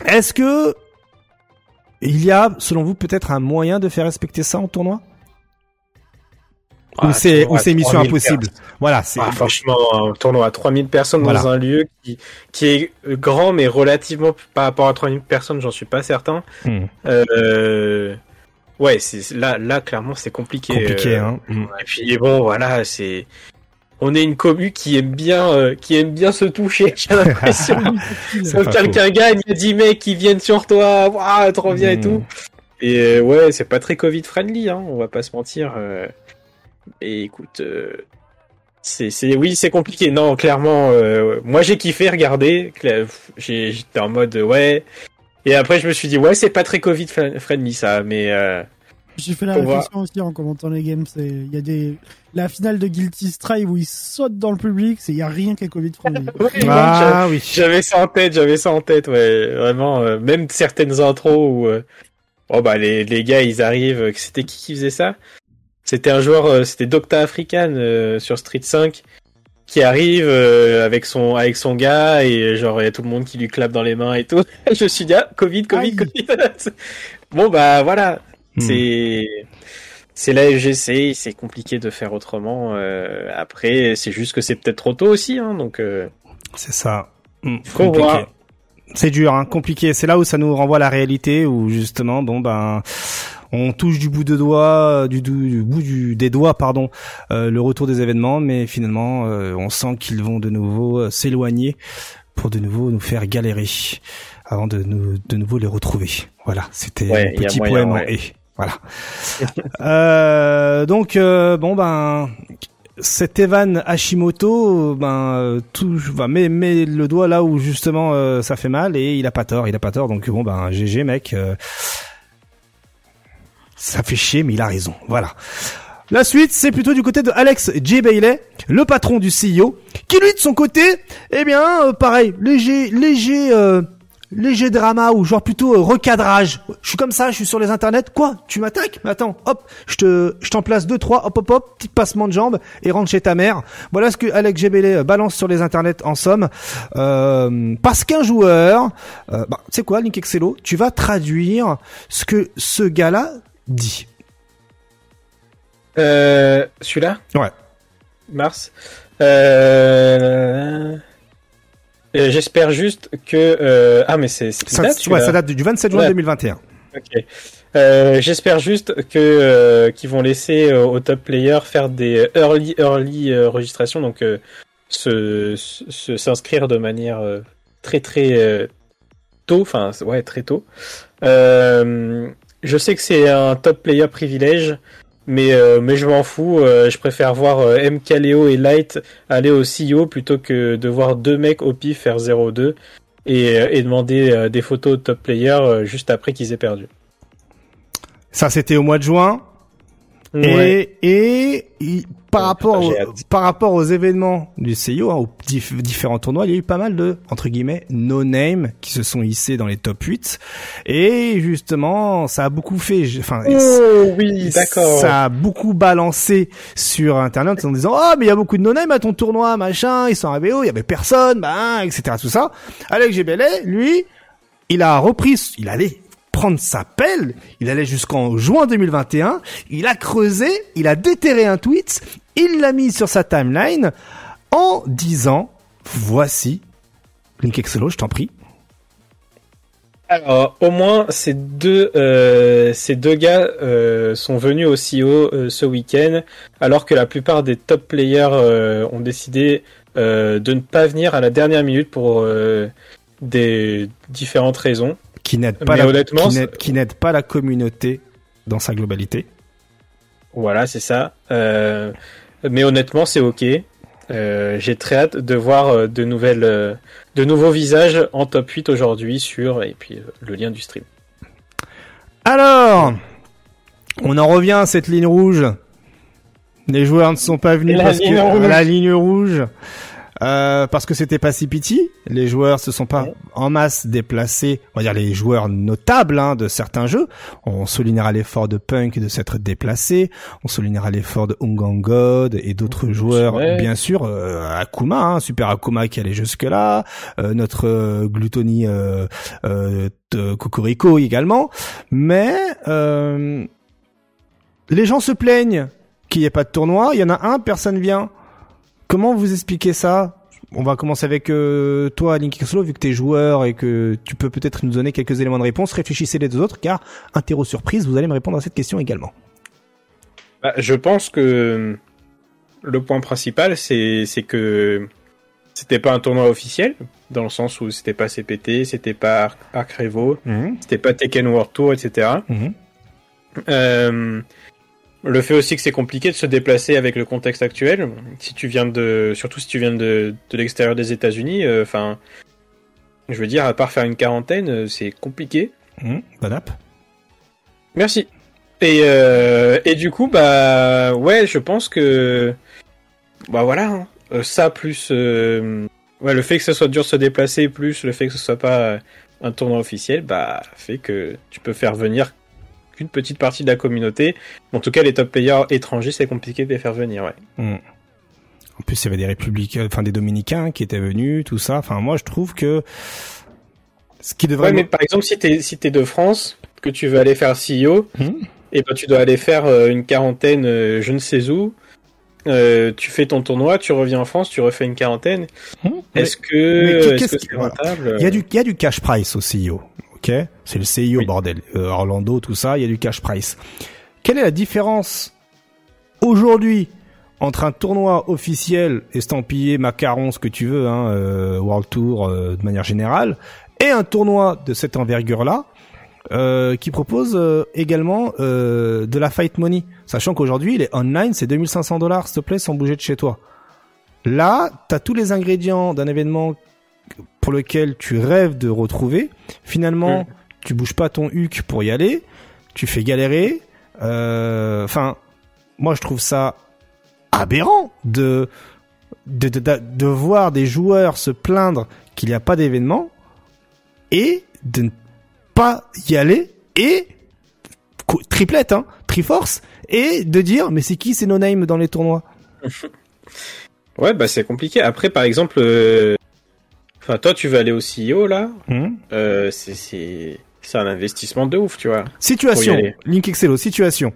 est-ce que il y a, selon vous, peut-être un moyen de faire respecter ça en tournoi? Ou ah, c'est ou c'est mission impossible? Voilà, c'est ah, franchement un tournoi à 3000 personnes dans un lieu qui qui est grand mais relativement par rapport à 3000 personnes, j'en suis pas certain. Hmm. Euh, ouais, c'est là là clairement c'est compliqué. Compliqué hein. Hmm. Et puis bon voilà, c'est on est une commu qui aime bien euh, qui aime bien se toucher j'ai l'impression quelqu'un gagne il y a 10 mecs qui viennent sur toi waouh trop bien et tout Et ouais, c'est pas très Covid friendly, hein, on va pas se mentir. Et écoute, c'est, c'est, oui, c'est compliqué. Non, clairement, moi j'ai kiffé regarder. J'étais en mode ouais. Et après, je me suis dit ouais, c'est pas très Covid friendly ça, mais. J'ai fait la réflexion aussi en commentant les games. C'est, il y a des, la finale de Guilty Strive où ils sautent dans le public, c'est, il y a rien qui est Covid friendly. ah oui. J'avais ça en tête, j'avais ça en tête, ouais. Vraiment, euh, même certaines intros où, euh, oh bah, les, les gars, ils arrivent, euh, c'était qui qui faisait ça? C'était un joueur, c'était Docta African, sur Street 5 qui arrive avec son avec son gars et genre il y a tout le monde qui lui clappe dans les mains et tout. je me suis dit ah, Covid Covid Covid. bon bah voilà. C'est c'est la FGC, c'est compliqué de faire autrement. Euh, après, c'est juste que c'est peut-être trop tôt aussi, hein, donc. Euh... C'est ça. Hmm, c'est dur, hein, compliqué. C'est là où ça nous renvoie à la réalité, où justement, bon ben, on touche du bout de doigt, du, du, bout du, des doigts, pardon, euh, le retour des événements, mais finalement, euh, on sent qu'ils vont de nouveau euh, s'éloigner pour de nouveau nous faire galérer avant de, nous, de nouveau les retrouver. Voilà, c'était un petit poème en et. Voilà. euh, donc euh, bon ben cet Evan Hashimoto, ben tout, va met, met le doigt là où justement euh, ça fait mal et il a pas tort, il a pas tort. Donc bon ben GG mec, euh, ça fait chier mais il a raison. Voilà. La suite, c'est plutôt du côté de Alex J. Bailey, le patron du CEO, qui lui de son côté, eh bien, pareil, léger, léger léger drama ou genre plutôt euh, recadrage. Je suis comme ça, je suis sur les internets. Quoi? Tu m'attaques? Mais attends, hop, je te, je t'en place deux trois, hop hop hop, petit passement de jambes et rentre chez ta mère. Voilà ce que Alex Gebele euh, balance sur les internets en somme. Euh, parce qu'un joueur, euh, bah, tu sais quoi, Link Excello, tu vas traduire ce que ce gars-là dit. Euh, celui-là? Ouais. Mars? Euh... Euh, j'espère juste que euh... ah mais c'est ça, date, ouais, ça date du 27 juin 2021. Ok. Euh, J'espère juste que euh, qu'ils vont laisser aux top players faire des early early registrations, donc se s'inscrire de manière très très tôt, enfin ouais très tôt. je sais que c'est un top player privilège mais, euh, mais je m'en fous, euh, je préfère voir euh, M. Kaleo et Light aller au CEO plutôt que de voir deux mecs au pif faire 0-2 et, et demander des photos top player juste après qu'ils aient perdu. Ça c'était au mois de juin. Et, et par rapport par rapport aux événements du CIO, hein, aux différents tournois, il y a eu pas mal de entre guillemets no name qui se sont hissés dans les top 8 et justement, ça a beaucoup fait enfin oh, oui, d'accord. Ça a beaucoup balancé sur internet en disant "Oh, mais il y a beaucoup de no name à ton tournoi, machin, ils sont arrivés où, il y avait personne, bah, etc. tout ça." Alex Gebele, lui, il a repris, il allait prendre sa pelle, il allait jusqu'en juin 2021, il a creusé, il a déterré un tweet, il l'a mis sur sa timeline en disant voici Link Excello, je t'en prie. Alors, au moins, ces deux, euh, ces deux gars euh, sont venus au CEO euh, ce week-end, alors que la plupart des top players ont décidé de ne pas venir à la dernière minute pour des différentes raisons qui n'aide pas, la, qui n'aide pas la communauté dans sa globalité. Voilà, c'est ça. Euh, mais honnêtement, c'est ok. Euh, j'ai très hâte de voir euh, de nouvelles, de nouveaux visages en top 8 aujourd'hui sur et puis le lien du stream. Alors, on en revient à cette ligne rouge. Les joueurs ne sont pas venus parce que la ligne rouge. Euh, parce que c'était pas si piti. Les joueurs se sont pas en masse déplacés. On va dire les joueurs notables hein, de certains jeux. On soulignera l'effort de Punk de s'être déplacé. On soulignera l'effort de God et d'autres joueurs, bien sûr. Euh, Akuma, hein, Super Akuma qui allait jusque là. Euh, notre euh, Gluttony euh, de Cocorico également. Mais les gens se plaignent qu'il n'y ait pas de tournoi. Il y en a un, personne vient. Comment vous expliquez ça? On va commencer avec euh, toi, Link Solo, vu que tu es joueur et que tu peux peut-être nous donner quelques éléments de réponse. Réfléchissez les deux autres, car interro surprise, vous allez me répondre à cette question également. Bah, je pense que le point principal, c'est que c'était pas un tournoi officiel, dans le sens où c'était pas CPT, c'était pas Arc Revo, mhm. c'était pas Tekken World Tour, etc. Euh, le fait aussi que c'est compliqué de se déplacer avec le contexte actuel. Si tu viens de, surtout si tu viens de, de l'extérieur des États-Unis, euh, enfin, je veux dire, à part faire une quarantaine, euh, c'est compliqué. Mmh, bonne app. Merci. Et, euh, et du coup, bah ouais, je pense que bah voilà, hein. euh, ça plus euh, ouais, le fait que ça soit dur de se déplacer, plus le fait que ce soit pas un tournoi officiel, bah fait que tu peux faire venir qu'une petite partie de la communauté. En tout cas, les top players étrangers, c'est compliqué de les faire venir, ouais. Mmh. En plus, il y avait des républicains, enfin des dominicains qui étaient venus, tout ça. Enfin, moi, je trouve que ce qui devrait. Ouais, mais par exemple, si t'es si t'es de France, que tu veux aller faire CEO, mmh et ben tu dois aller faire euh, une quarantaine, euh, je ne sais où. Euh, tu fais ton tournoi, tu reviens en France, tu refais une quarantaine. Mmh. Est-ce que c'est rentable Il y a du il y a du cash price au CIO. OK C'est le CIO bordel. Orlando tout ça, il y a du cash price. Quelle est la différence aujourd'hui entre un tournoi officiel estampillé macaron ce que tu veux hein, World Tour de manière générale et un tournoi de cette envergure là euh, qui propose euh, également euh, de la fight money, sachant qu'aujourd'hui les online c'est 2500 dollars s'il te plaît sans bouger de chez toi. Là, t'as tous les ingrédients d'un événement pour lequel tu rêves de retrouver. Finalement, mm. tu bouges pas ton huc pour y aller, tu fais galérer. Enfin, moi je trouve ça aberrant de de, de, de voir des joueurs se plaindre qu'il n'y a pas d'événement et de ne pas y aller et triplette, hein, triforce, et de dire mais c'est qui ces no name dans les tournois? Ouais, bah c'est compliqué. Après, par exemple, euh, enfin toi tu veux aller au CEO là, hmm. euh, c'est un investissement de ouf, tu vois. Situation, Link Excello, situation.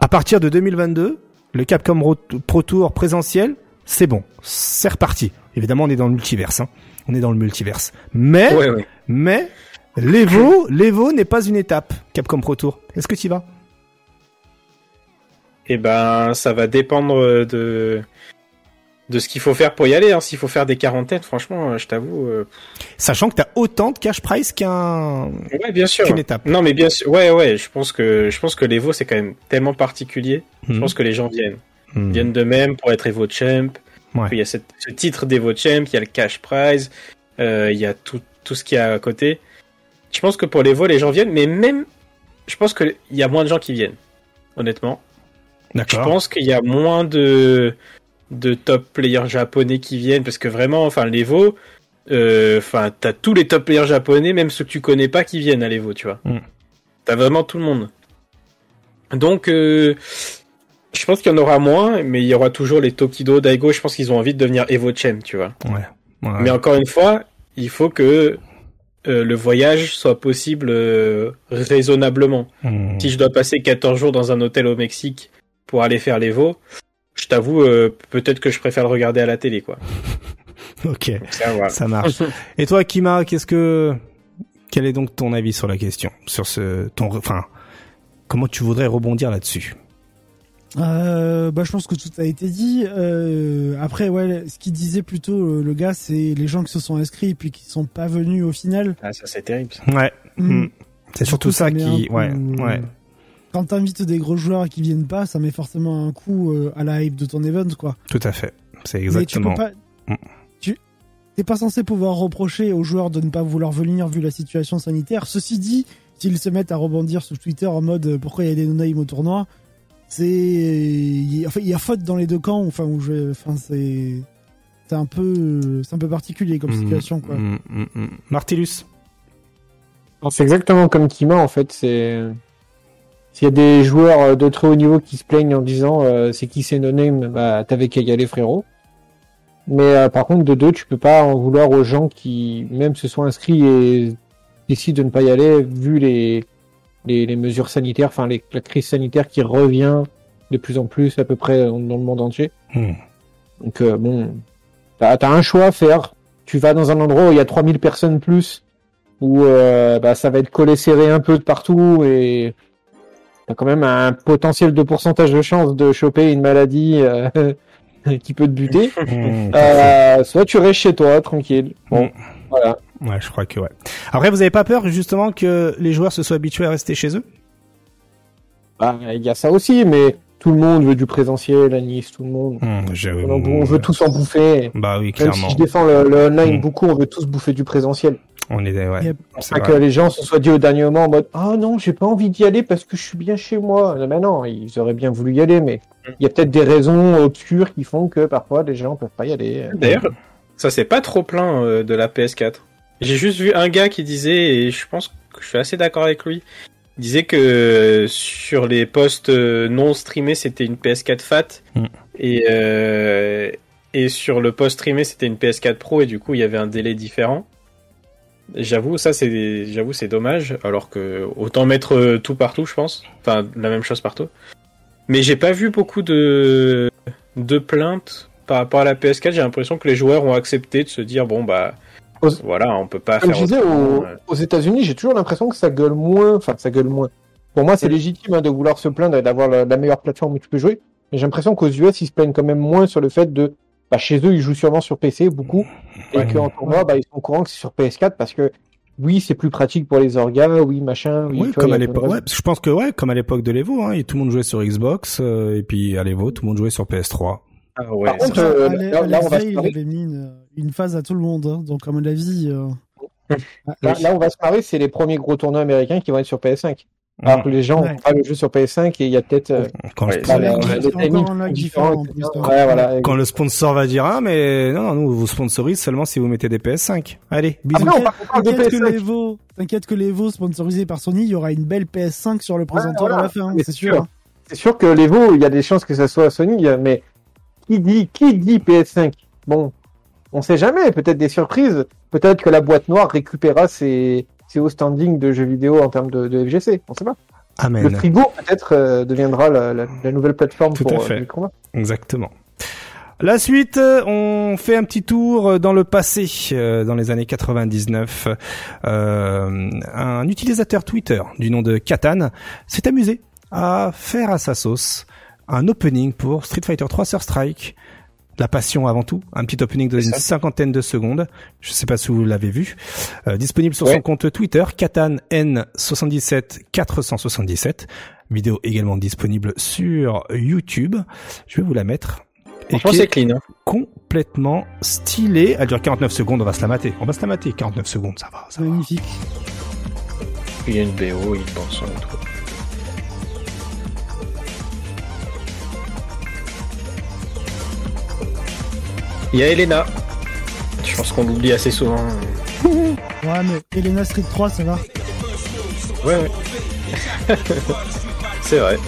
À partir de 2022, le Capcom Pro Tour présentiel, c'est bon, c'est reparti. Évidemment, on est dans le multiverse. Hein on est dans le multiverse. Mais, mais, l'Evo, l'Evo n'est pas une étape Capcom Pro Tour. Est-ce que tu y vas? Eh ben, ça va dépendre de de ce qu'il faut faire pour y aller. Hein. S'il faut faire des quarantaines, franchement, euh, je t'avoue. Euh, Sachant que t'as autant de cash price qu'un. Ouais, bien sûr. Qu'une étape. Non, mais bien sûr. Ouais, ouais. Je pense que je pense que l'Evo c'est quand même tellement particulier. Je hmm. pense que les gens viennent, hmm. viennent de même pour être Evo champ. Il y a ce titre d'Evo Champ, il y a le cash prize, euh, il y a tout, tout ce qu'il y a à côté. Je pense que pour l'Evo, les gens viennent, mais même, je pense qu'il y a moins de gens qui viennent, honnêtement. Je pense qu'il y a moins de, de top players japonais qui viennent, parce que vraiment, enfin, l'Evo, euh, enfin, t'as tous les top players japonais, même ceux que tu connais pas, qui viennent à l'Evo, tu vois. Mm. T'as vraiment tout le monde. Donc, euh, je pense qu'il y en aura moins, mais il y aura toujours les Tokido, Daigo. Je pense qu'ils ont envie de devenir Evo Chem, tu vois. Ouais. Mais encore une fois, il faut que euh, le voyage soit possible euh, raisonnablement. Hmm. Si je dois passer 14 jours dans un hôtel au Mexique pour aller faire l'Evo, je t'avoue, euh, peut-être que je préfère le regarder à la télé, quoi. ok, ça, marche. Et toi, Kima, qu'est-ce que, quel est donc ton avis sur la question, sur ce, ton, enfin, comment tu voudrais rebondir là-dessus? Euh, bah, je pense que tout a été dit. Euh, après, ouais, ce qu'il disait plutôt le gars, c'est les gens qui se sont inscrits et puis qui sont pas venus au final. Ah, ça c'est terrible. Ouais. Mm. Mm. C'est surtout ça qui, ouais, ouais. Quand t'invites des gros joueurs qui viennent pas, ça met forcément un coup à la hype de ton event, quoi. Tout à fait. C'est exactement. Mais tu peux pas. Mm. Tu t'es pas censé pouvoir reprocher aux joueurs de ne pas vouloir venir vu la situation sanitaire. Ceci dit, s'ils se mettent à rebondir sur Twitter en mode pourquoi il y a des no au tournoi c'est enfin il y a faute dans les deux camps enfin où je enfin c'est c'est un peu c'est un peu particulier comme mm, situation quoi. Mm, Martellus. C'est exactement comme Kima en fait, c'est s'il y a des joueurs de très haut niveau qui se plaignent en disant euh, c'est qui c'est no name, bah t'avais qu'à y aller frérot. Mais euh, par contre de deux, tu peux pas en vouloir aux gens qui même se sont inscrits et décident de ne pas y aller vu les les, mesures sanitaires, enfin la crise sanitaire qui revient de plus en plus à peu près dans, le monde entier. Hmm. Donc euh, bon, t'as as un choix à faire. Tu vas dans un endroit où il y a 3000 personnes plus, où euh, bah, ça va être collé serré un peu de partout et t'as quand même un potentiel de pourcentage de chance de choper une maladie euh, qui peut te buter. Hmm. soit tu restes chez toi tranquille. Bon, voilà. Ouais, je crois que ouais. Après, vous avez pas peur justement que les joueurs se soient habitués à rester chez eux? Bah, il y a ça aussi, mais tout le monde veut du présentiel à Nice, tout le monde. Hum, on, veut tous en bouffer. Bah oui, clairement. Même si je défends le, online beaucoup, on veut tous bouffer du présentiel. On est, ouais. C'est que les gens se soient dit au dernier moment en mode Ah non, j'ai pas envie d'y aller parce que je suis bien chez moi. Mais non, ils auraient bien voulu y aller, mais il y a peut-être des raisons obscures qui font que parfois les gens peuvent pas y aller. D'ailleurs, ça c'est pas trop plein euh, de la PS4. J'ai juste vu un gars qui disait, et je pense que je suis assez d'accord avec lui, il disait que sur les posts euh, non streamés, c'était une PS4 Fat. Mm. Et, euh, et sur le post streamé, c'était une PS4 Pro. Et du coup, il y avait un délai différent. J'avoue, ça c'est, j'avoue, c'est dommage. Alors que autant mettre euh, tout partout, je pense. Enfin, la même chose partout. Mais j'ai pas vu beaucoup de de plaintes par rapport à la PS4. J'ai l'impression que les joueurs ont accepté de se dire bon bah voilà, on peut pas Comme faire. Je disais, aux, États-Unis, j'ai toujours l'impression que ça gueule moins. Enfin, ça gueule moins. Pour moi, c'est légitime hein, de vouloir se plaindre d'avoir la, meilleure plateforme où tu peux jouer. Mais j'ai l'impression qu'aux US, ils se plaignent quand même moins sur le fait de. Bah, chez eux, ils jouent sûrement sur PC beaucoup. Et qu'en tournoi, bah, ils sont au courant que c'est sur PS4 parce que oui, c'est plus pratique pour les orgas, oui, machin. Oui, comme à l'époque. Ouais, je pense que ouais, comme à l'époque de l'Evo, hein, tout le monde jouait sur Xbox euh, et puis à l'Evo, tout le monde jouait sur PS3. Ah ouais, Par contre, euh, là, on va il avait mis une, phase à tout le monde, hein, donc à mon avis. Euh... Là, là, on va se parler, c'est les premiers gros tournois américains qui vont être sur PS5. Alors que les gens ouais. pas le jeu sur PS5 et il y a peut-être euh, quand, le quand le sponsor va dire ah mais non non nous vous sponsorise seulement si vous mettez des PS5. Allez bisous. Ah T'inquiète que l'Evo, t'inquiète que l'Evo sponsorisé par Sony, il y aura une belle PS5 sur le présenteur à la fin, c'est sûr. C'est sûr que l'Evo, il y a des chances que ça soit Sony, mais qui dit qui dit PS5 Bon, on sait jamais. Peut-être des surprises. Peut-être que la boîte noire récupérera ses c'est au standing de jeux vidéo en termes de, de FGC. On sait pas. Amen. Le frigo peut-être euh, deviendra la, la, la, nouvelle plateforme Tout pour à euh, fait. le combat. Exactement. La suite, on fait un petit tour dans le passé, euh, dans les années 99. Euh, un utilisateur Twitter du nom de Katan s'est amusé à faire à sa sauce un opening pour Street Fighter 3 Sur Strike la passion avant tout, un petit opening de une cinquantaine de secondes. Je sais pas si vous l'avez vu. Euh, disponible sur son compte Twitter, Katan N77 477. Vidéo également disponible sur YouTube. Je vais vous la mettre. Et c'est clean. Hein. Complètement stylé. Elle dure 49 secondes. On va se la mater. On va se la mater. 49 secondes, ça va. Ça Magnifique. Il y a une BO, il pense en tout. Il y a Elena. Je pense qu'on l'oublie assez souvent. ouais, mais Elena Street 3, ça va. Ouais, ouais. C'est vrai.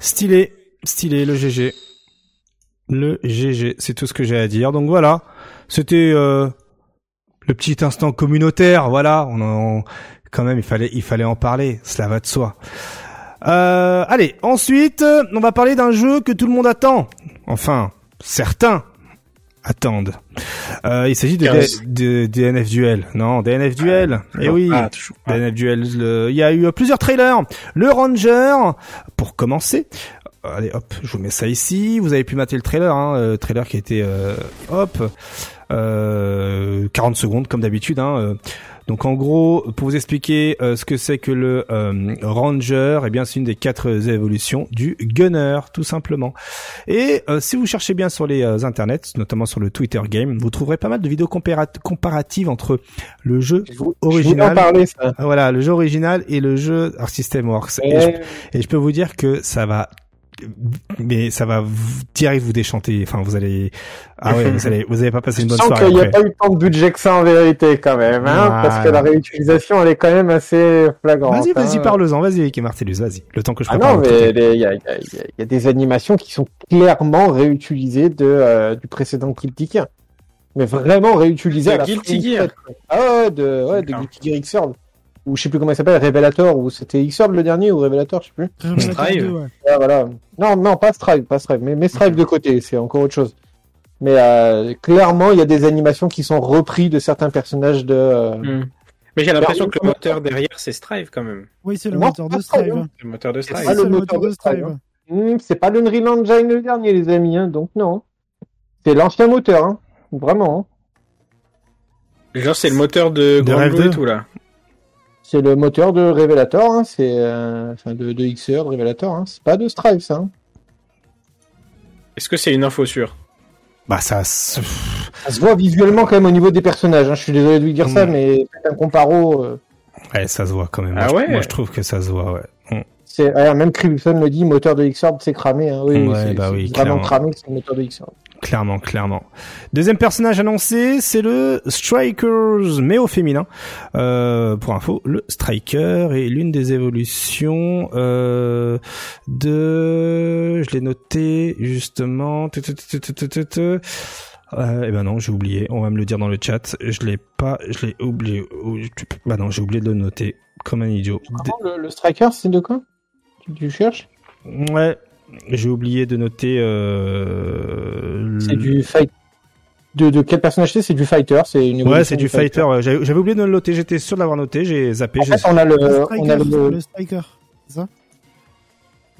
Stylé, stylé, le GG. Le GG, c'est tout ce que j'ai à dire. Donc voilà, c'était euh, le petit instant communautaire, voilà, on, en, quand même il fallait il fallait en parler, cela va de soi. Euh, allez, ensuite, on va parler d'un jeu que tout le monde attend. Enfin, certains attendent. Euh, il s'agit de, de, DNF Duel. Non, DNF Duel. Ah, eh oui, ah, DNF Duel. Il y a eu plusieurs trailers. Le Ranger, pour commencer. Allez, hop, je vous mets ça ici. Vous avez pu mater le trailer, hein, le trailer qui était, euh, hop, euh, 40 secondes comme d'habitude. Hein, euh. donc en gros, pour vous expliquer euh, ce que c'est que le euh, Ranger, eh bien c'est une des quatre évolutions du Gunner, tout simplement. Et si vous cherchez bien sur les internets, notamment sur le Twitter Game, vous trouverez pas mal de vidéos comparatives entre le jeu original, parler, ça. voilà, le jeu original et le jeu System Works. Et, je, et je peux vous dire que ça va mais ça va vous, direct vous déchanter. Enfin, vous allez, ah ouais, vous allez, vous allez pas passer une bonne soirée. Je sens qu'il n'y a pas eu tant de budget que ça en vérité quand même, hein, parce que la réutilisation elle est quand même assez flagrante. Vas-y, vas-y, hein. parle-en, vas-y, Vicky Martellus, vas-y. Le temps que je ah prépare. non, mais il y a, y, a, y a, des animations qui sont clairement réutilisées de euh, du précédent Guilty Gear, mais vraiment réutilisées à la Guilty Gear. Ah ouais, de ouais, de Guilty Gear Xrd ou je sais plus comment il s'appelle, Revelator, ou c'était Xrd le dernier, ou Revelator, je sais plus. Strive. Ouais. Ah, voilà. Non, non, pas Strive, pas Strive, mais, mais Strive de côté, c'est encore autre chose. Mais euh, clairement, il y a des animations qui sont repris de certains personnages de. Euh... Mm. Mais j'ai l'impression que le moteur derrière, c'est Strive quand même. Oui, c'est le moteur de Strive. Le moteur de Strive. Ah, le moteur de Strive. Hmm, c'est pas l'Unreal Engine le dernier, les amis, hein, donc non. C'est l'ancien moteur, hein. vraiment. Hein. Genre, c'est le moteur de, de et tout, là. C'est le moteur de Revelator, hein. c'est euh, enfin de, de XR, de Revelator, hein. c'est pas de Strive, ça. Hein. Est-ce que c'est une info sûre? Bah, ça. Ça se voit visuellement quand même au niveau des personnages. Hein. Je suis désolé de vous dire ça, hmm. mais faites un comparo. Euh. Ouais, ça se voit quand même. Ah moi, ouais. moi, je trouve que ça se voit, ouais. Hmm. C'est même Crimson le dit, moteur de Xrd c'est cramé. Hein. Oui, ouais, bah oui, vraiment cramé, c'est le moteur de Xrd. Clairement, clairement. Deuxième personnage annoncé, c'est le Strikers, mais au féminin. Euh, pour info, le Striker est l'une des évolutions euh, de... Je l'ai noté justement. Euh, eh ben non, j'ai oublié. On va me le dire dans le chat. Je l'ai pas, je l'ai oublié. Bah non, j'ai oublié de le noter comme un idiot. le, le Striker, c'est de quoi? Tu cherches Ouais, j'ai oublié de noter. Euh... C'est du fight. De, de quel personnage c'est C'est du fighter. C'est une. Ouais, c'est du fighter. J'avais oublié de le noter. J'étais sûr de l'avoir noté. J'ai zappé. En fait, on a le. on a le... le striker. C'est ça?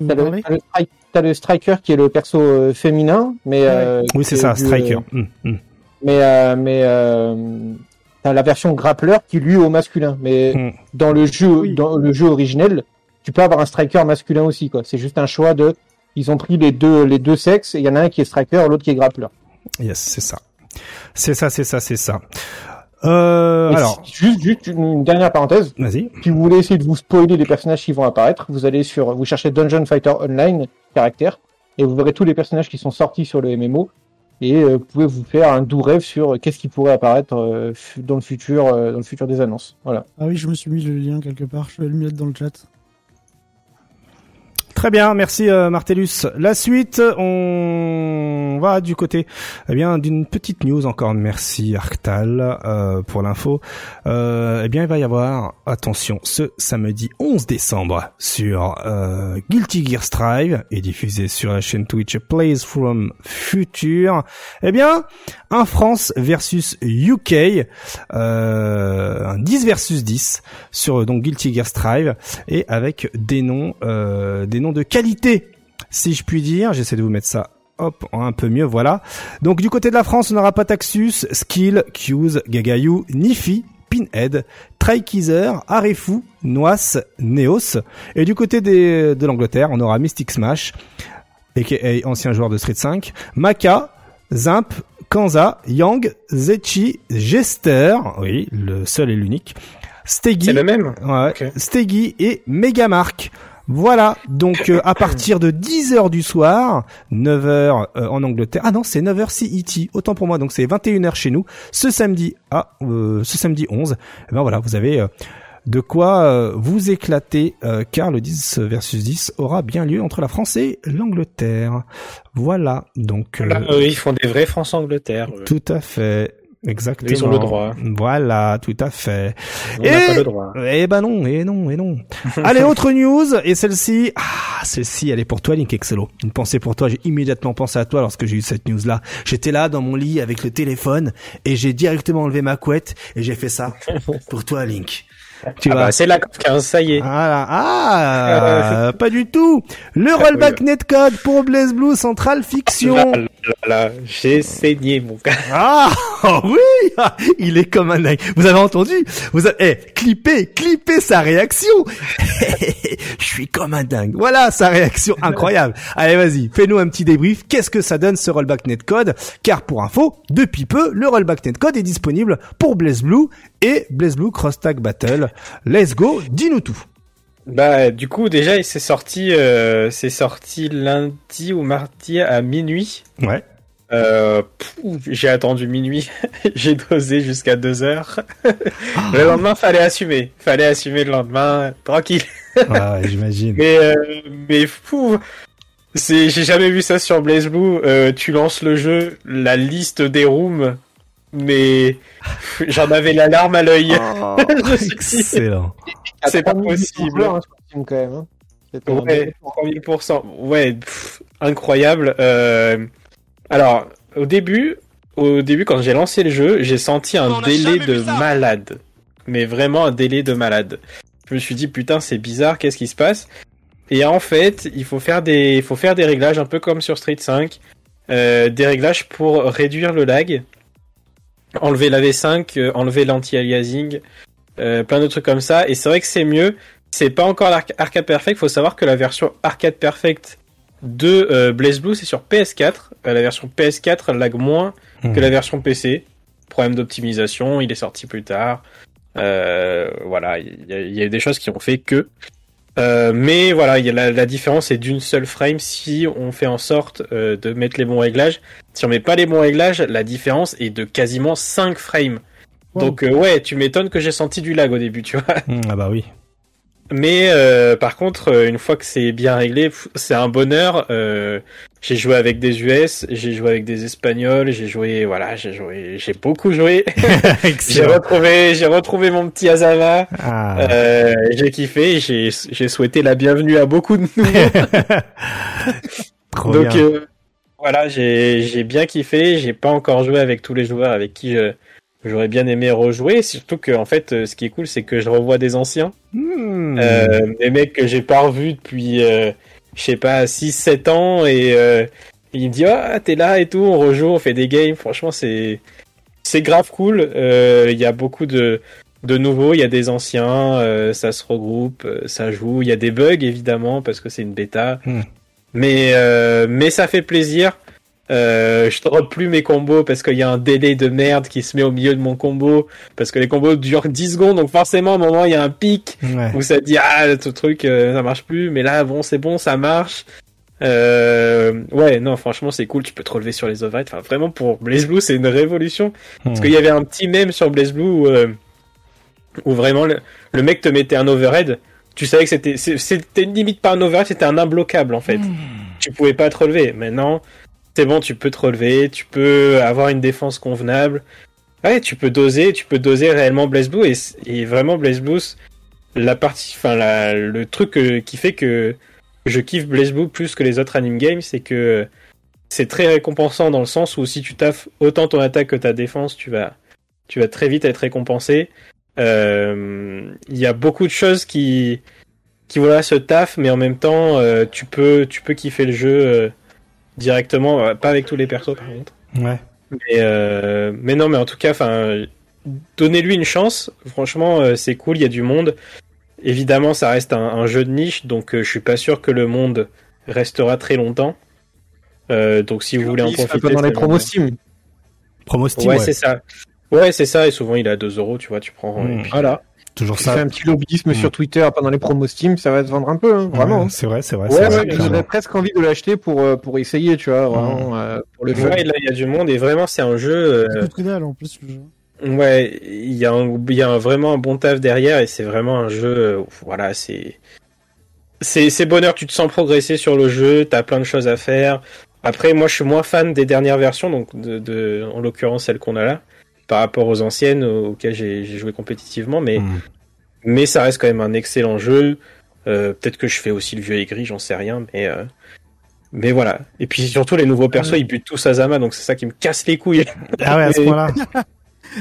T'as le, le, le, striker qui est le perso euh, féminin, mais. Euh, oui, c'est ça, striker. Euh, hum, hum. Mais euh, mais euh, t'as la version grappler qui lui est au masculin. Mais hum. dans le jeu, dans le jeu originel, tu peux avoir un striker masculin aussi, quoi. C'est juste un choix de, ils ont pris les deux, les deux sexes, et il y en a un qui est striker, l'autre qui est grappler. Yes, c'est ça. C'est ça, c'est ça, c'est ça. Euh, alors, juste, juste une dernière parenthèse. Vas-y. Si vous voulez essayer de vous spoiler les personnages qui vont apparaître, vous allez sur, vous cherchez Dungeon Fighter Online caractère et vous verrez tous les personnages qui sont sortis sur le MMO et euh, vous pouvez vous faire un doux rêve sur qu'est-ce qui pourrait apparaître euh, dans le futur, dans le futur des annonces. Voilà. Ah oui, je me suis mis le lien quelque part. Je vais le mettre dans le chat. Très bien, merci euh, Martellus. La suite, on va du côté eh bien d'une petite news encore. Merci Arctal euh, pour l'info. Euh, eh bien, il va y avoir attention ce samedi 11 décembre sur euh, Guilty Gear Strive et diffusé sur la chaîne Twitch Plays from Future. Eh bien, un France versus UK, euh, un 10 versus 10 sur donc Guilty Gear Strive et avec des noms, euh, des noms de qualité, si je puis dire. J'essaie de vous mettre ça hop, un peu mieux, voilà. Donc du côté de la France, on n'aura pas Taxus, Skill, Q's, Gagayu, Nifi, Pinhead, Traikizer, Arefu, Noas, Neos. Et du côté des, de l'Angleterre, on aura Mystic Smash, aka ancien joueur de Street 5, Maka, Zimp, Kanza, Yang, Zechi, Jester, oui, le seul et l'unique, Steggy, c'est le même, ouais, Steggy et Megamark. Voilà, donc euh, à partir de 10h du soir, 9h euh, en Angleterre. Ah non, c'est 9h CET, autant pour moi. Donc c'est 21h chez nous ce samedi ah, euh, ce samedi 11. Eh ben voilà, vous avez de quoi vous éclater car le 10 versus 10 aura bien lieu entre la France et l'Angleterre. Voilà, donc ils font des vrais France-Angleterre. Tout à fait. Exactement. Ils ont le droit. Voilà, tout à fait. On et... pas le droit. Eh ben non, et non, et non. Allez, autre news, et celle-ci, ah, celle-ci, elle est pour toi, Link Excello. Une pensée pour toi, j'ai immédiatement pensé à toi lorsque j'ai eu cette news-là. J'étais là, dans mon lit, avec le téléphone, et j'ai directement enlevé ma couette, et j'ai fait ça. pour toi, Link. Tu ah vois. Bah, c'est la 15, ça y est. Ah, ah pas du tout. Le rollback netcode pour Blaze Blue Central Fiction. Là, j'ai saigné mon gars. Ah oui, il est comme un dingue. Vous avez entendu? Vous avez clippé, clippé sa réaction. Je suis comme un dingue. Voilà sa réaction incroyable. Allez, vas-y, fais-nous un petit débrief. Qu'est-ce que ça donne ce rollback netcode? Car pour info, depuis peu, le rollback netcode est disponible pour Blaze Blue et Blaze Blue Cross Tag Battle. Let's go, dis-nous tout. Bah du coup déjà c'est sorti euh, c'est sorti lundi ou mardi à minuit. Ouais. Euh, j'ai attendu minuit, j'ai dosé jusqu'à 2 heures. Le lendemain, fallait assumer, fallait assumer le lendemain, tranquille. Ah, j'imagine. mais euh, mais fou, c'est j'ai jamais vu ça sur Blaze Blue. Euh, tu lances le jeu, la liste des rooms mais j'en avais la larme à l'œil. Oh, excellent. C'est pas possible. Hein, quand même. Hein. Ouais, 3000%. Ouais, incroyable. Euh... Alors, au début, au début, quand j'ai lancé le jeu, j'ai senti un délai de malade. Mais vraiment un délai de malade. Je me suis dit, putain, c'est bizarre, qu'est-ce qui se passe? Et en fait, il faut faire des, il faut faire des réglages un peu comme sur Street 5, euh, des réglages pour réduire le lag, enlever la V5, euh, enlever l'anti-aliasing, euh, plein de trucs comme ça. Et c'est vrai que c'est mieux. C'est pas encore l'arcade perfect. Faut savoir que la version arcade perfect de euh, Blaze Blue c'est sur PS4. Euh, la version PS4 lag moins que hmm. la version PC. Problème d'optimisation. Il est sorti plus tard. voilà, il y, y, a des choses qui ont fait que. Euh, mais voilà, y a la, la, différence est d'une seule frame si on fait en sorte euh, de mettre les bons réglages. Si on met pas les bons réglages, la différence est de quasiment 5 frames. Donc euh, ouais, tu m'étonnes que j'ai senti du lag au début, tu vois. Mmh, ah bah oui. Mais euh, par contre, euh, une fois que c'est bien réglé, c'est un bonheur. Euh, j'ai joué avec des US, j'ai joué avec des Espagnols, j'ai joué, voilà, j'ai joué, j'ai beaucoup joué. j'ai retrouvé, j'ai retrouvé mon petit Azama. Ah. Euh, j'ai kiffé, j'ai, j'ai souhaité la bienvenue à beaucoup de nous. Donc voilà, j'ai, j'ai bien kiffé. J'ai pas encore joué avec tous les joueurs avec qui je J'aurais bien aimé rejouer, surtout que en fait, euh, ce qui est cool, c'est que je revois des anciens, hmm. euh, des mecs que j'ai pas revus depuis, euh, je sais pas, 6-7 ans, et euh, il me dit ah t'es là et tout, on rejoue, on fait des games. Franchement, c'est c'est grave cool. Euh, il y a beaucoup de de nouveaux, il y a des anciens, ça se regroupe, ça joue. Il y a des bugs évidemment parce que c'est une bêta, hmm. mais mais ça fait plaisir. Euh, je drop plus mes combos parce qu'il y a un délai de merde qui se met au milieu de mon combo. Parce que les combos durent 10 secondes donc forcément à un moment il y a un pic où ça dit ah ce truc euh, ça marche plus. Mais là bon c'est bon ça marche. Euh, ouais non franchement c'est cool. Tu peux te relever sur les overheads. Enfin vraiment pour Blaze Blue c'est une révolution. Parce hmm. qu'il y avait un petit mème sur Blaze Blue où, euh, où vraiment le, mec te mettait un overhead. Tu savais que c'était c'était limite pas un overhead c'était un imbloquable en fait. Hmm. tu pouvais pas te relever. Maintenant c'est bon, tu peux te relever, tu peux avoir une défense convenable. Ouais, tu peux doser, tu peux doser réellement Blaze Blue et, vraiment Blaze la partie, enfin le truc euh, qui fait que je kiffe Blaze plus que les autres anime games, c'est que c'est très récompensant dans le sens où si tu taffes autant ton attaque que ta défense, tu vas, tu vas très vite être récompensé. Euh, il y a beaucoup de choses qui, qui voilà se taffent, mais en même temps, euh, tu peux, tu peux kiffer le jeu directement, euh, pas avec tous les persos par contre. Ouais. Mais, euh, mais non, mais en tout cas, enfin, donnez-lui une chance. Franchement, euh, c'est cool, il y a du monde. Évidemment, ça reste un, jeu de niche, donc je suis pas sûr que le monde restera très longtemps. donc si vous voulez en profiter, dans les promos Steam. Promos Steam. Ouais, c'est ça. Ouais, c'est ça. Et souvent, il est à 2 euros, tu vois, tu prends. Hmm. Voilà. Toujours ça. Fais un petit lobbyisme sur mm. Twitter pendant les promos Steam, ça va se vendre un peu, hein, vraiment. C'est vrai, c'est vrai. Ouais, j'aurais presque envie de l'acheter pour euh, pour essayer, tu vois, vraiment, mm. euh, pour le Ouais, là, il y a du monde et vraiment, c'est un jeu. Euh... en plus. Le jeu. Ouais, il y a, un, y a vraiment un bon taf derrière et c'est vraiment un jeu. Euh, voilà, c'est c'est c'est bonheur. Tu te sens progresser sur le jeu, t'as plein de choses à faire. Après, moi, je suis moins fan des dernières versions, donc de, de en l'occurrence celle qu'on a là par rapport aux anciennes auxquelles j'ai joué compétitivement, mais hmm. mais ça reste quand même un excellent jeu. Euh, Peut-être que je fais aussi le vieux aigri, j'en sais rien, mais euh, mais voilà. Et puis surtout les nouveaux persos, ils butent tous Azama, donc c'est ça qui me casse les couilles. Ah ouais, à ce point-là.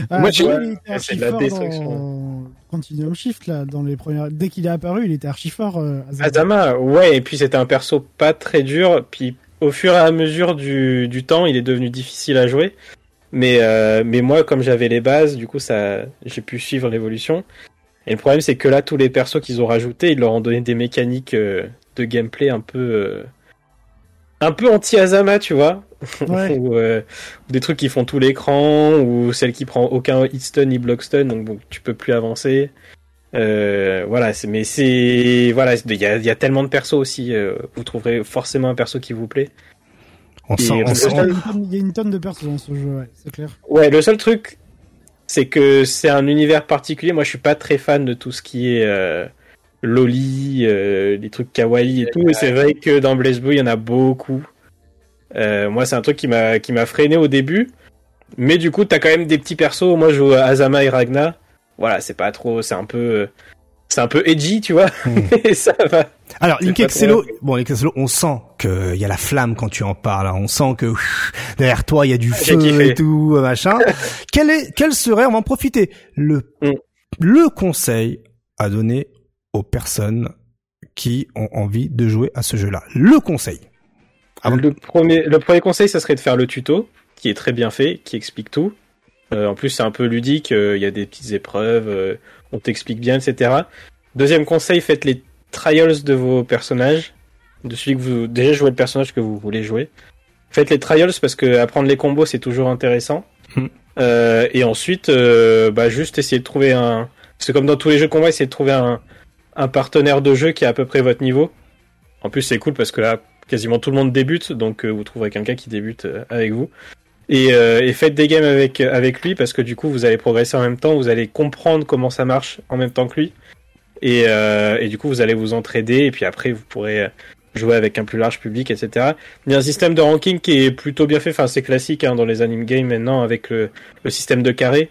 Ah, Moi, tu vois, c'est de la destruction. Dans... Continuum Shift là, dans les premières. Dès qu'il est apparu, il était archi fort. Euh, Azama. Azama, ouais. Et puis c'était un perso pas très dur. Puis au fur et à mesure du, du temps, il est devenu difficile à jouer. Mais, euh, mais moi, comme j'avais les bases, du coup, ça, j'ai pu suivre l'évolution. Et le problème, c'est que là, tous les persos qu'ils ont rajoutés, ils leur ont donné des mécaniques euh, de gameplay un peu, euh, un peu anti-Azama, tu vois. ou, des trucs qui font tout l'écran, ou celle qui prend aucun hitstun ni blockstun, donc bon, tu peux plus avancer. voilà, mais c'est voilà, il y a, y a, tellement de persos aussi. vous trouverez forcément un perso qui vous plaît. On sent, Il y a une tonne de persos dans ce jeu, ouais, c'est clair. Ouais, le seul truc, c'est que c'est un univers particulier. Moi, je suis pas très fan de tout ce qui est euh, loli, euh, les trucs kawaii et tout. Et c'est vrai que dans Blaze Blue, il y en a beaucoup. Euh, moi, c'est un truc qui m'a qui m'a freiné au début. Mais du coup, t'as quand même des petits persos. Moi, je joue Azama et Ragna. Voilà, c'est pas trop. C'est un peu c'est un peu edgy, tu vois. Hmm. ça va. Alors, Link Excello, bon, Link Excello, on sent qu'il y a la flamme quand tu en parles. Hein. On sent que derrière toi, il y a du feu et tout, machin. quel est, quel serait, on va en profiter, le, hmm. le conseil à donner aux personnes qui ont envie de jouer à ce jeu-là? Le conseil. Le premier, le premier conseil, ça serait de faire le tuto, qui est très bien fait, qui explique tout. Euh, en plus, c'est un peu ludique, euh, il y a des petites épreuves, euh, on t'explique bien, etc. Deuxième conseil, faites les trials de vos personnages, de celui que vous déjà jouez le personnage que vous voulez jouer. Faites les trials parce que apprendre les combos c'est toujours intéressant. Hmm. et ensuite, bah juste essayer de trouver un. C'est comme dans tous les jeux voit, essayer de trouver un, un partenaire de jeu qui est à peu près votre niveau. En plus, c'est cool parce que là, quasiment tout le monde débute, donc vous trouverez quelqu'un qui débute avec vous. Euh, et, faites des games avec avec lui parce que du coup vous allez progresser en même temps, vous allez comprendre comment ça marche en même temps que lui et, euh, et du coup vous allez vous entraider et puis après vous pourrez jouer avec un plus large public, etc. Il y a un système de ranking qui est plutôt bien fait, enfin c'est classique hein, dans les anime games maintenant avec le, le système de carré.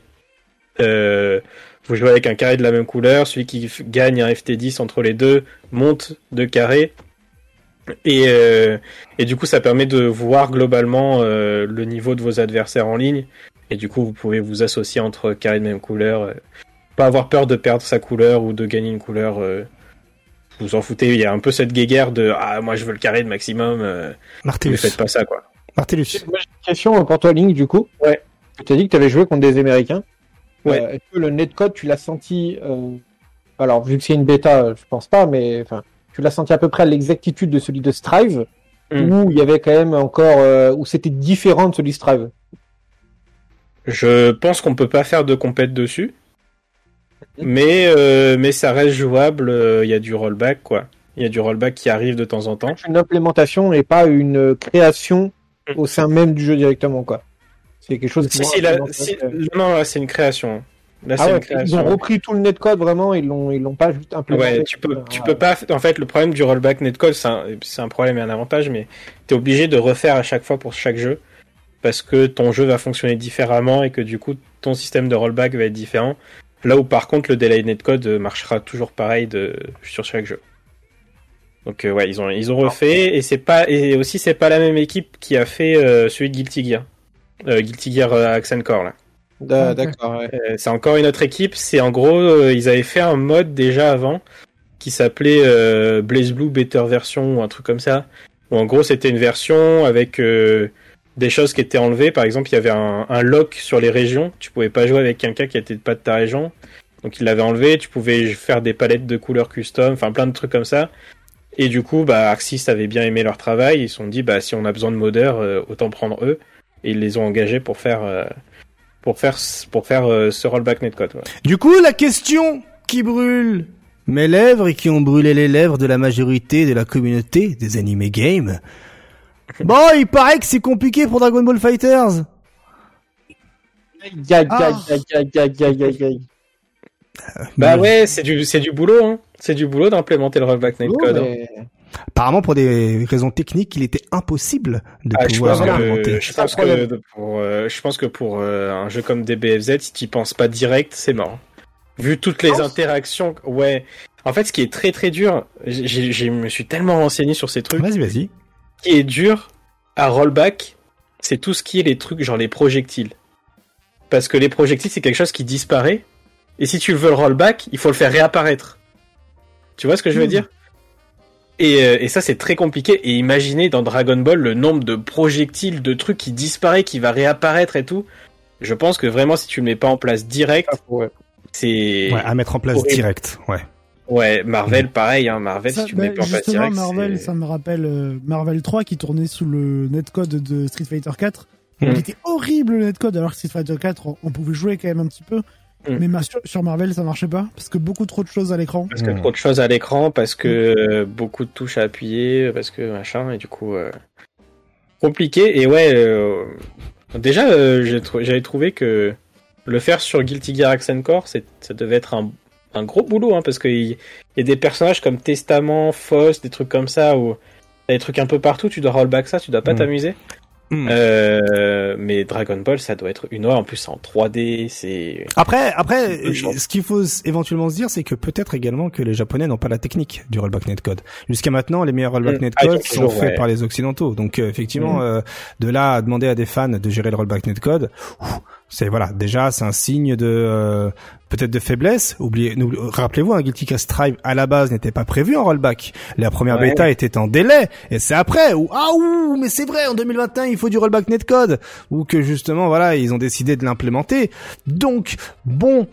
Euh, vous jouez avec un carré de la même couleur, celui qui gagne un FT10 entre les deux monte de carré et, euh, et du coup, ça permet de voir globalement euh, le niveau de vos adversaires en ligne. Et du coup, vous pouvez vous associer entre carrés de même couleur. Euh, pas avoir peur de perdre sa couleur ou de gagner une couleur. vous en foutez. Il y a un peu cette guéguerre de Ah, moi je veux le carré de maximum. Martellus. Ne faites pas ça, quoi. Martellus. Moi, j'ai une question pour toi, Link, du coup. Ouais. Tu as dit que tu avais joué contre des Américains. Ouais. Est-ce que le netcode, tu l'as senti. Alors, vu que c'est une bêta, je pense pas, mais enfin tu l'as senti à peu près à l'exactitude de celui de Strive, mm. où il y avait quand même encore, euh, où c'était différent de celui de Strive? Je pense qu'on peut pas faire de compète dessus, mm. mais euh, mais ça reste jouable. Euh, il y a du rollback quoi. Il y a du rollback qui arrive de temps en temps. Une implémentation et pas une création mm. au sein même du jeu directement quoi. C'est quelque chose. qui si, non, c'est une création. Ah ils ont repris tout le netcode vraiment, ils l'ont ils l'ont pas juste implémenté. Ouais, tu peux tu peux pas en fait le problème du rollback netcode c'est un, un problème et un avantage mais tu es obligé de refaire à chaque fois pour chaque jeu parce que ton jeu va fonctionner différemment et que du coup ton système de rollback va être différent. Là où par contre le delay netcode marchera toujours pareil de sur chaque jeu. Donc euh, ouais, ils ont ils ont refait et c'est pas et aussi c'est pas la même équipe qui a fait euh, celui de Guilty Gear. Euh, Guilty Gear Accent Core là. Ah, d'accord. Euh, c'est encore une autre équipe. C'est en gros, euh, ils avaient fait un mode déjà avant qui s'appelait euh, Blaze Blue Better Version ou un truc comme ça. Où en gros, c'était une version avec des choses qui étaient enlevées. Par exemple, il y avait un, lock sur les régions. Tu pouvais pas jouer avec quelqu'un qui était pas de ta région. Donc il l'avait enlevé. Tu pouvais faire des palettes de couleurs custom, enfin plein de trucs comme ça. Et du coup, bah, Arxis avait bien aimé leur travail. Ils se sont dit, bah, si on a besoin de modeurs, autant prendre eux. Et ils les ont engagés pour faire pour faire pour faire euh, ce rollback netcode. Du coup, la question qui brûle mes lèvres et qui ont brûlé les lèvres de la majorité de la communauté des anime games. Bon, il paraît que c'est compliqué pour Dragon Ball Fighters. Bah ouais, c'est du c'est du boulot hein. C'est du boulot d'implémenter le rollback netcode. Hein. Apparemment, pour des raisons techniques, il était impossible de ah, pouvoir implémenter. Je pense, que, pour, euh, je pense que pour euh, un jeu comme DBFZ, si tu penses pas direct, c'est mort. Vu toutes les interactions, ouais. En fait, ce qui est très très dur, je me suis tellement renseigné sur ces trucs. Vas-y, vas-y. Ce qui est dur à rollback, c'est tout ce qui est les trucs genre les projectiles. Parce que les projectiles, c'est quelque chose qui disparaît. Et si tu veux le rollback, il faut le faire réapparaître. Tu vois ce que je veux hmm. dire? Et, euh, et, ça c'est très compliqué. Et imaginez dans Dragon Ball le nombre de projectiles, de trucs qui disparaît, qui va réapparaître et tout. Je pense que vraiment si tu le mets pas en place direct, ah, c'est ouais, à mettre en place direct. Ouais. Ouais, Marvel pareil. Hein, Marvel si tu le mets pas en place direct. Marvel, ça me rappelle euh, Marvel 3 qui tournait sous le netcode de Street Fighter 4. Il hmm. était horrible le netcode alors que Street Fighter 4 on pouvait jouer quand même un petit peu. Mm. Mais sur Marvel, ça marchait pas parce que beaucoup trop de choses à l'écran. Parce que trop de choses à l'écran, parce que mm. beaucoup de touches à appuyer, parce que machin, et du coup euh, compliqué. Et ouais, euh, déjà euh, j'avais trouvé que le faire sur Guilty Gear Accent Core, ça devait être un, un gros boulot, hein, parce qu'il y, y, a des personnages comme Testament, Foss, des trucs comme ça où y a des trucs un peu partout, tu dois rollback ça, tu dois pas mm. t'amuser. Hmm. Euh, mais Dragon Ball, ça doit être une heure. En plus, en 3D, c'est. Après, après, ce qu'il faut éventuellement se dire, c'est que peut-être également que les Japonais n'ont pas la technique du rollback netcode. Jusqu'à maintenant, les meilleurs rollback hmm. netcode ah, sont faits par les Occidentaux. Donc, euh, effectivement, hmm. euh, de là à demander à des fans de gérer le rollback netcode, C'est voilà, déjà c'est un signe de euh, peut-être de faiblesse. Oubliez, rappelez-vous, un Guilty Gear Strive à la base n'était pas prévu en rollback. La première bêta était en délai et c'est après ou ah ouh mais c'est vrai en 2021 il faut du rollback netcode ou que justement voilà ils ont décidé de l'implémenter. Donc bon,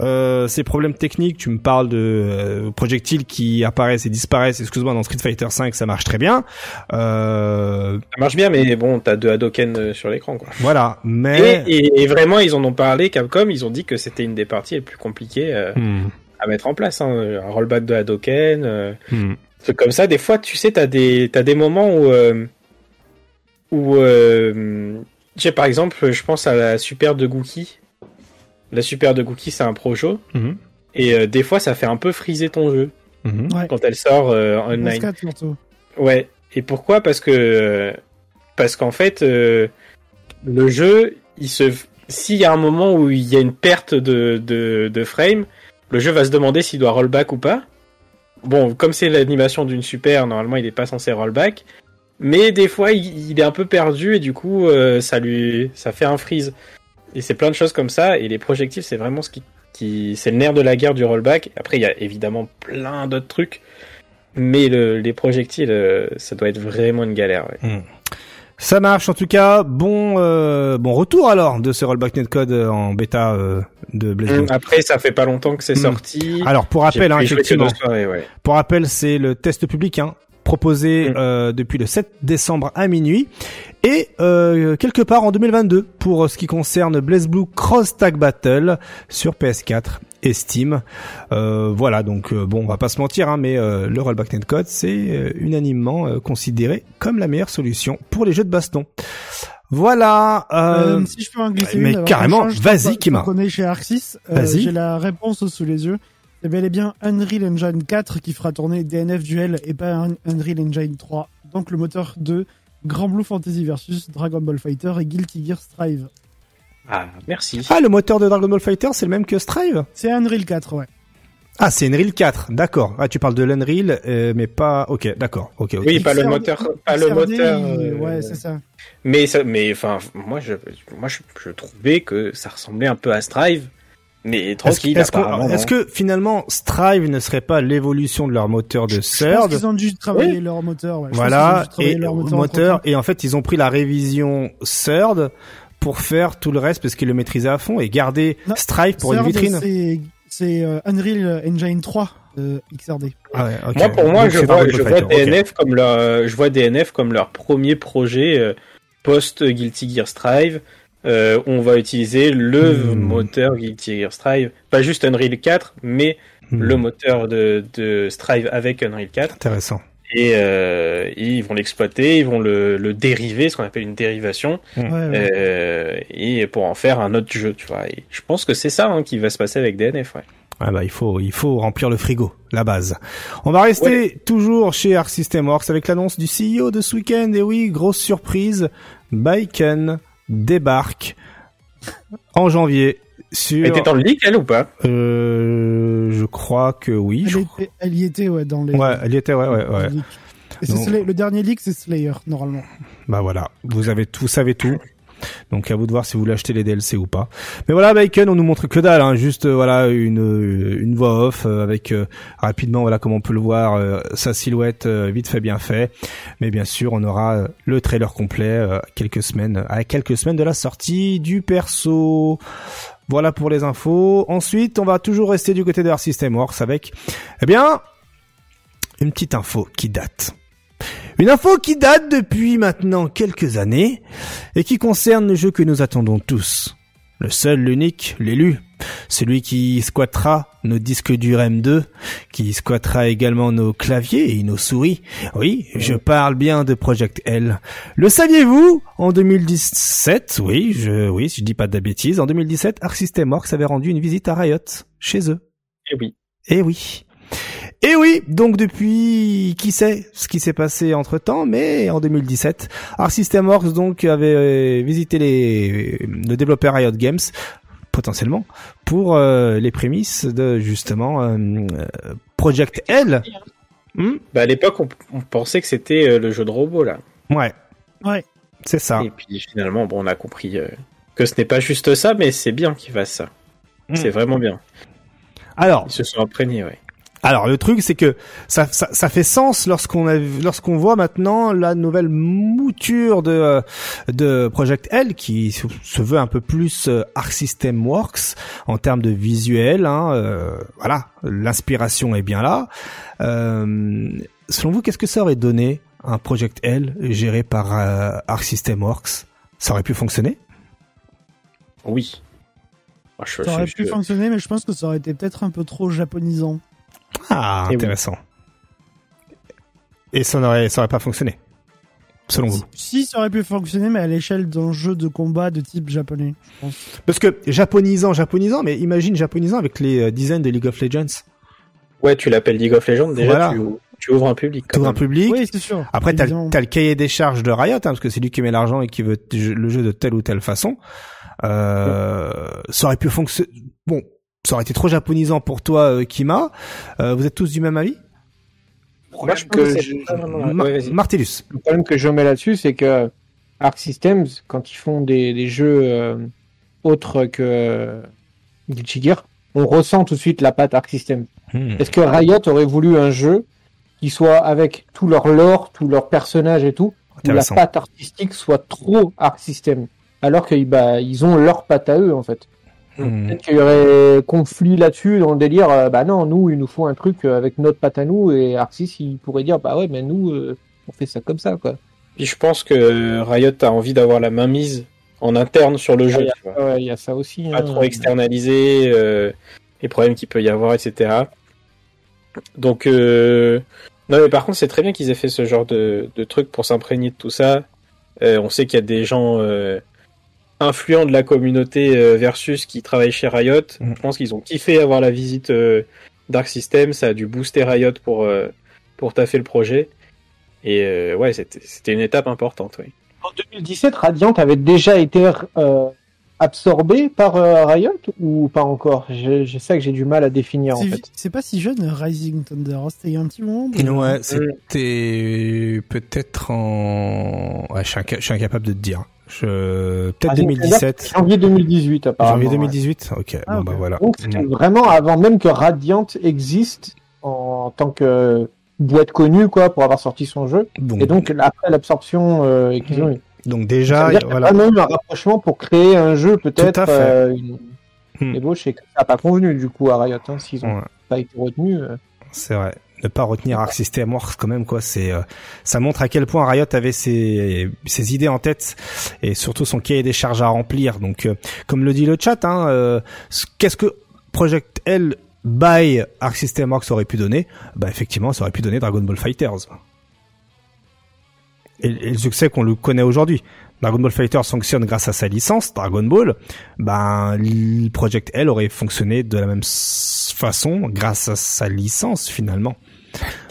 euh, ces problèmes techniques, tu me parles de euh, projectiles qui apparaissent et disparaissent. Excuse-moi dans Street Fighter 5 ça marche très bien. Euh... Ça marche bien mais bon t'as deux Hadoken euh, sur l'écran quoi. Voilà mais et vraiment, ils en ont parlé, Capcom, ils ont dit que c'était une des parties les plus compliquées euh, hmm. à mettre en place. Hein. Un rollback de Hadoken, euh, hmm. comme ça. Des fois, tu sais, t'as des, as des moments où, euh, où j'ai par exemple, je pense à la Super de Gookie. La Super de Gookie, c'est un projo. Hmm. Et des fois, ça fait un peu friser ton jeu. Quand elle sort online. Ouais. Et pourquoi? Parce que parce qu'en fait, le jeu, il se, s'il y a un moment où il y a une perte de, de, de frame, le jeu va se demander s'il doit rollback ou pas. Bon, comme c'est l'animation d'une super, normalement il est pas censé rollback. Mais des fois il, est un peu perdu et du coup euh, ça lui ça fait un freeze. Et c'est plein de choses comme ça et les projectiles c'est vraiment ce qui, qui c'est le nerf de la guerre du rollback. Après il y a évidemment plein d'autres trucs. Mais le, les projectiles, euh, ça doit être vraiment une galère. Ouais. Hmm. Ça marche en tout cas. Bon, euh, bon retour alors de ce rollback netcode euh, en bêta euh, de Blaze Après, ça fait pas longtemps que c'est hmm. sorti. Alors pour rappel, hein, effectivement. Pour rappel, c'est le test public hein, proposé hmm. euh, depuis le 7 décembre à minuit et euh, quelque part en 2022 pour ce qui concerne Blaze Blue Cross Tag Battle sur PS4 estime. Euh, voilà, donc euh, bon, on va pas se mentir, hein, mais euh, le rollback netcode, c'est unanimement considéré comme la meilleure solution pour les jeux de baston. Voilà. si je peux en glisser mais carrément, vas-y, Kima. connais chez Arxis. J'ai la réponse sous les yeux. C'est bel et bien Unreal Engine 4 qui fera tourner DNF Duel et pas Unreal Engine 3. Donc le moteur de Grand Blue Fantasy versus Dragon Ball Fighter et Guilty Gear Strive. Ah, merci. Ah, le moteur de Dragon Ball Fighter, c'est le même que Strive C'est Unreal 4, ouais. Ah, c'est Unreal 4, d'accord. Ah, tu parles de l'Unreal, euh, mais pas. Ok, d'accord. Ok, Oui, pas le moteur, pas le moteur. Euh, ouais, c'est ça. Mais ça, mais enfin, moi, je, moi, je, trouvais que ça ressemblait un peu à Strive. Mais tranquille, est-ce que, est-ce que, finalement Strive ne serait pas l'évolution de leur moteur de Surd Ils ont dû travailler leur moteur. Ouais. Voilà, et leur moteur, et en fait ils ont pris la révision Surd pour faire tout le reste parce qu'il le maîtrisait à fond et garder Strive pour une vitrine. C'est euh, Unreal Engine 3 XRD. Ah moi pour moi je vois, je vois DNF comme leur je vois DNF comme leur premier projet euh, post Guilty Gear Strive. Euh, on va utiliser le hmm. moteur Guilty Gear Strive, pas juste Unreal 4, mais hmm. le moteur de, de Strive avec Unreal 4. Intéressant et, euh, ils vont l'exploiter, ils vont le, le, dériver, ce qu'on appelle une dérivation, euh, et pour en faire un autre jeu, tu vois. Et je pense que c'est ça hein, qui va se passer avec DNF, ouais. Ah bah il faut il faut remplir le frigo, la base. On va rester toujours chez Arc System Works avec l'annonce du CEO de ce week-end. Et oui, grosse surprise, Baiken débarque en janvier sur... Elle était dans le leak, elle, ou pas? Euh, Je crois que oui. Elle, y était, ouais, dans les... Ouais, elle y était, ouais, ouais, ouais. Et le dernier leak, c'est Slayer, normalement. Bah voilà, vous avez tout, vous savez tout. Donc à vous de voir si vous voulez acheter les DLC ou pas. Mais voilà, Bacon, on nous montre que dalle, hein, juste euh, voilà une une voix off euh, avec euh, rapidement voilà comme on peut le voir sa silhouette vite fait bien fait. Mais bien sûr, on aura le trailer complet quelques semaines à quelques semaines de la sortie du perso. Voilà pour les infos. Ensuite, on va toujours rester du côté de System Works avec, eh bien, une petite info qui date. Une info qui date depuis maintenant quelques années et qui concerne le jeu que nous attendons tous. Le seul, l'unique, l'élu. Celui qui squattera nos disques durs M2, qui squattera également nos claviers et nos souris. Oui, je parle bien de Project L. Le saviez-vous? En 2017, oui, je, oui, je dis pas de bêtises, en 2017, Arc System Works avait rendu une visite à Riot, chez eux. Eh oui. Eh oui. Et oui, donc depuis, qui sait ce qui s'est passé entre temps, mais en 2017, Arc System Works donc avait euh, visité les, le développeur Riot Games potentiellement pour euh, les prémices de justement euh, Project L. Hmm? Bah à l'époque, on, pensait que c'était le jeu de robot là. Ouais. Ouais. C'est ça. Et puis finalement, bon, on a compris que ce n'est pas juste ça, mais c'est bien qu'ils fassent ça. Hmm. C'est vraiment bien. Alors, ils se sont imprégnés, ouais. Alors le truc c'est que ça, ça, ça, fait sens lorsqu'on a lorsqu'on voit maintenant la nouvelle mouture de de Project L qui se veut un peu plus euh, Arc System Works en termes de visuel. Hein, euh, voilà, l'inspiration est bien là. Euh, selon vous, qu'est-ce que ça aurait donné un Project L géré par euh, Arc System Works? Ça aurait pu fonctionner? Oui. ça aurait pu fonctionner, mais je pense que ça aurait été peut-être un peu trop japonisant. Ah, intéressant. Et ça n'aurait, ça aurait pas fonctionné, selon vous? Si, ça aurait pu fonctionner, mais à l'échelle d'un jeu de combat de type japonais, je pense. Parce que japonisant, japonisant, mais imagine japonisant avec les euh, designs de League of Legends. Ouais, tu l'appelles League of Legends déjà. Tu, ouvres un public. Tu ouvres un public. Oui, c'est sûr. Après, t'as, as le cahier des charges de Riot, hein, parce que c'est lui qui met l'argent et qui veut le jeu de telle ou telle façon. Euh, ça aurait pu fonctionner. Bon, ça aurait été trop japonisant pour toi, euh, Kima. Euh, vous êtes tous du même avis? Moi, je que je... Martellus. Le problème que je mets là-dessus, c'est que Arc Systems, quand ils font des, des jeux euh, autres que Guilty Gear, on ressent tout de suite la patte Arc Systems. Hmm. Est-ce que Riot aurait voulu un jeu qui soit avec tout leur lore, tous leurs personnages et tout, où la patte artistique soit trop Arc Systems alors qu'ils bah, ils ont leur patte à eux en fait. Hmm. Peut-être qu'il y aurait conflit là-dessus dans le délire. Euh, bah non, nous, il nous faut un truc euh, avec notre patte à nous et Arxis, il pourrait dire bah ouais, mais nous, euh, on fait ça comme ça quoi. Puis je pense que Riot a envie d'avoir la main mise en interne sur le jeu. Il y, a ça aussi. Pas hein. trop externaliser les problèmes qu'il peut y avoir, etc. Donc non, mais par contre, c'est très bien qu'ils aient fait ce genre de, de truc pour s'imprégner de tout ça. on sait qu'il y a des gens influents de la communauté euh, versus qui travaillent chez Riot. Mm. Je pense qu'ils ont kiffé avoir la visite euh, Dark System, ça a dû booster Riot pour, euh, pour taffer le projet. Et ouais, c'était une étape importante, oui. En 2017, Radiant avait déjà été absorbé par Riot ou pas encore? Je sais que j'ai du mal à définir en fait. C'est pas si jeune Rising Thunder, hein, c'était il y a un petit moment. Ouais, c'était peut-être en. Ouais, je suis, incapable de te dire. Je... Peut-être 2017. Ah, janvier 2018, apparemment. Janvier 2018 Ok, ah, bon bah voilà. Donc vraiment avant même que Radiant existe en tant que boîte connue, quoi, pour avoir sorti son jeu. Et donc après l'absorption euh, qu'ils ont eu. Donc déjà, il y a voilà. eu un rapprochement pour créer un jeu peut-être euh, une... Hmm. ébauche et que ça n'a pas convenu du coup à Riot, hein, s'ils ont pas été retenus. Euh. C'est vrai ne pas retenir Arc System Works quand même quoi. C'est euh, ça montre à quel point Riot avait ses, ses idées en tête et surtout son cahier des charges à remplir. Donc euh, comme le dit le chat hein, euh, qu'est-ce que Project L by Arc System Works aurait pu donner? Bah effectivement ça aurait pu donner Dragon Ball Fighters. Et, le succès qu'on le connaît aujourd'hui. Dragon Ball Fighters fonctionne grâce à sa licence Dragon Ball, ben Project L aurait fonctionné de la même façon grâce à sa licence finalement.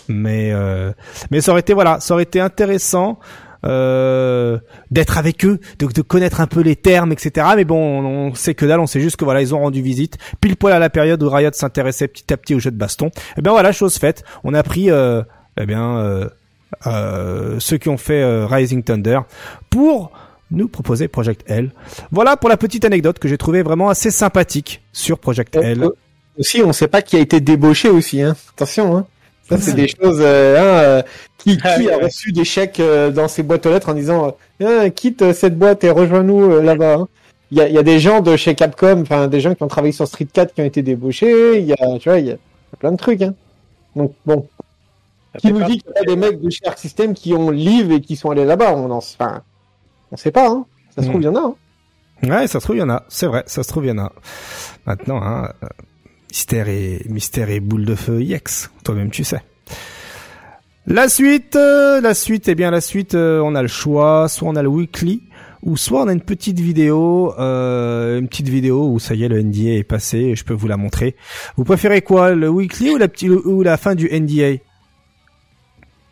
Mais euh, mais ça aurait été voilà, ça aurait été intéressant euh, d'être avec eux, de, de, connaître un peu les termes, etc. Mais bon, on, sait que dalle, on sait juste que voilà, ils ont rendu visite pile poil à la période où Riot s'intéressait petit à petit au jeu de baston. Et eh bien voilà, chose faite, on a pris euh, eh bien euh, euh, ceux qui ont fait euh, Rising Thunder pour nous proposer Project L. Voilà pour la petite anecdote que j'ai trouvé vraiment assez sympathique sur Project L. Aussi, on ne sait pas qui a été débauché aussi. Hein. Attention, hein. Ça c'est des choses. Euh, hein, qui, ah qui a reçu des chèques dans ses boîtes aux lettres en disant quitte cette boîte et rejoins-nous là-bas. Hein. Il y, a, y a des gens de chez Capcom, enfin des gens qui ont travaillé sur Street 4 qui ont été débauchés. Il y a, tu vois, il y a plein de trucs. Hein. Donc bon, qui nous dit qu'il y a des mecs de Shark System qui ont live et qui sont allés là-bas On en enfin, on sait pas, hein. Ça se trouve, il y en a. Ouais, ça se trouve, il y en a. C'est vrai, ça se trouve, il y en a. Maintenant, hein, euh, mystère et mystère et boule de feu IX. Toi-même, tu sais. La suite, euh, la suite, eh bien la suite, euh, on a le choix, soit on a le weekly, ou soit on a une petite vidéo, euh, une petite vidéo où ça y est, le NDA est passé, et je peux vous la montrer. Vous préférez quoi, le weekly ou la petite ou la fin du NDA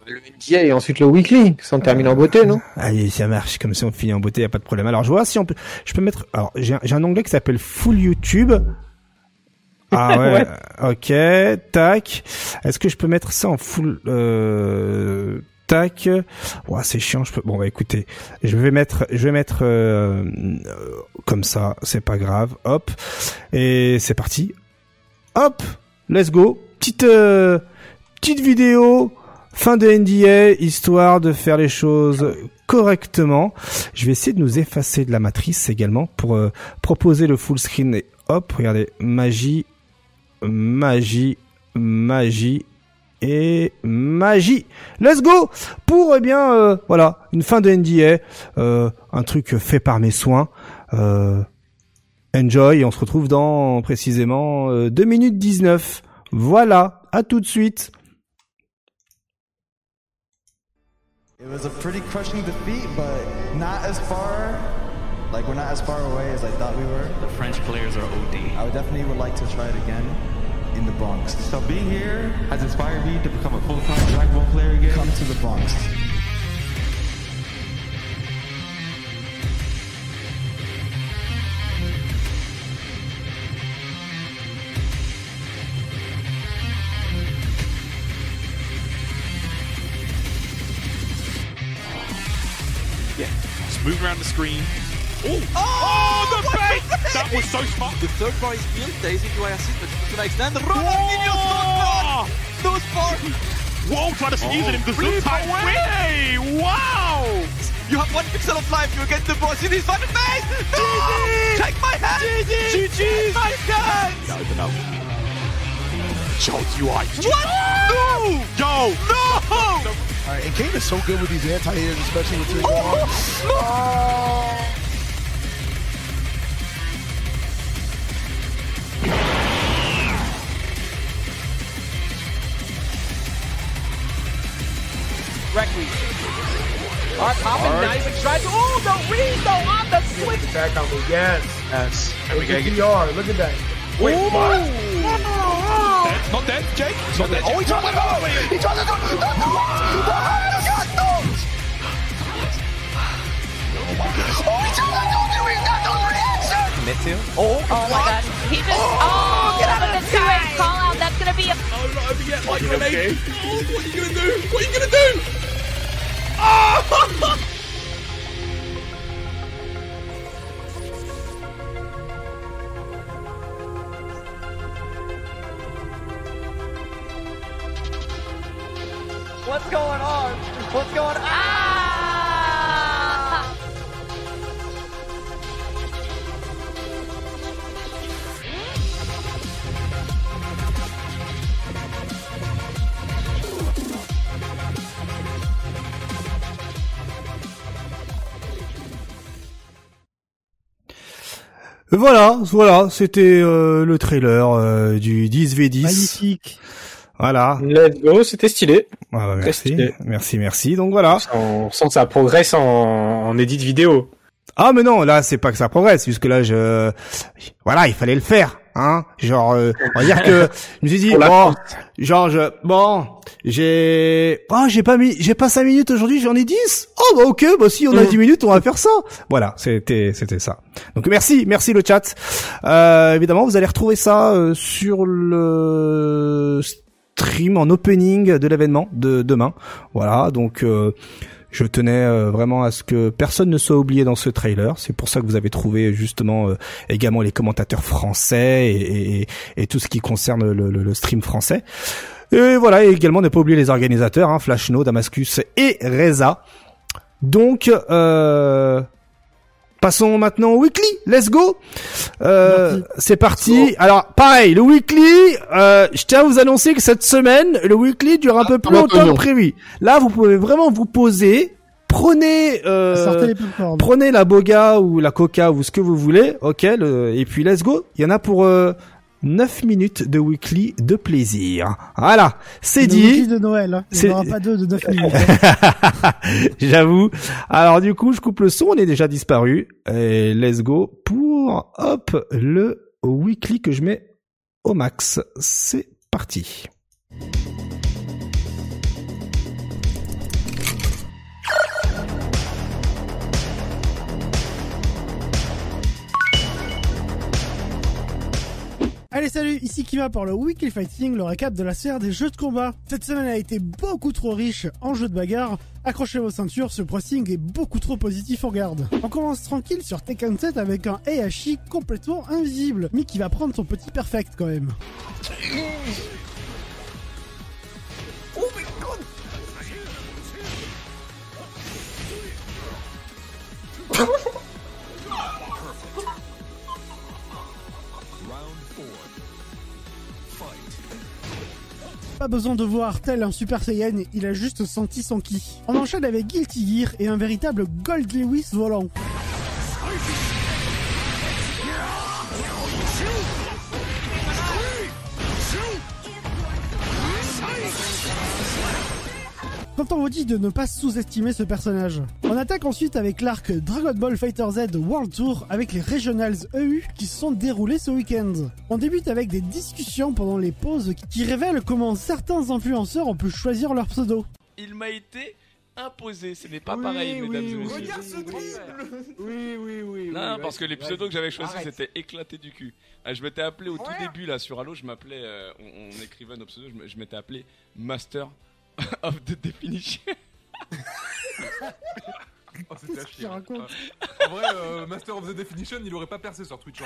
le NDA et ensuite le weekly, ça termine en beauté, non? Allez, ça marche, comme si on finit en beauté, y a pas de problème. Alors je vois si on peut, je peux mettre, alors j'ai un, onglet qui s'appelle Full YouTube. Ah ouais, ok, tac. Est-ce que je peux mettre ça en full, euh, tac? Ouais, c'est chiant. Je peux. Bon, bah écoutez, je vais mettre, je vais mettre euh, comme ça. C'est pas grave. Hop. Et c'est parti. Hop. Let's go. Petite euh, petite vidéo. Fin de NDA, histoire de faire les choses correctement. Je vais essayer de nous effacer de la matrice également pour euh, proposer le full screen. Et hop, regardez, magie, magie, magie, et magie. Let's go pour eh euh, une fin de NDA, euh, un truc fait par mes soins. Euh, enjoy on se retrouve dans précisément 2 minutes 19. Voilà, à tout de suite. It was a pretty crushing defeat, but not as far like we're not as far away as I thought we were. The French players are OD. I would definitely would like to try it again. in the Bronx. So being here has inspired me to become a full-time Dragon Ball player again. Come to the Bronx. Yeah. Just move around the screen, Oh, oh, the bait! That was so smart. The third bar is built. Daisy do I assist, but to an extent. Ronaldinho those far. Whoa, try to squeeze oh, it in the zoom time. Way! Wow! You have one pixel of life. You get the boss. It is fun face. No! GG! Take my hand. GG! GG! My hand. Now open up. Shows UI. What? No! Yo! No! Alright, and Kane is so good with these anti-airs, especially with 3 oh, oh. Requiem. Alright, popping, not even trying to. Oh, the Rizo on the switch. Back on me, yes. Yes. And we gotta get PR. Look at that. Wait, Ooh. what? Dead. Not dead, Jake. It's oh, not dead. Oh, he tried to go. He tried to go. No, no, no. no. Oh my god. Oh, he tried to go. He got those reactions. Commit to. Oh, oh my god. He just. Oh, oh get out of the 2 call out. That's gonna be a. Oh, not over yet. Like grenade. Okay? Oh, what are you gonna do? What are you gonna do? Ah! What's going on? What's going on? Voilà, voilà, c'était euh, le trailer euh, du 10v10. Magnifique. Voilà. Let's go, c'était stylé. Ah bah, merci, merci, merci. Donc voilà. On sent que ça progresse en, en édit vidéo. Ah mais non, là c'est pas que ça progresse, puisque là je, voilà, il fallait le faire hein. Genre euh, on va dire que je me suis dit bon genre je, bon j'ai oh j'ai pas mis j'ai pas cinq minutes aujourd'hui j'en ai 10 oh bah ok bah si on a 10 mm. minutes on va faire ça. Voilà c'était c'était ça. Donc merci merci le chat. Euh, évidemment vous allez retrouver ça euh, sur le stream en opening de l'événement de demain. Voilà donc euh, je tenais euh, vraiment à ce que personne ne soit oublié dans ce trailer. C'est pour ça que vous avez trouvé justement euh, également les commentateurs français et, et, tout ce qui concerne le, le, stream français. Et voilà, et également ne pas oublier les organisateurs, hein, Flashno, Damascus et Reza. Donc, euh, Passons maintenant au weekly. Let's go. Euh, c'est parti. Alors pareil, le weekly. Euh, je tiens à vous annoncer que cette semaine, le weekly dure un ah, peu plus longtemps que prévu. Là, vous pouvez vraiment vous poser. Prenez, euh, prenez la boga ou la coca ou ce que vous voulez. Ok. et puis let's go. Il y en a pour euh, 9 minutes de weekly de plaisir. Voilà, c'est dit. de Noël, hein. Il n'y aura pas deux de 9 minutes. J'avoue. Alors du coup, je coupe le son, on est déjà disparu. Et let's go pour, hop, le weekly que je mets au max. C'est parti. Allez salut, ici Kiva pour le Weekly Fighting, le récap de la sphère des jeux de combat. Cette semaine a été beaucoup trop riche en jeux de bagarre. Accrochez vos ceintures, ce pressing est beaucoup trop positif en garde. On commence tranquille sur Tekken 7 avec un Heihachi complètement invisible, mais qui va prendre son petit perfect quand même. Pas besoin de voir tel un Super Saiyan, il a juste senti son ki. On enchaîne avec Guilty Gear et un véritable Gold Lewis volant. On vous dit de ne pas sous-estimer ce personnage. On attaque ensuite avec l'arc Dragon Ball Fighter Z World Tour avec les Regionals EU qui se sont déroulés ce week-end. On débute avec des discussions pendant les pauses qui révèlent comment certains influenceurs ont pu choisir leur pseudo. Il m'a été imposé. Ce n'est pas pareil, mesdames et messieurs. Regarde ce Oui, oui, oui. Non, parce que les pseudos que j'avais choisis, c'était éclaté du cul. Euh, je m'étais appelé au tout début, là, sur Halo, je m'appelais, euh, on, écrivait nos pseudos, je m'étais appelé Master of the definition. Oh, c'était chier. En vrai, euh, Master of the Definition, il aurait pas percé sur Twitch. Hein,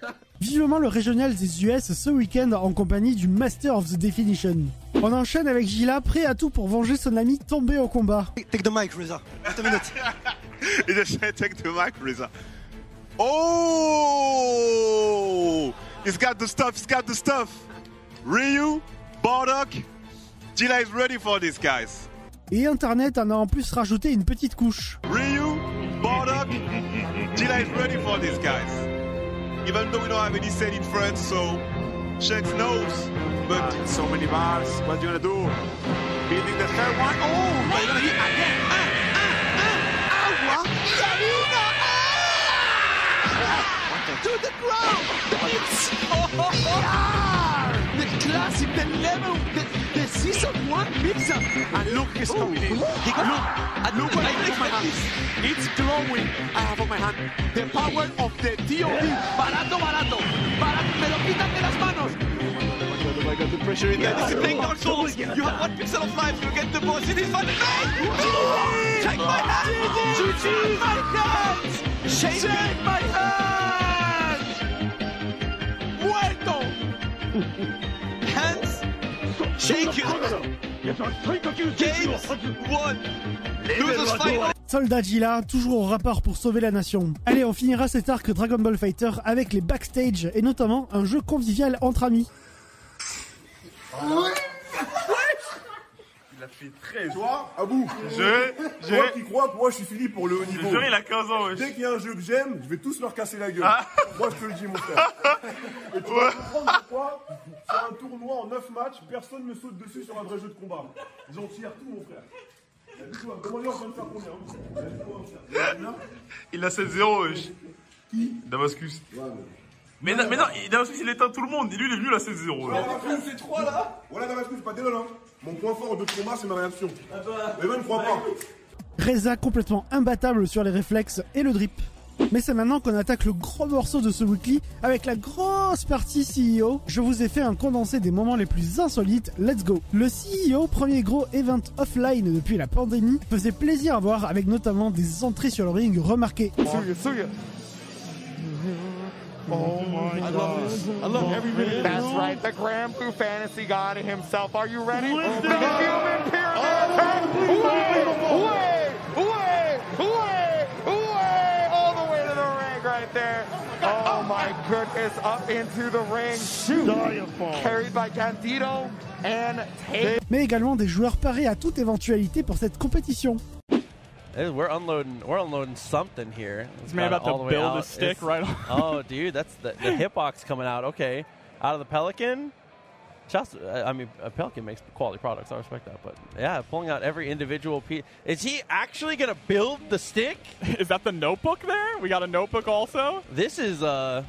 Vivement le régional des US ce week-end en compagnie du Master of the Definition. On enchaîne avec Gila, prêt à tout pour venger son ami tombé au combat. Take the mic, Reza. Wait a minute. Said, take the mic, Reza. Oh! He's got the stuff, he's got the stuff. Ryu, Bardock, Gila is ready for this, guys. Et Internet en a en plus rajouté une petite couche. Ryu, Bardock, Gila is ready for this, guys. Even though we don't have any set in front, so Shanks knows. But so many bars, what you gonna do? Beating the third one? Oh, but you're gonna hit again. Ah, ah, ah, agua, Yarina, ah! To the ground. It's oh, yeah! the classic, the level, the the season one pizza. And look, he's oh, coming in. Look, and look what I have my hand. It's glowing. I have on my hand the power of the DOD. Barato, barato. Barato. Me lo quitan de las manos. Oh my god, the pressure in there. This is playing Dark Souls. You have one pixel of life. You get the boss. It is fun. Take my hand. Shake my hands. Shake my hands. Muerto. Soldat Gila, toujours au rapport pour sauver la nation. Allez, on finira cet arc Dragon Ball Fighter avec les backstage et notamment un jeu convivial entre amis. A fait très. Toi, Abou, je, je. Moi qui crois que moi je suis fini pour le haut niveau. Je il a 15 ans, Dès qu'il y a un jeu que j'aime, je vais tous leur casser la gueule. Ah. Moi je te le dis, mon frère. Et tu vas comprendre pourquoi, sur un tournoi en 9 matchs, personne ne saute dessus sur un vrai jeu de combat. J'en tire tout, mon frère. Faire combien Il a 7-0, Qui Damascus. Mais, non, mais non, Damascus il éteint tout le monde. Lui il est venu à 7-0. Damascus, c'est 3 là Voilà, Damascus, pas dégueulasse. Hein. Mon point fort de combat, c'est ma réaction. Mais même, crois pas. Reza complètement imbattable sur les réflexes et le drip. Mais c'est maintenant qu'on attaque le gros morceau de ce weekly avec la grosse partie CEO. Je vous ai fait un condensé des moments les plus insolites. Let's go. Le CEO, premier gros event offline depuis la pandémie, faisait plaisir à voir avec notamment des entrées sur le ring remarquées. Oh my I god. Love this. I love every minute. That's right. The Grand Poo Fantasy God himself. Are you ready? The human pyramid. Oh, way, way, way, way, way, all the way to the ring right there. Oh my goodness, up into the ring. Shoot. Carried by Candido and Tate. Mais également des joueurs parés à toute éventualité pour cette compétition. We're unloading. We're unloading something here. It's man about to build a stick it's, right. oh, dude, that's the the hitbox coming out. Okay, out of the Pelican. Just, I mean, a Pelican makes quality products. I respect that, but yeah, pulling out every individual piece. Is he actually gonna build the stick? is that the notebook there? We got a notebook also. This is uh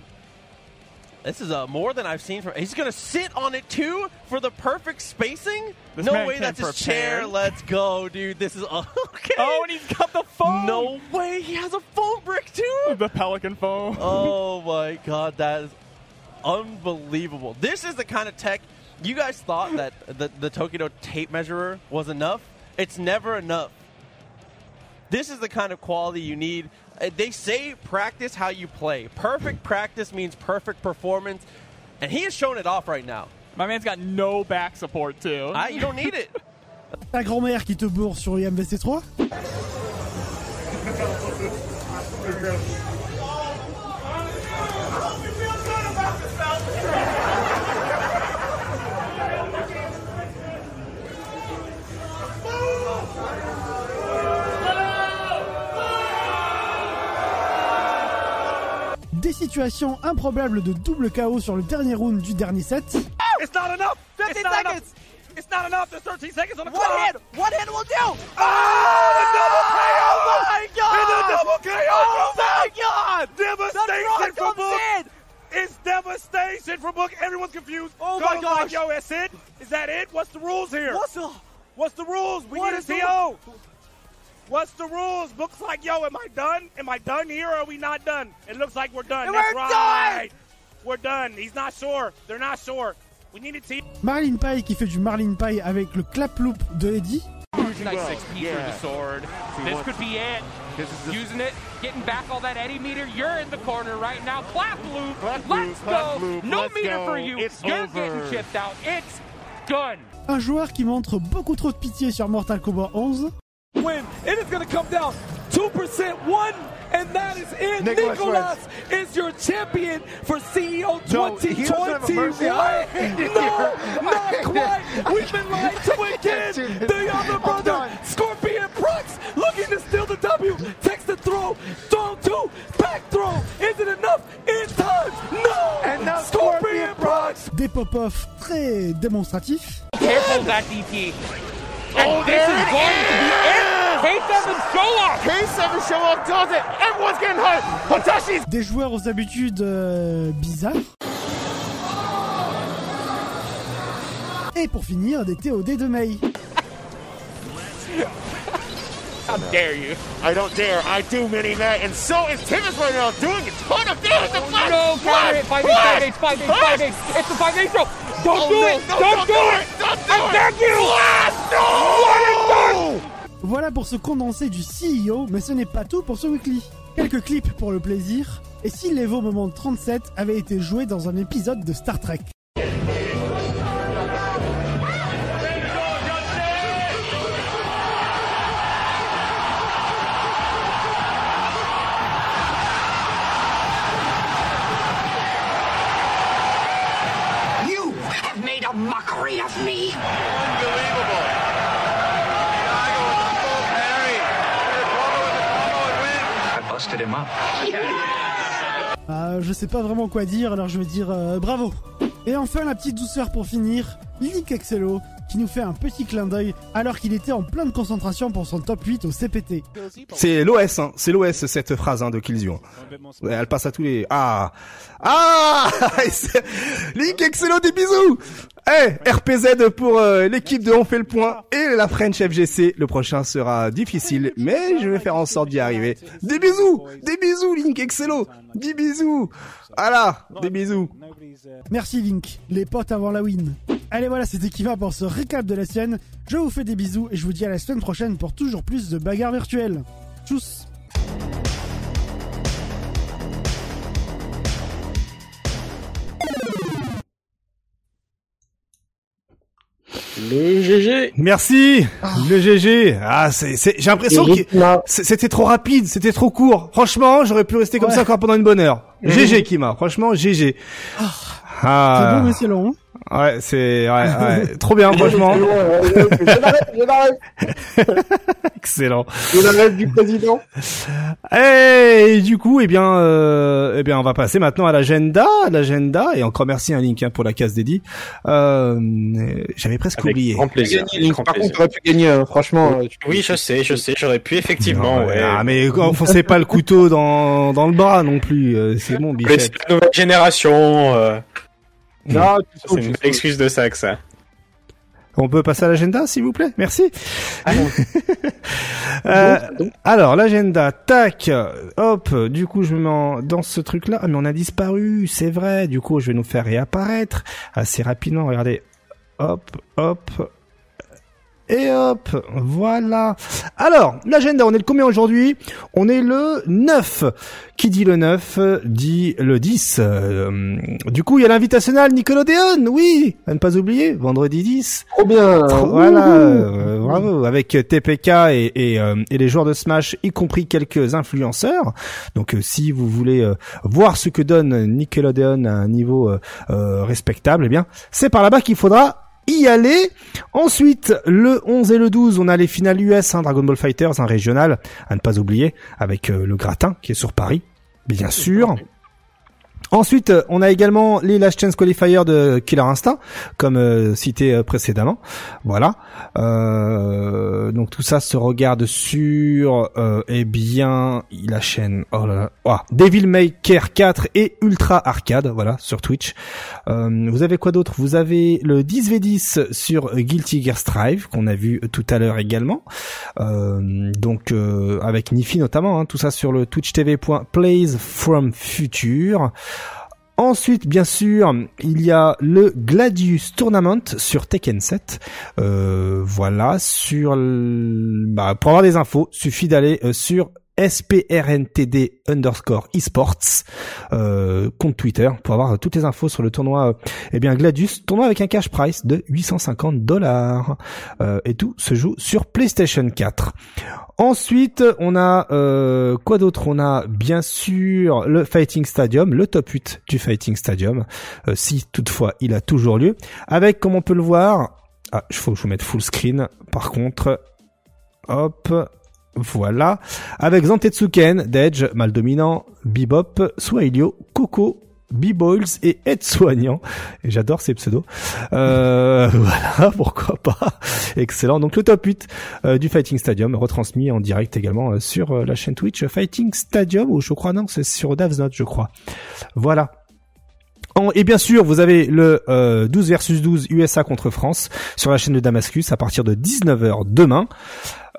this is uh, more than I've seen from. He's going to sit on it too for the perfect spacing. This no way, that's his chair. Let's go, dude. This is okay. Oh, and he's got the phone. No way, he has a foam brick too. The Pelican foam. oh my god, that is unbelievable. This is the kind of tech you guys thought that the, the Tokido tape measurer was enough. It's never enough. This is the kind of quality you need. Uh, they say practice how you play. Perfect practice means perfect performance, and he is showing it off right now. My man's got no back support too. I, you don't need it. Ta grand-mère qui te bourre sur IMVC3 Des situations improbables de double KO sur le dernier round du dernier set. It's not enough. 50 seconds. It's not enough. There's 13 seconds on the clock. One hit. One hit will do. Oh, the double KO. Oh my god. And the double KO. Oh my god. Devastation for Book. It's devastation for Book. Everyone's confused. Oh my gosh. Like, Yo, that's it. Is that it? What's the rules here? What's the What's the rules? We What need a TO. What's the rules? Book's like, yo, am I done? Am I done here or are we not done? It looks like we're done. And That's we're right. We're done. He's not sure. They're not sure. We need a team. Marlin Pie qui fait du Marlin Pie avec le clap loop de Eddie. Nice six piece through the sword. This could be it. Using it, getting back all that Eddie meter. You're in the corner right now. Clap loop. let's loop, go. clap loop, no let's meter go. for you. It's You're over. getting chipped out. It's done. Un joueur qui montre beaucoup trop de pitié sur Mortal Kombat 11. Win. It is going to come down 2% one, and that is it. Nicholas Nicholas, is your champion for CEO No, he doesn't 2021. mercy. no, not quite. We've been lied to again. The other brother, Scorpion Prox, looking to steal the W. Takes the throw, throw two, back throw. Is it enough? In time, no. And now Scorpion Prox. Des pop-off très démonstratifs. Careful of that DP. And Oh, this there is going to be it. K7 show off. K7 show off does it. Everyone's getting hurt. Hatashi's Des joueurs aux habitudes euh, bizarres. Et pour finir, des TOD de Mei. How dare you? I don't dare. I do mini Matt, and so is Timmons right now doing a ton of damage. Flash. No, counter it. Five eight, Flash! five eight, five eight, five eight. It's the five eight throw. Don't Oh, do no, it. no, don't, do it. Don't do I it. beg you. Flash, no! Voilà pour ce condensé du CEO, mais ce n'est pas tout pour ce weekly. Quelques clips pour le plaisir, et si l'Evo Moment 37 avait été joué dans un épisode de Star Trek. Euh, je sais pas vraiment quoi dire, alors je vais dire euh, bravo. Et enfin la petite douceur pour finir, Link Excello, qui nous fait un petit clin d'œil alors qu'il était en pleine concentration pour son top 8 au CPT. C'est l'OS, hein. c'est l'OS cette phrase hein, de. Ouais, Elle passe à tous les... Ah Ah Link Excello, des bisous Eh, RPZ pour euh, l'équipe de On fait le point et la French FGC. Le prochain sera difficile, mais je vais faire en sorte d'y arriver. Des bisous Des bisous, Link Excello Des bisous Voilà, des bisous Merci Link, les potes avant la win. Allez voilà, c'était qui va pour ce récap de la scène. Je vous fais des bisous et je vous dis à la semaine prochaine pour toujours plus de bagarres virtuelles. Tchuss Le GG. Merci, le GG. Ah, c'est, c'est, j'ai l'impression que c'était trop rapide, c'était trop court. Franchement, j'aurais pu rester comme Ouais. ça encore pendant une bonne heure. GG, Kima. Franchement, GG. C'est Ah. bon mais c'est long. hein Ouais, c'est, ouais, ouais. trop bien, franchement. Je l'arrête, je l'arrête. Excellent. Je l'arrête du président. Et du coup, eh bien, euh, eh bien, on va passer maintenant à l'agenda, l'agenda. Et encore merci à Link hein, pour la case dédiée. Euh, j'avais presque Avec oublié. grand plaisir. Gagné, Link. Grand Par plaisir. contre, t'aurais pu gagner, hein, franchement. euh, tu- Oui, je sais, je sais, j'aurais pu effectivement, ouais. Ah, mais enfoncez pas le couteau dans, dans le bras non plus. euh, C'est bon, Bichette. c'est la nouvelle génération. euh, Non, c'est une excuse de ça que ça. On peut passer à l'agenda, s'il vous plaît? Merci. euh, alors, l'agenda, tac, hop, du coup, je me mets dans ce truc-là. Ah, mais on a disparu, c'est vrai. Du coup, je vais nous faire réapparaître assez rapidement. Regardez, hop, hop, et hop, voilà. Alors, l'agenda, on est le combien aujourd'hui? On est le 9. Qui dit le 9 dit le 10. Euh, du coup, il y a l'invitationnel Nickelodeon, oui, à ne pas oublier, vendredi 10. Trop bien. Voilà, euh, bravo, avec TPK et, euh, et, les joueurs de Smash, y compris quelques influenceurs. Donc, si vous voulez voir ce que donne Nickelodeon à un niveau respectable, eh bien, c'est par là-bas qu'il faudra y aller. Ensuite, le 11 et le 12, on a les finales US, hein, Dragon Ball Fighters, un régional, à ne pas oublier, avec euh, le gratin qui est sur Paris, bien sûr. Ensuite, euh, on a également les Last Chance Qualifiers de Killer Instinct, comme euh, cité euh, précédemment. Voilà. donc tout ça se regarde sur, eh bien, la chaîne. Oh là là. Oh, Devil May Care 4 et Ultra Arcade, voilà, sur Twitch. vous avez quoi d'autre? Vous avez le 10v10 sur Guilty Gear Strive qu'on a vu tout à l'heure également. donc avec Nifi notamment. Hein, tout ça sur le Twitch Ensuite, bien sûr, il y a le Gladius Tournament sur Tekken 7. Euh, voilà, sur bah, pour avoir des infos, suffit d'aller euh, sur SPRNTD underscore esports euh, compte Twitter pour avoir toutes les infos sur le tournoi eh bien Gladius tournoi avec un cash price de 850 dollars et tout se joue sur PlayStation 4 Ensuite, on a euh, quoi d'autre? On a bien sûr le Fighting Stadium, le top 8 du Fighting Stadium, euh, si toutefois il a toujours lieu, avec comme on peut le voir, ah, il faut que je vous mette full screen. Par contre, hop, voilà, avec Zantetsuken, Dedge, Mal Dominant, Bebop, Swahilio, Coco, B-Boils et aide-soignant. Et j'adore ces pseudos. Euh, voilà, pourquoi pas. Excellent. Donc le top 8 euh, du Fighting Stadium, retransmis en direct également euh, sur la chaîne Twitch Fighting Stadium, ou je crois non, c'est sur Davsnot, je crois. Voilà. Et bien sûr, vous avez le 12 versus 12 USA contre France sur la chaîne de Damascus à partir de 19h demain.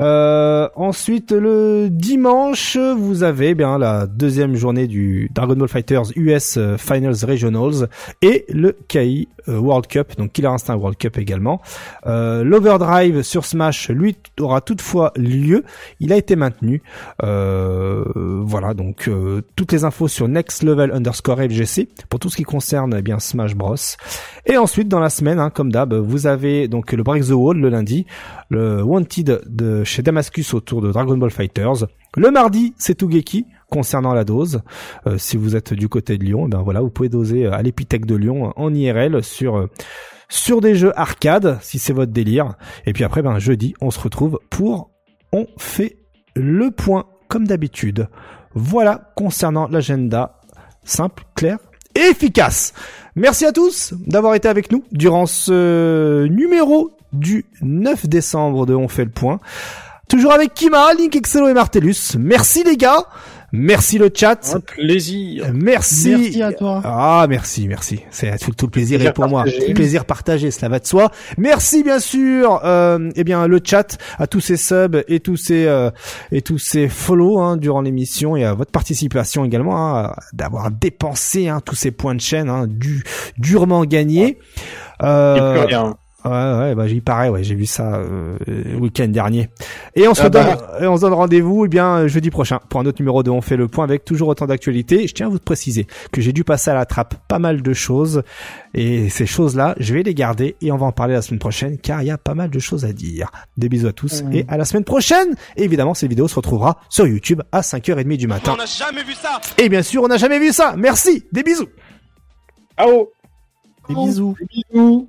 Euh, ensuite, le dimanche, vous avez eh bien la deuxième journée du Dragon Ball Fighters US euh, Finals Regionals et le KI euh, World Cup, donc Killer Instinct World Cup également. Euh, L'Overdrive sur Smash, lui, aura toutefois lieu. Il a été maintenu. Euh, voilà, donc toutes les infos sur Next Level underscore FGC pour tout ce qui concerne eh bien Smash Bros. Et ensuite, dans la semaine, hein, comme d'hab, vous avez donc le Break the Wall le lundi, le Wanted de chez Damascus autour de Dragon Ball Fighters. Le mardi, c'est Tougeki concernant la dose. Euh, si vous êtes du côté de Lyon, ben voilà, vous pouvez doser à l'Épithèque de Lyon en IRL sur euh, sur des jeux arcade si c'est votre délire. Et puis après, ben jeudi, on se retrouve pour on fait le point comme d'habitude. Voilà concernant l'agenda simple, clair et efficace. Merci à tous d'avoir été avec nous durant ce numéro du 9 décembre de On fait le point. Toujours avec Kima, Link Excello et Martellus. Merci les gars. Merci le chat. Un plaisir. Merci. Merci à toi. Ah, merci, merci. C'est tout, tout, le plaisir, est pour moi. Tout le plaisir partagé, cela va de soi. Merci bien sûr, euh, eh bien le chat, à tous ces subs et tous ces euh, et tous ces follow hein, durant l'émission et à votre participation également, hein, d'avoir dépensé hein, tous ces points de chaîne, hein, du durement gagnés. Euh, rien. Ouais, ouais, bah j'y parais, ouais, j'ai vu ça euh, le week-end dernier. Et on se ah donne, bah. et on se donne rendez-vous, eh bien jeudi prochain pour un autre numéro de On fait le point avec toujours autant d'actualités. Je tiens à vous préciser que j'ai dû passer à la trappe pas mal de choses et ces choses-là, je vais les garder et on va en parler la semaine prochaine car il y a pas mal de choses à dire. Des bisous à tous mmh. et à la semaine prochaine. Et évidemment, cette vidéo se retrouvera sur YouTube à 5h30 du matin. On n'a jamais vu ça. Et bien sûr, on n'a jamais vu ça. Merci. Des bisous. Ciao. Des bisous. Des bisous.